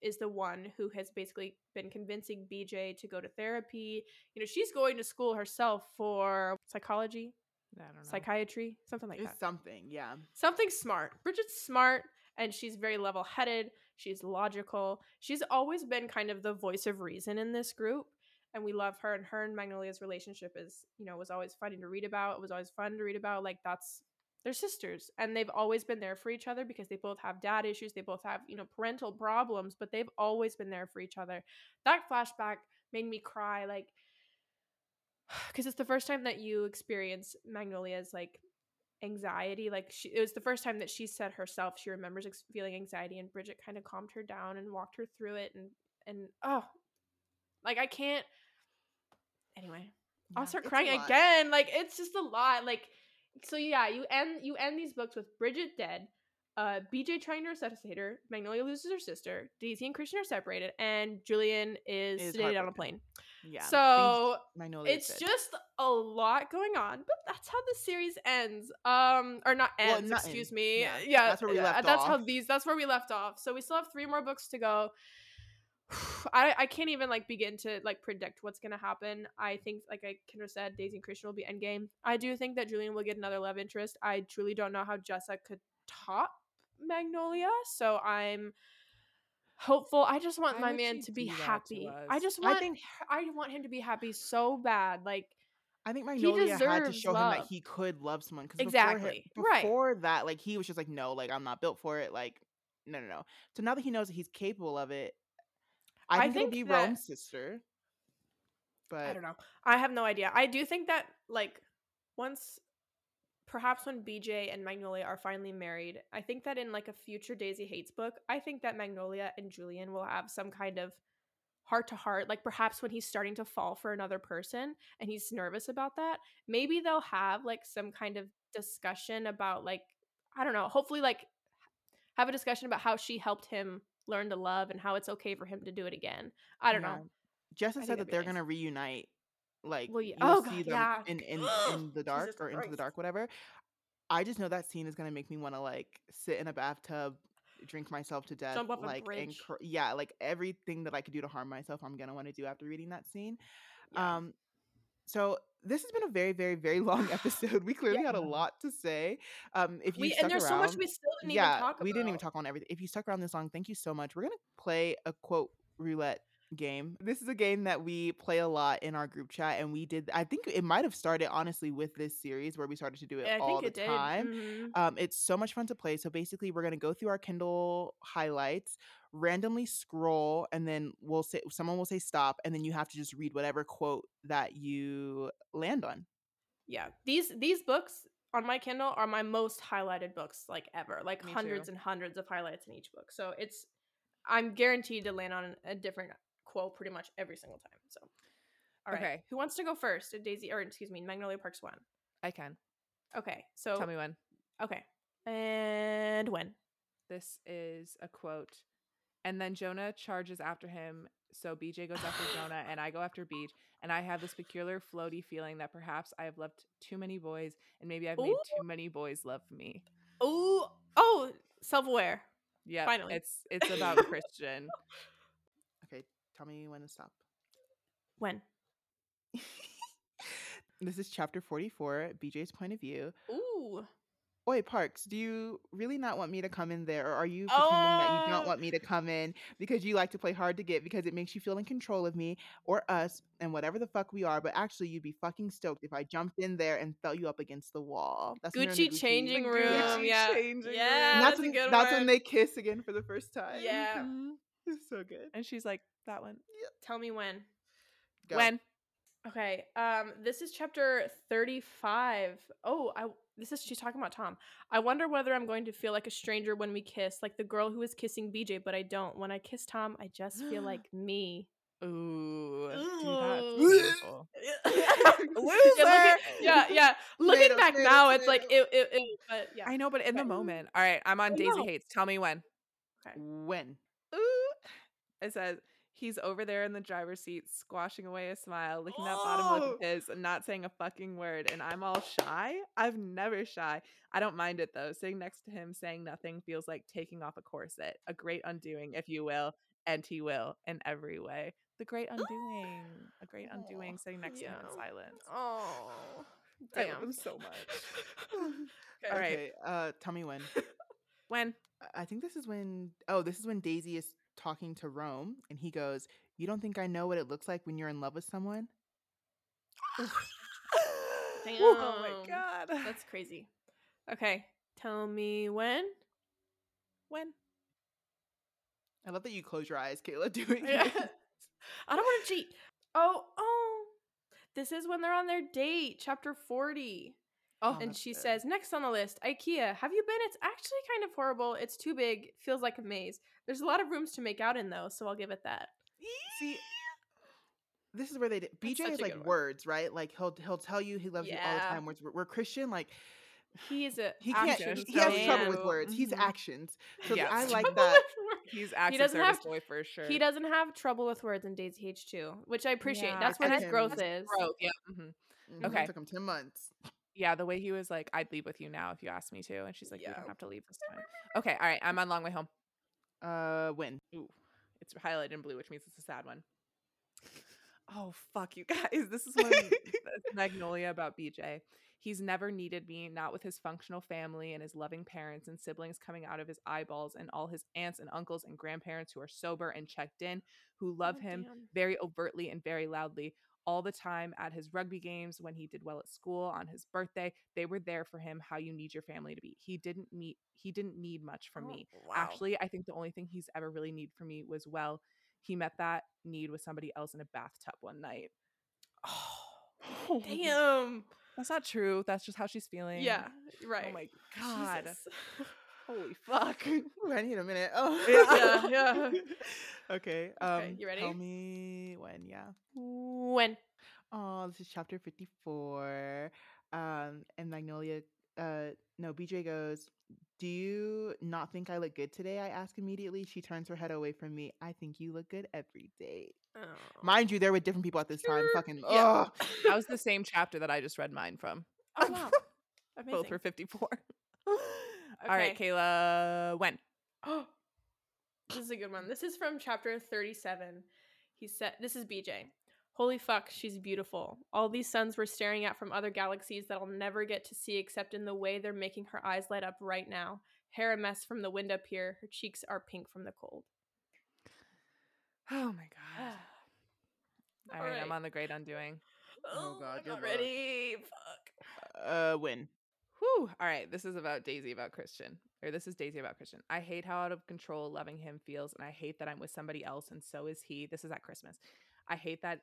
is the one who has basically been convincing bj to go to therapy you know she's going to school herself for psychology I don't know. psychiatry something like it's that something. Yeah. something smart. Bridget's smart and she's very level headed. She's logical. She's always been kind of the voice of reason in this group. And we love her. And her and Magnolia's relationship is, you know, was always funny to read about. It was always fun to read about. Like, that's, they're sisters. And they've always been there for each other because they both have dad issues. They both have, you know, parental problems, but they've always been there for each other. That flashback made me cry. Like, because it's the first time that you experience Magnolia's like anxiety like she it was the first time that she said herself she remembers ex- feeling anxiety and bridget kind of calmed her down and walked her through it and and oh like i can't anyway i'll start crying again like it's just a lot like so yeah you end you end these books with bridget dead uh bj trying to resuscitate her magnolia loses her sister daisy and christian are separated and julian is, Is sedated on a plane Yeah. so Magnolia it's just a lot going on, but that's how the series ends. Um, or not Well, ends. not excuse ends. me. Yeah, Yeah, that's where we uh, left That's how these. That's where we left off. So we still have three more books to go. I I can't even like begin to like predict what's gonna happen. I think like I Kendra said, Daisy and Christian will be endgame. I do think that Julian will get another love interest. I truly don't know how Jessa could top Magnolia, so I'm hopeful. I just want Why my man to be that to happy. I us? just I think- I want him to be happy so bad. Like I think Magnolia had to show him that he could love someone because Exactly, Before, right. before that, like he was just like, no, like I'm not built for it. Like, no, no, no. So now that he knows that he's capable of it, I I think, think it'll be that- Rome's sister. But I don't know. I have no idea. I do think that like once perhaps when BJ and Magnolia are finally married, I think that in like a future Daisy Haites book, I think that Magnolia and Julian will have some kind of heart to heart like perhaps when he's starting to fall for another person and he's nervous about that maybe they'll have like some kind of discussion about like i don't know hopefully like have a discussion about how she helped him learn to love and how it's okay for him to do it again i don't Yeah. know Jessa think said that they're nice. gonna reunite. Like Well, yeah- oh, see God, them yeah. in in in the dark Jesus or into the dark, whatever. I just know that scene is gonna make me want to like sit in a bathtub, drink myself to death, Jump off a like and cr- yeah, like everything that I could do to harm myself, I'm gonna want to do after reading that scene. Um, so this has been a very, very, very long episode. We clearly had a lot to say. Um, if you we, stuck and there's around, so much we still didn't yeah, even talk about we didn't even talk on everything. If you stuck around this long, thank you so much. We're gonna play a quote roulette game. This is a game that we play a lot in our group chat, and we did. I think it might have started honestly with this series where we started to do it Yeah, all the it time. Mhm. Um, it's so much fun to play. So basically, we're gonna go through our Kindle highlights, randomly scroll, and then we'll say someone will say stop, and then you have to just read whatever quote that you land on. yeah these these books on my kindle are my most highlighted books like ever like Me hundreds too. and hundreds of highlights in each book so it's i'm guaranteed to land on a different quote pretty much every single time so all right Okay. who wants to go first daisy or excuse me magnolia parks one I can. okay so Tell me when. okay and when This is a quote. And then Jonah charges after him. So BJ goes after Jonah, and I go after Beej. And I have this peculiar floaty feeling that perhaps I have loved too many boys, and maybe I've made too many boys love me. oh oh self-aware Yeah, Finally. it's it's about Christian. Okay, tell me when to stop. when this is chapter 44, BJ's point of view. ooh Oi, Parks, do you really not want me to come in there? Or are you pretending that you don't Oh. want me to come in because you like to play hard to get because it makes you feel in control of me or us and whatever the fuck we are? But actually, you'd be fucking stoked if I jumped in there and felt you up against the wall. That's when they're in Gucci changing room. Gucci yeah, changing yeah, room. And that's, that's, a when, good that's when they kiss again for the first time. Yeah. Mhm. It's so good. And she's like, that one. Tell me when. Go. When? Okay. Um. This is chapter thirty-five. Oh, I. This is she's talking about Tom. I wonder whether I'm going to feel like a stranger when we kiss, like the girl who was kissing BJ, but I don't. When I kiss Tom, I just feel like me. Ooh. Dude, Ooh. that's painful. yeah, looking, yeah, yeah. Looking Tomato, back tomato, now, it's like tomato. ew, ew, ew, but yeah. I know, but in the moment. All right, I'm on I Daisy know. Haites. Tell me when. When? It says he's over there in the driver's seat, squashing away a smile, licking that bottom lip Oh. of his, and not saying a fucking word. And I'm all shy. I've never shy. I don't mind it though. Sitting next to him, saying nothing, feels like taking off a corset. A great undoing, if you will, and he will in every way. The great undoing. A great undoing. Sitting next to him in silence. Oh, I damn. love him so much. Okay. All right. Okay, uh, tell me when. When? I think this is when. Oh, this is when Daisy is talking to Rome, and he goes, "You don't think I know what it looks like when you're in love with someone?" Oh my god. That's crazy. Okay, tell me when. when. I love that you close your eyes, Kayla, doing Yeah. this. I don't want to cheat. Oh, oh. This is when they're on their date, chapter 40. Oh, and she good. says, Next on the list, IKEA. Have you been? It's actually kind of horrible. It's too big. Feels like a maze. There's a lot of rooms to make out in, though, so I'll give it that. See, this is where they did. That's BJ is like words, right? Like he'll he'll tell you he loves you all the time. Words. we're, we're Christian, like He is a. he can't. actions He has man. trouble with words. He's Mhm. actions. So Yes. I like that. He's acts of doesn't service have- boy for sure. He doesn't have trouble with words in Daisy H too, which I appreciate. Yeah, That's where his growth that's is. Growth, yeah. hmm Mhm, Okay. It took him ten months. Yeah, the way he was like, I'd leave with you now if you asked me to. And she's like, You Yeah. don't have to leave this time. Okay, all right. I'm on long way home. Uh, when? Ooh, it's highlighted in blue, which means it's a sad one. Oh fuck you guys. This is that's Magnolia about BJ. He's never needed me, not with his functional family and his loving parents and siblings coming out of his eyeballs and all his aunts and uncles and grandparents who are sober and checked in, who love Oh, him very overtly and very loudly all the time at his rugby games when he did well at school on his birthday they were there for him how you need your family to be he didn't meet he didn't need much from Oh, me wow. actually i think the only thing he's ever really need from me was well he met that need with somebody else in a bathtub one night Oh, damn. that's not true that's just how she's feeling Yeah, right. oh my god. Holy fuck. Ooh, I need a minute. Oh, Yeah, yeah. okay. Um, you ready? Tell me when. Yeah. When? Oh, this is chapter fifty-four. Um, and Magnolia. Uh, no. BJ goes. Do you not think I look good today? I ask immediately. She turns her head away from me. I think you look good every day. Oh. Mind you, there were different people at this time. Fucking. Yeah. ugh. That was the same chapter that I just read mine from. Oh, wow. Both were 54. All right, Kayla, when? Oh, this is a good one. This is from chapter 37. He said, This is BJ. Holy fuck, she's beautiful. All these suns we're staring at from other galaxies that I'll never get to see except in the way they're making her eyes light up right now. Hair a mess from the wind up here. Her cheeks are pink from the cold. Oh my god. All right, I'm on the great undoing. Oh, God, I'm not luck. ready. Fuck. Uh, when? Whew. All right, this is about Daisy about Christian. Or this is Daisy about Christian. I hate how out of control loving him feels, and I hate that I'm with somebody else, and so is he. This is at Christmas. I hate that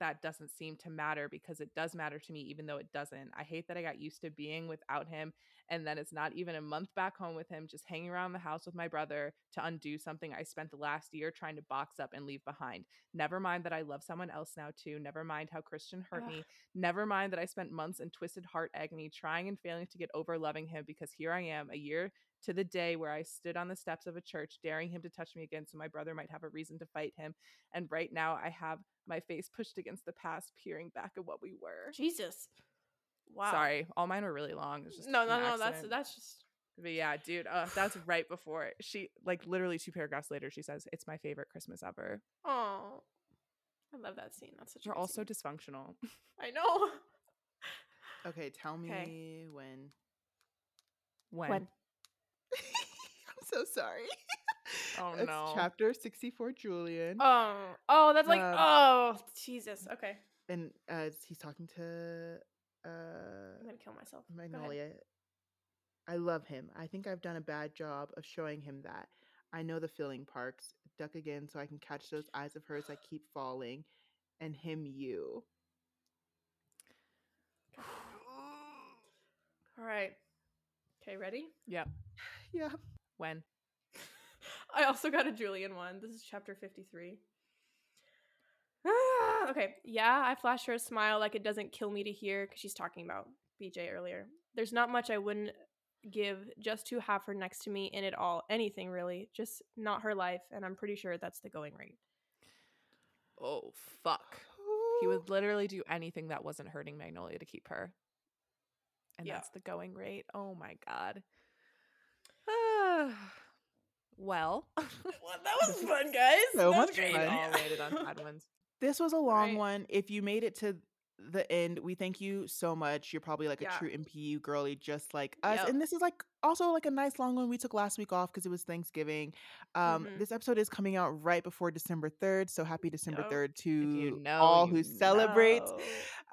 that doesn't seem to matter because it does matter to me, even though it doesn't. I hate that I got used to being without him, and then it's not even a month back home with him, just hanging around the house with my brother to undo something I spent the last year trying to box up and leave behind. Never mind that I love someone else now, too. Never mind how Christian hurt Ugh. me. Never mind that I spent months in twisted heart agony trying and failing to get over loving him because here I am, a year to the day where I stood on the steps of a church, daring him to touch me again so my brother might have a reason to fight him. And right now I have my face pushed against the past, peering back at what we were. Jesus. Wow. Sorry, all mine were really long. It was just No, no, no. That's that's just. But yeah, dude, uh, that's right before it. she like literally two paragraphs later. She says it's my favorite Christmas ever. Oh, I love that scene. That's such. a We're good all so scene. dysfunctional. I know. Okay, tell me Okay. when. When? When? So sorry. Oh It's no. Chapter 64, Julian. Oh, oh, that's like, Um, oh, Jesus. Okay, And uh, he's talking to uh, I'm gonna kill myself. Magnolia. I love him. I think I've done a bad job of showing him that. I know the feeling parks. Duck again so I can catch those eyes of hers that keep falling. And him, you. All right. Okay, ready? Yep. Yeah. When? I also got a Julian one. This is chapter 53. Ah, okay. Yeah, I flash her a smile like it doesn't kill me to hear because she's talking about BJ earlier. There's not much I wouldn't give just to have her next to me in it all. Anything really. Just not her life. And I'm pretty sure that's the going rate. Oh fuck. He would literally do anything that wasn't hurting Magnolia to keep her. And Yeah. that's the going rate. Oh my god. Well, Well, that was fun, guys. So That much great. we fun. all rated on sad ones. This was a long Right. one. If you made it to the end, we thank you so much. You're probably like Yeah. a true MPU girly, just like us. Yep. And this is like also like a nice long one. We took last week off because it was Thanksgiving. Um, Mhm. This episode is coming out right before December 3rd. So happy December Yep. 3rd to you know, all you who celebrate.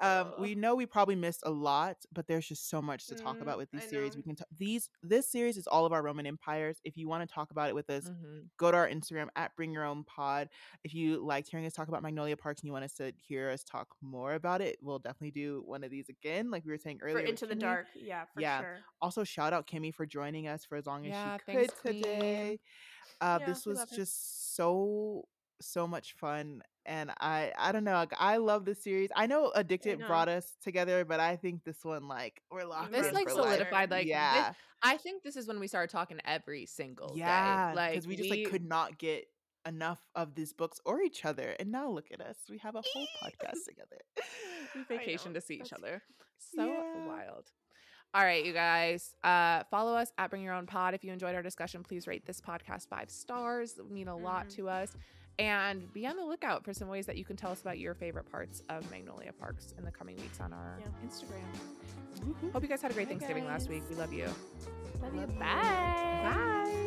Um, we know we probably missed a lot, but there's just so much to talk Mm, about with these I series. know. We can t- these this series is all of our Roman empires. If you want to talk about it with us, Mhm. go to our Instagram at Bring Your Own Pod. If you liked hearing us talk about Magnolia Parks and you want us to hear us talk more about it, we'll definitely do one of these again, like we were saying earlier. with Into the Kimmy. Dark. Yeah, for Yeah. sure. Also, shout out Kimmy for joining us for as long as Yeah, she could thanks, queen. today. Uh, Yeah, this was just so so much fun and i i don't know like, i love this series i know addicted know. brought us together but i think this one like we're locked This like for life. solidified like yeah I think this is when we started talking every single yeah day. Like because we just like could not get enough of these books or each other and now look at us we have a whole podcast together we I vacation to see each that's- other. So Yeah. wild. All right, you guys. Uh, follow us at Bring Your Own Pod. If you enjoyed our discussion, please rate this podcast five stars. It would mean a lot Mhm. to us. And be on the lookout for some ways that you can tell us about your favorite parts of Magnolia Parks in the coming weeks on our Yeah. Instagram. Woohoo. Hope you guys had a great Bye, Thanksgiving last week. We love you. Love you. Love you. Bye. Bye.